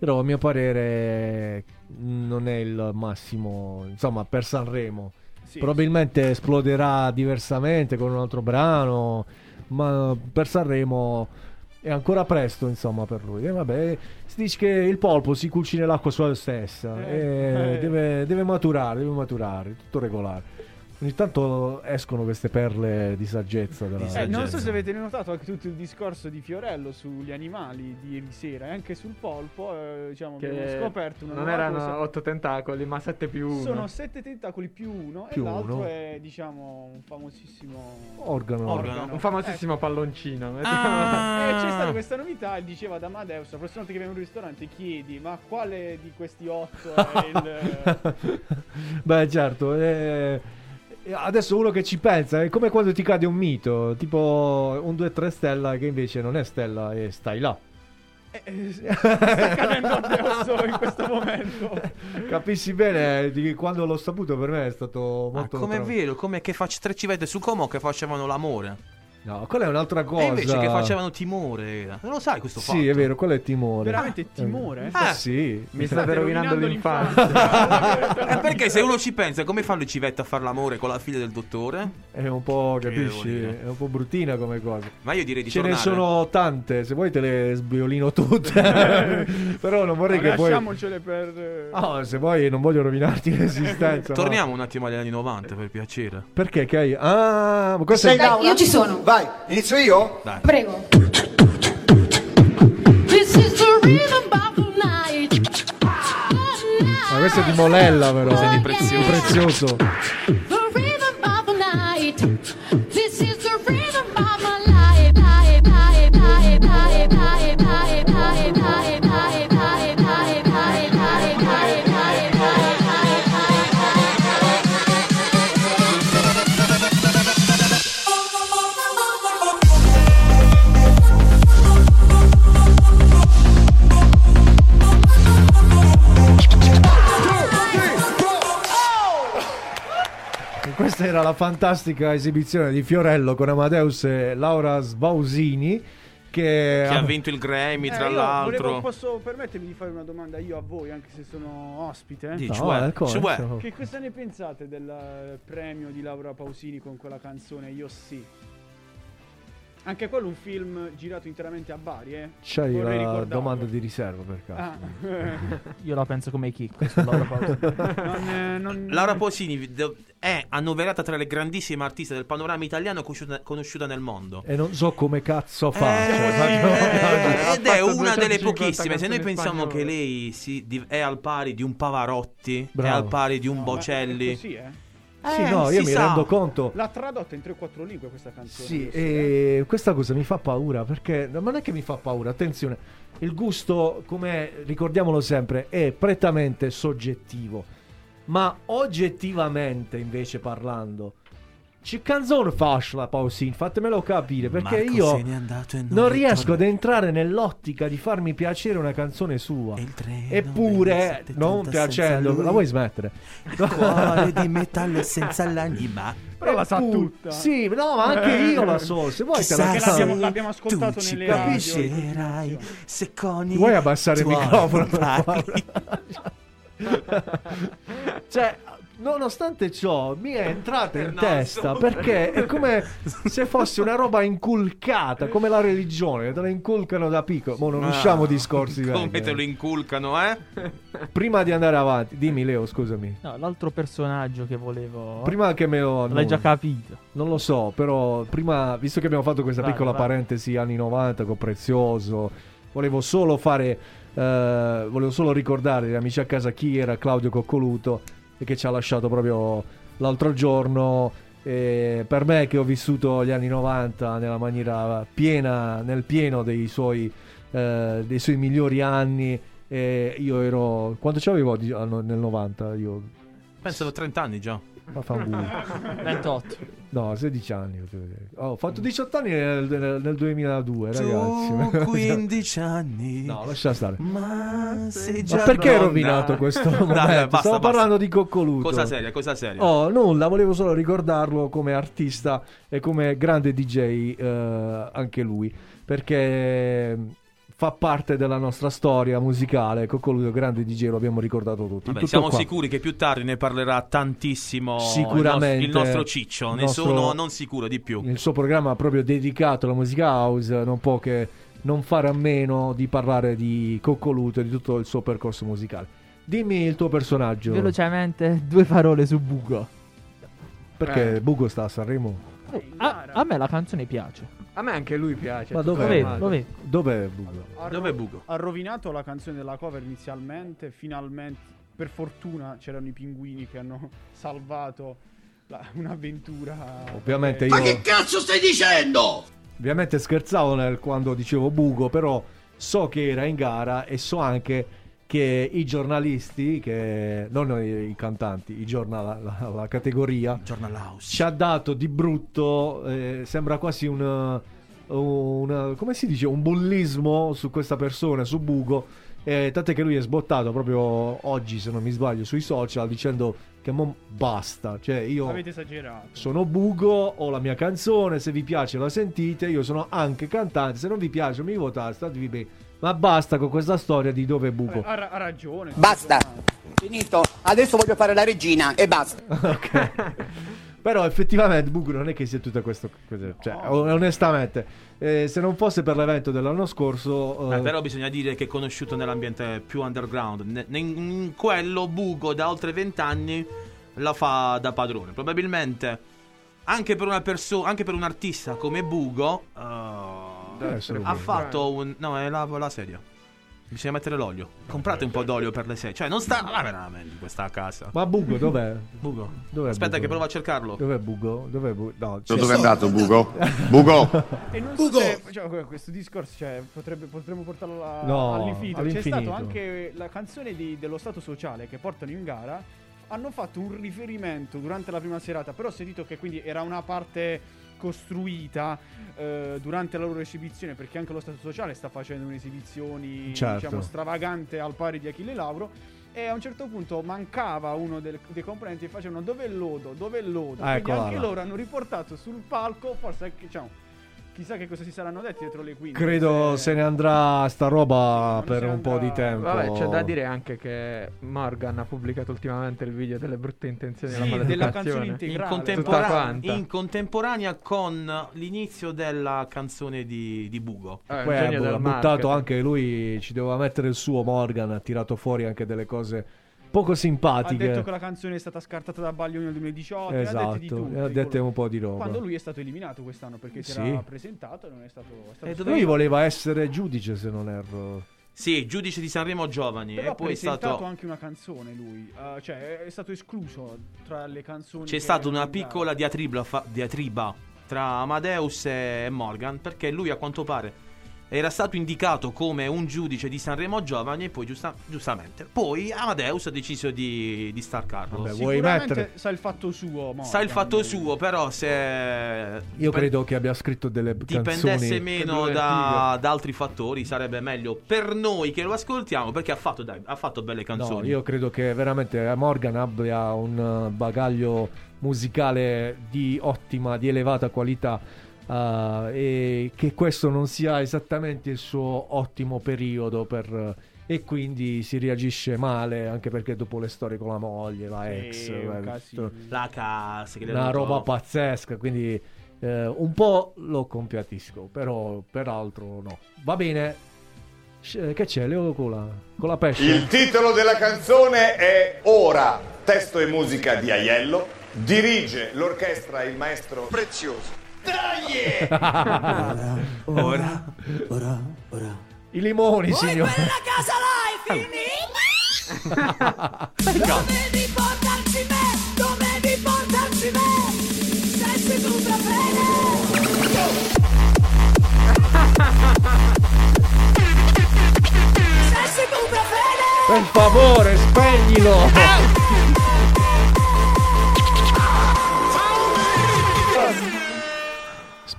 Speaker 3: Però a mio parere non è il massimo, insomma, per Sanremo.
Speaker 7: Sì,
Speaker 3: Probabilmente esploderà diversamente con un altro brano, ma per Sanremo è ancora presto, insomma, per lui. E vabbè, si dice che il polpo si cucina l'acqua sua stessa.
Speaker 7: Eh, eh.
Speaker 3: Deve, deve maturare, deve maturare, tutto regolare. Ogni tanto escono queste perle di saggezza. Della...
Speaker 7: Eh, non so se avete notato anche tutto il discorso di Fiorello sugli animali di ieri sera e anche sul polpo. eh, diciamo,
Speaker 6: Che
Speaker 7: abbiamo scoperto una
Speaker 6: non
Speaker 7: nuova
Speaker 6: erano
Speaker 7: cosa.
Speaker 6: otto tentacoli, ma sette più uno.
Speaker 7: Sono sette tentacoli più uno
Speaker 3: Più
Speaker 7: e l'altro
Speaker 3: uno.
Speaker 7: è diciamo un famosissimo
Speaker 3: Organo.
Speaker 6: Un famosissimo palloncino.
Speaker 7: E
Speaker 6: Ah.
Speaker 7: c'è stata questa novità e diceva ad Amadeus la prossima volta che vieni in un ristorante chiedi ma quale di questi otto è il...
Speaker 3: Beh, certo. eh, adesso uno che ci pensa è come quando ti cade un mito, tipo un 2-3 stella che invece non è stella e stai là.
Speaker 7: Eh, eh, sta cadendo addosso in questo momento.
Speaker 3: Capisci bene di quando l'ho saputo per me è stato
Speaker 1: Ah,
Speaker 3: molto
Speaker 1: come è vero, come che faccio tre civette su Como che facevano l'amore.
Speaker 3: No, quella è un'altra cosa.
Speaker 1: E invece che facevano timore. Non lo sai questo fatto?
Speaker 3: Sì, è vero, quello è timore.
Speaker 7: Veramente timore?
Speaker 3: Eh, sì.
Speaker 6: Mi state rovinando
Speaker 1: Eh, perché se uno ci pensa, come fanno i civette a fare l'amore con la figlia del dottore?
Speaker 3: È un po', capisci? È un po' bruttina come cosa.
Speaker 1: Ma io direi di
Speaker 3: Ce ne
Speaker 1: tornare.
Speaker 3: sono tante, se vuoi te le sbiolino tutte. Però non vorrei
Speaker 7: Ma
Speaker 3: che poi...
Speaker 7: lasciamocele per... eh,
Speaker 3: Ah, se vuoi non voglio rovinarti l'esistenza. ma-
Speaker 1: Torniamo un attimo agli anni 90, per piacere.
Speaker 3: Perché che hai... Ah, ma questo è...
Speaker 27: Dai, io ci sono.
Speaker 24: Vai, inizio io?
Speaker 1: Dai.
Speaker 27: Prego.
Speaker 16: This is the rhythm of the night.
Speaker 3: Ma questo è di Molella però.
Speaker 1: Questo è di Prezioso.
Speaker 3: Di prezioso. Questa era la fantastica esibizione di Fiorello con Amadeus e Laura Sbausini che,
Speaker 1: Che ha vinto il Grammy,
Speaker 7: eh,
Speaker 1: tra l'altro.
Speaker 7: volevo- posso permettermi di fare una domanda io a voi, anche se sono ospite?
Speaker 1: Di,
Speaker 3: No,
Speaker 1: cioè.
Speaker 7: Che cosa ne pensate del premio di Laura Pausini con quella canzone Io sì? Anche quello un film girato interamente a Bari, eh?
Speaker 3: C'hai
Speaker 7: Vorrei
Speaker 3: la
Speaker 7: ricordarlo.
Speaker 3: domanda di riserva per caso.
Speaker 7: Ah.
Speaker 14: Io la penso come Chicco su Laura Pausini.
Speaker 7: non, eh, non-
Speaker 1: Laura Pausini de- è annoverata tra le grandissime artiste del panorama italiano conosciuta, conosciuta nel mondo.
Speaker 3: E non so come cazzo fa.
Speaker 1: Eh,
Speaker 3: cioè,
Speaker 1: ed è una delle
Speaker 6: 250
Speaker 1: pochissime. Se noi pensiamo
Speaker 6: spagnole.
Speaker 1: che lei si- di- è al pari di un Pavarotti, è
Speaker 3: Bravo.
Speaker 1: al pari di un
Speaker 7: No, ma è
Speaker 1: Bocelli.
Speaker 7: così, eh?
Speaker 3: Sì,
Speaker 1: Eh,
Speaker 3: no, io mi
Speaker 1: sa.
Speaker 3: rendo conto.
Speaker 7: L'ha tradotta in 3-4 lingue questa canzone.
Speaker 3: Sì, e questa cosa mi fa paura perché no, non è che mi fa paura, attenzione, il gusto, come ricordiamolo sempre, è prettamente soggettivo, ma oggettivamente invece parlando, che canzone fascia la Pausini? Fatemelo capire perché
Speaker 1: Marco
Speaker 3: io
Speaker 1: se n'è andato e non
Speaker 3: non riesco ad entrare nell'ottica di farmi piacere una canzone sua. Eppure, non piacendo, la vuoi smettere?
Speaker 1: Cuore di metallo senza l'anima.
Speaker 7: Però la sa tutta.
Speaker 3: Sì, no, ma anche io la so. Se vuoi te la
Speaker 7: l'abbiamo, l'abbiamo ascoltato
Speaker 1: tu ci
Speaker 7: nelle radio.
Speaker 1: capicerai se con i
Speaker 3: Vuoi abbassare il microfono cioè, nonostante ciò, mi è entrata in testa perché è come se fosse una roba inculcata, come la religione, te la inculcano da piccolo. Mo non
Speaker 1: Ah,
Speaker 3: usciamo discorsi
Speaker 1: Come
Speaker 3: vecchi.
Speaker 1: te lo inculcano, eh?
Speaker 3: Prima di andare avanti, dimmi Leo, scusami.
Speaker 14: No, l'altro personaggio che volevo.
Speaker 3: Prima che me lo
Speaker 14: L'hai già capito.
Speaker 3: Non lo so, però prima, visto che abbiamo fatto questa
Speaker 14: Vai,
Speaker 3: piccola
Speaker 14: vai.
Speaker 3: parentesi anni 90 con Prezioso, volevo solo fare, eh, volevo solo ricordare agli amici a casa chi era Claudio Coccoluto e che ci ha lasciato proprio l'altro giorno. E per me che ho vissuto gli anni 90 nella maniera piena, nel pieno dei suoi, eh, dei suoi migliori anni, io ero... Quanto ah, no, nel 90? Io...
Speaker 1: Penso avevo 30 anni già.
Speaker 3: Ma fa un culo.
Speaker 14: 28.
Speaker 3: No, 16 anni. Oh, ho fatto 18 anni nel, nel- nel 2002,
Speaker 1: Tu
Speaker 3: ragazzi.
Speaker 1: 15 anni.
Speaker 3: No, lascia stare.
Speaker 1: Ma sei già
Speaker 3: Ma perché hai rovinato questo
Speaker 1: Dai,
Speaker 3: momento?
Speaker 1: dai, basta,
Speaker 3: Stavo
Speaker 1: basta.
Speaker 3: parlando di Coccoluto.
Speaker 1: Cosa seria, cosa seria.
Speaker 3: Oh, nulla, volevo solo ricordarlo come artista e come grande DJ eh, anche lui, perché fa parte della nostra storia musicale. Coccoluto, grande DJ, lo abbiamo ricordato tutti.
Speaker 1: Vabbè, siamo
Speaker 3: qua.
Speaker 1: sicuri che più tardi ne parlerà tantissimo il
Speaker 3: Sicuramente.
Speaker 1: nos- il nostro, Ciccio.
Speaker 3: il
Speaker 1: Ne
Speaker 3: nostro-
Speaker 1: sono non sicuro di più.
Speaker 3: Il suo programma proprio dedicato alla musica house non può che non fare a meno di parlare di Coccoluto e di tutto il suo percorso musicale. Dimmi il tuo personaggio.
Speaker 14: Velocemente, due parole su Bugo.
Speaker 3: Perché
Speaker 6: Eh.
Speaker 3: Bugo sta a Sanremo?
Speaker 14: Oh, a, a me la canzone piace.
Speaker 6: A me anche lui piace.
Speaker 3: Ma dov'è?
Speaker 6: sommato.
Speaker 14: lo vedi.
Speaker 3: Dov'è Bugo?
Speaker 7: Ha ro-
Speaker 1: Dov'è Bugo?
Speaker 7: Ha rovinato la canzone della cover inizialmente, finalmente, per fortuna c'erano i pinguini che hanno salvato la- un'avventura.
Speaker 3: Ovviamente io...
Speaker 27: cazzo stai dicendo?
Speaker 3: Ovviamente scherzavo nel- quando dicevo Bugo, però so che era in gara e so anche che i giornalisti, che non i, i cantanti, i giornal, la, la categoria,
Speaker 1: Journal House.
Speaker 3: ci ha dato di brutto, eh, sembra quasi un, un- come si dice, un bullismo su questa persona, su Bugo, eh, tant'è che lui è sbottato proprio oggi, se non mi sbaglio, sui social dicendo che mo basta, cioè io
Speaker 7: Avete esagerato.
Speaker 3: sono Bugo, ho la mia canzone, se vi piace la sentite, io sono anche cantante, se non vi piace mi votate, statevi bene. Ma basta con questa storia di dove è Bugo.
Speaker 7: Vabbè, ha, ha ragione.
Speaker 27: Basta. Finito. Adesso voglio fare la regina e basta.
Speaker 3: Però effettivamente Bugo non è che sia tutta questa cosa, cioè onestamente, eh, se non fosse per l'evento dell'anno scorso... eh,
Speaker 1: Eh, però bisogna dire che è conosciuto nell'ambiente più underground. Ne- in quello Bugo da oltre vent'anni la fa da padrone. Probabilmente anche per una persona, anche per un artista come Bugo, eh,
Speaker 3: Deve essere
Speaker 1: ha
Speaker 3: Bugo.
Speaker 1: fatto un. No, è la, la sedia. Bisogna mettere l'olio. Comprate un po' d'olio per le sedie. Cioè, non sta. Ma veramente questa casa.
Speaker 3: Ma Bugo dov'è?
Speaker 1: Bugo.
Speaker 3: Dov'è
Speaker 1: Aspetta,
Speaker 3: Bugo?
Speaker 1: che provo a cercarlo.
Speaker 3: Dov'è Bugo? Dov'è Bugo? No, c'è-
Speaker 18: Dove è andato Bugo? Bugo?
Speaker 7: E non so se cioè, questo discorso cioè, potrebbe, potremmo portarlo a-
Speaker 3: No,
Speaker 7: all'infinito. C'è
Speaker 3: all'infinito.
Speaker 7: stato anche la canzone di- dello Stato Sociale che portano in gara. Hanno fatto un riferimento durante la prima serata, però ho sentito che quindi era una parte costruita eh, durante la loro esibizione, perché anche lo Stato Sociale sta facendo un'esibizione
Speaker 3: Certo.
Speaker 7: diciamo, stravagante al pari di Achille Lauro. E a un certo punto mancava uno del- dei componenti e facevano dove è il lodo, dove è il lodo.
Speaker 3: Ah,
Speaker 7: Quindi anche
Speaker 3: là.
Speaker 7: loro hanno riportato sul palco, forse diciamo, chissà che cosa si saranno detti dietro le quinte.
Speaker 3: Credo se ne andrà sta roba per un po' di tempo.
Speaker 6: Vabbè, c'è da dire anche che Morgan ha pubblicato ultimamente il video delle brutte intenzioni
Speaker 7: Sì,
Speaker 6: della
Speaker 7: della canzone
Speaker 1: In,
Speaker 7: integrale.
Speaker 6: Tutta
Speaker 1: contempora-
Speaker 6: quanta.
Speaker 1: in contemporanea con l'inizio della canzone di, di Bugo.
Speaker 6: Eh,
Speaker 3: Poi ha, buttato
Speaker 6: marketing.
Speaker 3: anche lui, ci doveva mettere il suo Morgan, ha tirato fuori anche delle cose poco
Speaker 7: Ha
Speaker 3: simpatiche.
Speaker 7: detto che la canzone è stata scartata da Baglioni nel 2018. Ne ha dette di
Speaker 3: Esatto,
Speaker 7: tutto.
Speaker 3: ne ha dette un po' di roba.
Speaker 7: Quando lui è stato eliminato quest'anno perché si
Speaker 3: Sì.
Speaker 7: era presentato e non è stato. È stato
Speaker 1: Eh,
Speaker 7: scelto.
Speaker 3: Lui voleva essere giudice se non erro.
Speaker 1: Sì, giudice di Sanremo Giovani.
Speaker 7: Però
Speaker 1: e
Speaker 7: ha
Speaker 1: poi è
Speaker 7: presentato
Speaker 1: stato.
Speaker 7: anche una canzone lui. Uh, cioè, è stato escluso tra le canzoni.
Speaker 1: C'è stata una
Speaker 7: in gara.
Speaker 1: piccola diatriba, fa- diatriba tra Amadeus e Morgan perché lui a quanto pare era stato indicato come un giudice di Sanremo Giovani e poi giusta- giustamente poi Amadeus ha deciso di, di starcarlo.
Speaker 3: Vabbè, vuoi
Speaker 7: Sicuramente
Speaker 3: mettere-
Speaker 7: sa il fatto suo. Morgan.
Speaker 1: Sa il fatto suo, però se
Speaker 3: Io credo che abbia scritto delle
Speaker 1: dipendesse
Speaker 3: canzoni.
Speaker 1: meno da, da altri fattori sarebbe meglio per noi che lo ascoltiamo perché ha fatto, dai, ha fatto belle
Speaker 3: No,
Speaker 1: canzoni.
Speaker 3: io credo che veramente Morgan abbia un bagaglio musicale di ottima, di elevata qualità. Uh, e che questo non sia esattamente il suo ottimo periodo per, uh, e quindi si reagisce male anche perché dopo le storie con la moglie, la
Speaker 7: Sì,
Speaker 3: ex,
Speaker 7: un
Speaker 3: eh,
Speaker 7: casino.
Speaker 1: La casa
Speaker 3: una roba pazzesca, quindi eh, un po' lo compiatisco, però peraltro no. Va bene. Sc- Che c'è? Leo con la, con la pesce?
Speaker 18: Il titolo della canzone è Ora, testo e musica di Aiello. Dirige l'orchestra il maestro Prezioso.
Speaker 1: Ora,
Speaker 26: ora, ora.
Speaker 3: I limoni, signore.
Speaker 26: casa l'hai finita? Dovevi portarci me, dovevi portarci me. Senza tu Senza tu
Speaker 3: Per favore, spegnilo.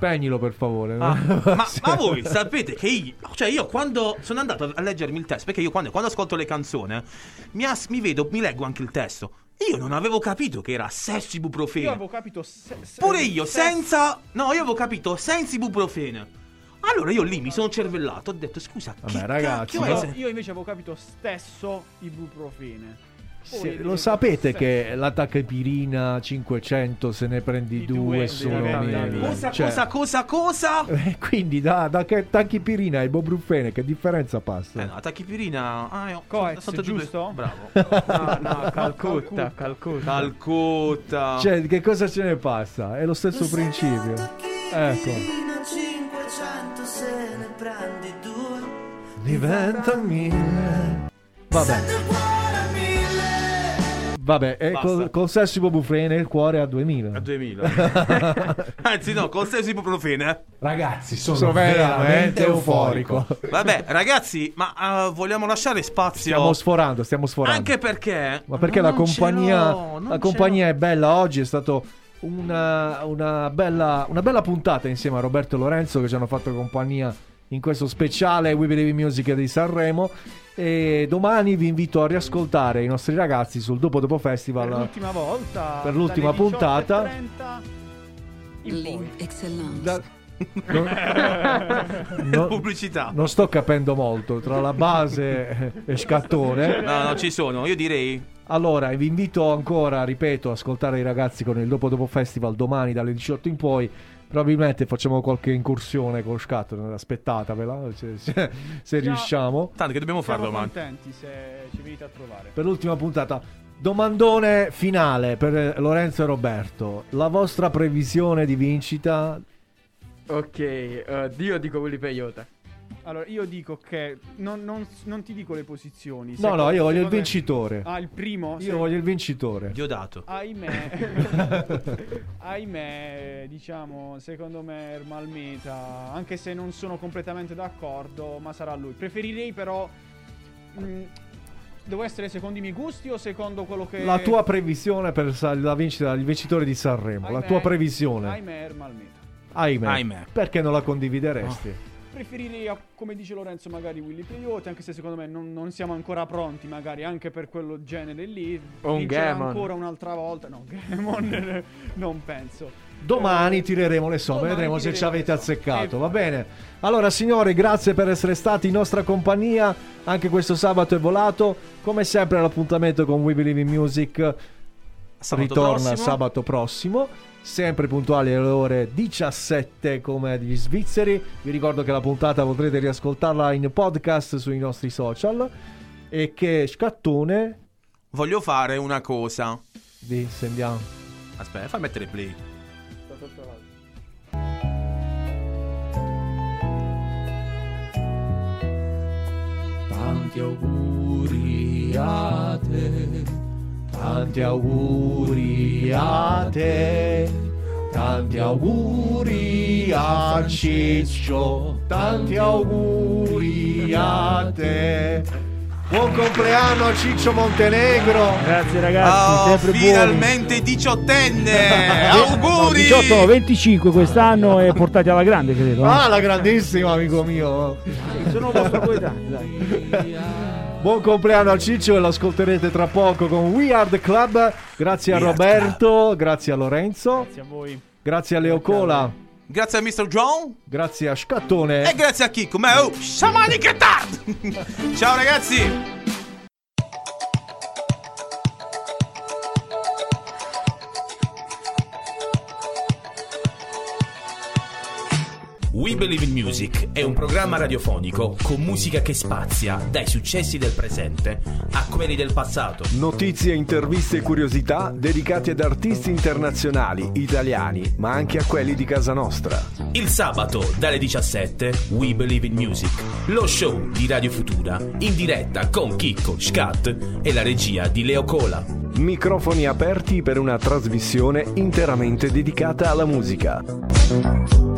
Speaker 3: Spegnilo per favore.
Speaker 1: Ah, ma, ma voi sapete che io, cioè io quando sono andato a leggermi il testo, perché io quando, quando ascolto le canzoni mi, as- mi vedo, mi leggo anche il testo. Io non avevo capito che era sesso ibuprofene.
Speaker 7: Io avevo capito. se- se-
Speaker 1: Pure io,
Speaker 7: se-
Speaker 1: senza. No, io avevo capito senza ibuprofene. Allora io lì mi sono cervellato, ho detto scusa,
Speaker 3: Vabbè,
Speaker 1: che
Speaker 3: ragazzi,
Speaker 1: cacchio se-
Speaker 7: io invece avevo capito stesso ibuprofene.
Speaker 3: Sì, lo sapete che la tachipirina 500 se ne prendi due sono mille.
Speaker 1: Cosa,
Speaker 3: Cioè,
Speaker 1: cosa, cosa, cosa?
Speaker 3: eh, quindi da, da che tachipirina e ibuprofene che differenza passa?
Speaker 1: Eh no, tachipirina. Ah, io.
Speaker 7: Coex,
Speaker 1: sono due-
Speaker 7: giusto?
Speaker 1: Bravo.
Speaker 6: No, no, Calcutta, Calcutta.
Speaker 1: Calcutta.
Speaker 3: Cioè, che cosa ce ne passa? È lo stesso principio. Ecco.
Speaker 26: 500 se ne prendi due
Speaker 3: Diventa mille. Vabbè. Vabbè, e
Speaker 1: Basta.
Speaker 3: col, col sesso ibuprofene il cuore a 2000.
Speaker 1: A 2000. Anzi, no, con stesso ibuprofene.
Speaker 3: Ragazzi,
Speaker 1: sono
Speaker 3: sono veramente euforico.
Speaker 1: Vabbè, ragazzi, ma eh, vogliamo lasciare spazio.
Speaker 3: Stiamo sforando, stiamo sforando.
Speaker 1: Anche perché.
Speaker 3: Ma perché la compagnia, la compagnia è bella oggi, è stato una, una bella, una bella puntata insieme a Roberto e Lorenzo che ci hanno fatto compagnia in questo speciale We Believe in Music di Sanremo e domani vi invito a riascoltare i nostri ragazzi sul Dopo Dopo Festival
Speaker 7: Per l'ultima volta.
Speaker 3: per l'ultima
Speaker 7: dalle 18:30
Speaker 3: puntata.
Speaker 7: poi.
Speaker 3: Da- No-
Speaker 1: Pubblicità.
Speaker 3: Non sto capendo molto tra la base e scattone.
Speaker 1: No, no, ci sono, io direi.
Speaker 3: Allora, vi invito ancora, ripeto, a ascoltare i ragazzi con il Dopo Dopo Festival domani dalle 18 in poi. Probabilmente facciamo qualche incursione con scatto, aspettatevela se, se- se riusciamo.
Speaker 1: Tanto che dobbiamo farlo domani.
Speaker 7: contenti se ci venite a trovare.
Speaker 3: Per l'ultima puntata, domandone finale per Lorenzo e Roberto. La vostra previsione di vincita?
Speaker 6: Ok, eh, Dio dico Willy Peyote.
Speaker 7: Allora, io dico che non, non- non ti dico le posizioni.
Speaker 3: No, no, io voglio il vincitore.
Speaker 7: Ah, il primo?
Speaker 3: Io voglio il vincitore.
Speaker 1: Diodato.
Speaker 7: Ahimè, ahimè, diciamo, secondo me Ermal Meta, anche se non sono completamente d'accordo, ma sarà lui. Preferirei però... mh, devo essere secondo i miei gusti o secondo quello che...
Speaker 3: La tua previsione per la vincita, il vincitore di Sanremo, la
Speaker 7: Ahimè,
Speaker 3: tua previsione.
Speaker 7: Ahimè, Ermal Meta.
Speaker 3: Ahimè.
Speaker 1: Ahimè.
Speaker 3: Perché non la condivideresti?
Speaker 7: Preferirei, a- come dice Lorenzo, magari Willy Peyote, anche se secondo me non, non siamo ancora pronti, magari anche per quello genere lì.
Speaker 6: O un Gammon.
Speaker 7: ancora un'altra volta. No, Gammon non penso.
Speaker 3: Domani tireremo le somme,
Speaker 7: Domani
Speaker 3: vedremo se ci avete azzeccato,
Speaker 7: Eh,
Speaker 3: va bene? Allora signori, grazie per essere stati in nostra compagnia, anche questo sabato è volato, come sempre l'appuntamento con We Believe in Music
Speaker 1: Sabato
Speaker 3: ritorna
Speaker 1: prossimo.
Speaker 3: sabato prossimo, sempre puntuali alle ore 17 come gli svizzeri, vi ricordo che la puntata potrete riascoltarla in podcast sui nostri social e che Scattone
Speaker 1: Voglio fare una cosa.
Speaker 3: vi sentiamo.
Speaker 1: Aspetta, fai mettere play.
Speaker 26: Tanti auguri a te,
Speaker 3: Tanti auguri a te, tanti auguri a Ciccio, tanti auguri a te. Buon compleanno a Ciccio Montenegro.
Speaker 28: Grazie ragazzi,
Speaker 1: Oh,
Speaker 28: sempre buoni.
Speaker 1: finalmente diciottenne!
Speaker 28: No,
Speaker 1: Auguri!
Speaker 28: 18, no, 25 quest'anno e portati alla grande, credo. no?
Speaker 3: Ah, la grandissima amico mio.
Speaker 28: Sono vostro coetaneo, dai.
Speaker 3: Buon compleanno a Ciccio e lo ascolterete tra poco con We Are the Club. Grazie a
Speaker 1: We
Speaker 3: Roberto, grazie a Lorenzo,
Speaker 7: Grazie a voi.
Speaker 3: grazie a Leo Cola,
Speaker 1: Grazie a Mr. John
Speaker 3: grazie a Scattone.
Speaker 1: e grazie a Chicco. Ma oh, sciamani che tardi! Ciao ragazzi! We Believe in Music è un programma radiofonico con musica che spazia dai successi del presente a quelli del passato.
Speaker 2: Notizie, interviste e curiosità dedicate ad artisti internazionali, italiani, ma anche a quelli di casa nostra.
Speaker 1: Il sabato dalle 17 We Believe in Music, lo show di Radio Futura in diretta con Chicco, Scat e la regia di Leo Cola.
Speaker 2: Microfoni aperti per una trasmissione interamente dedicata alla musica.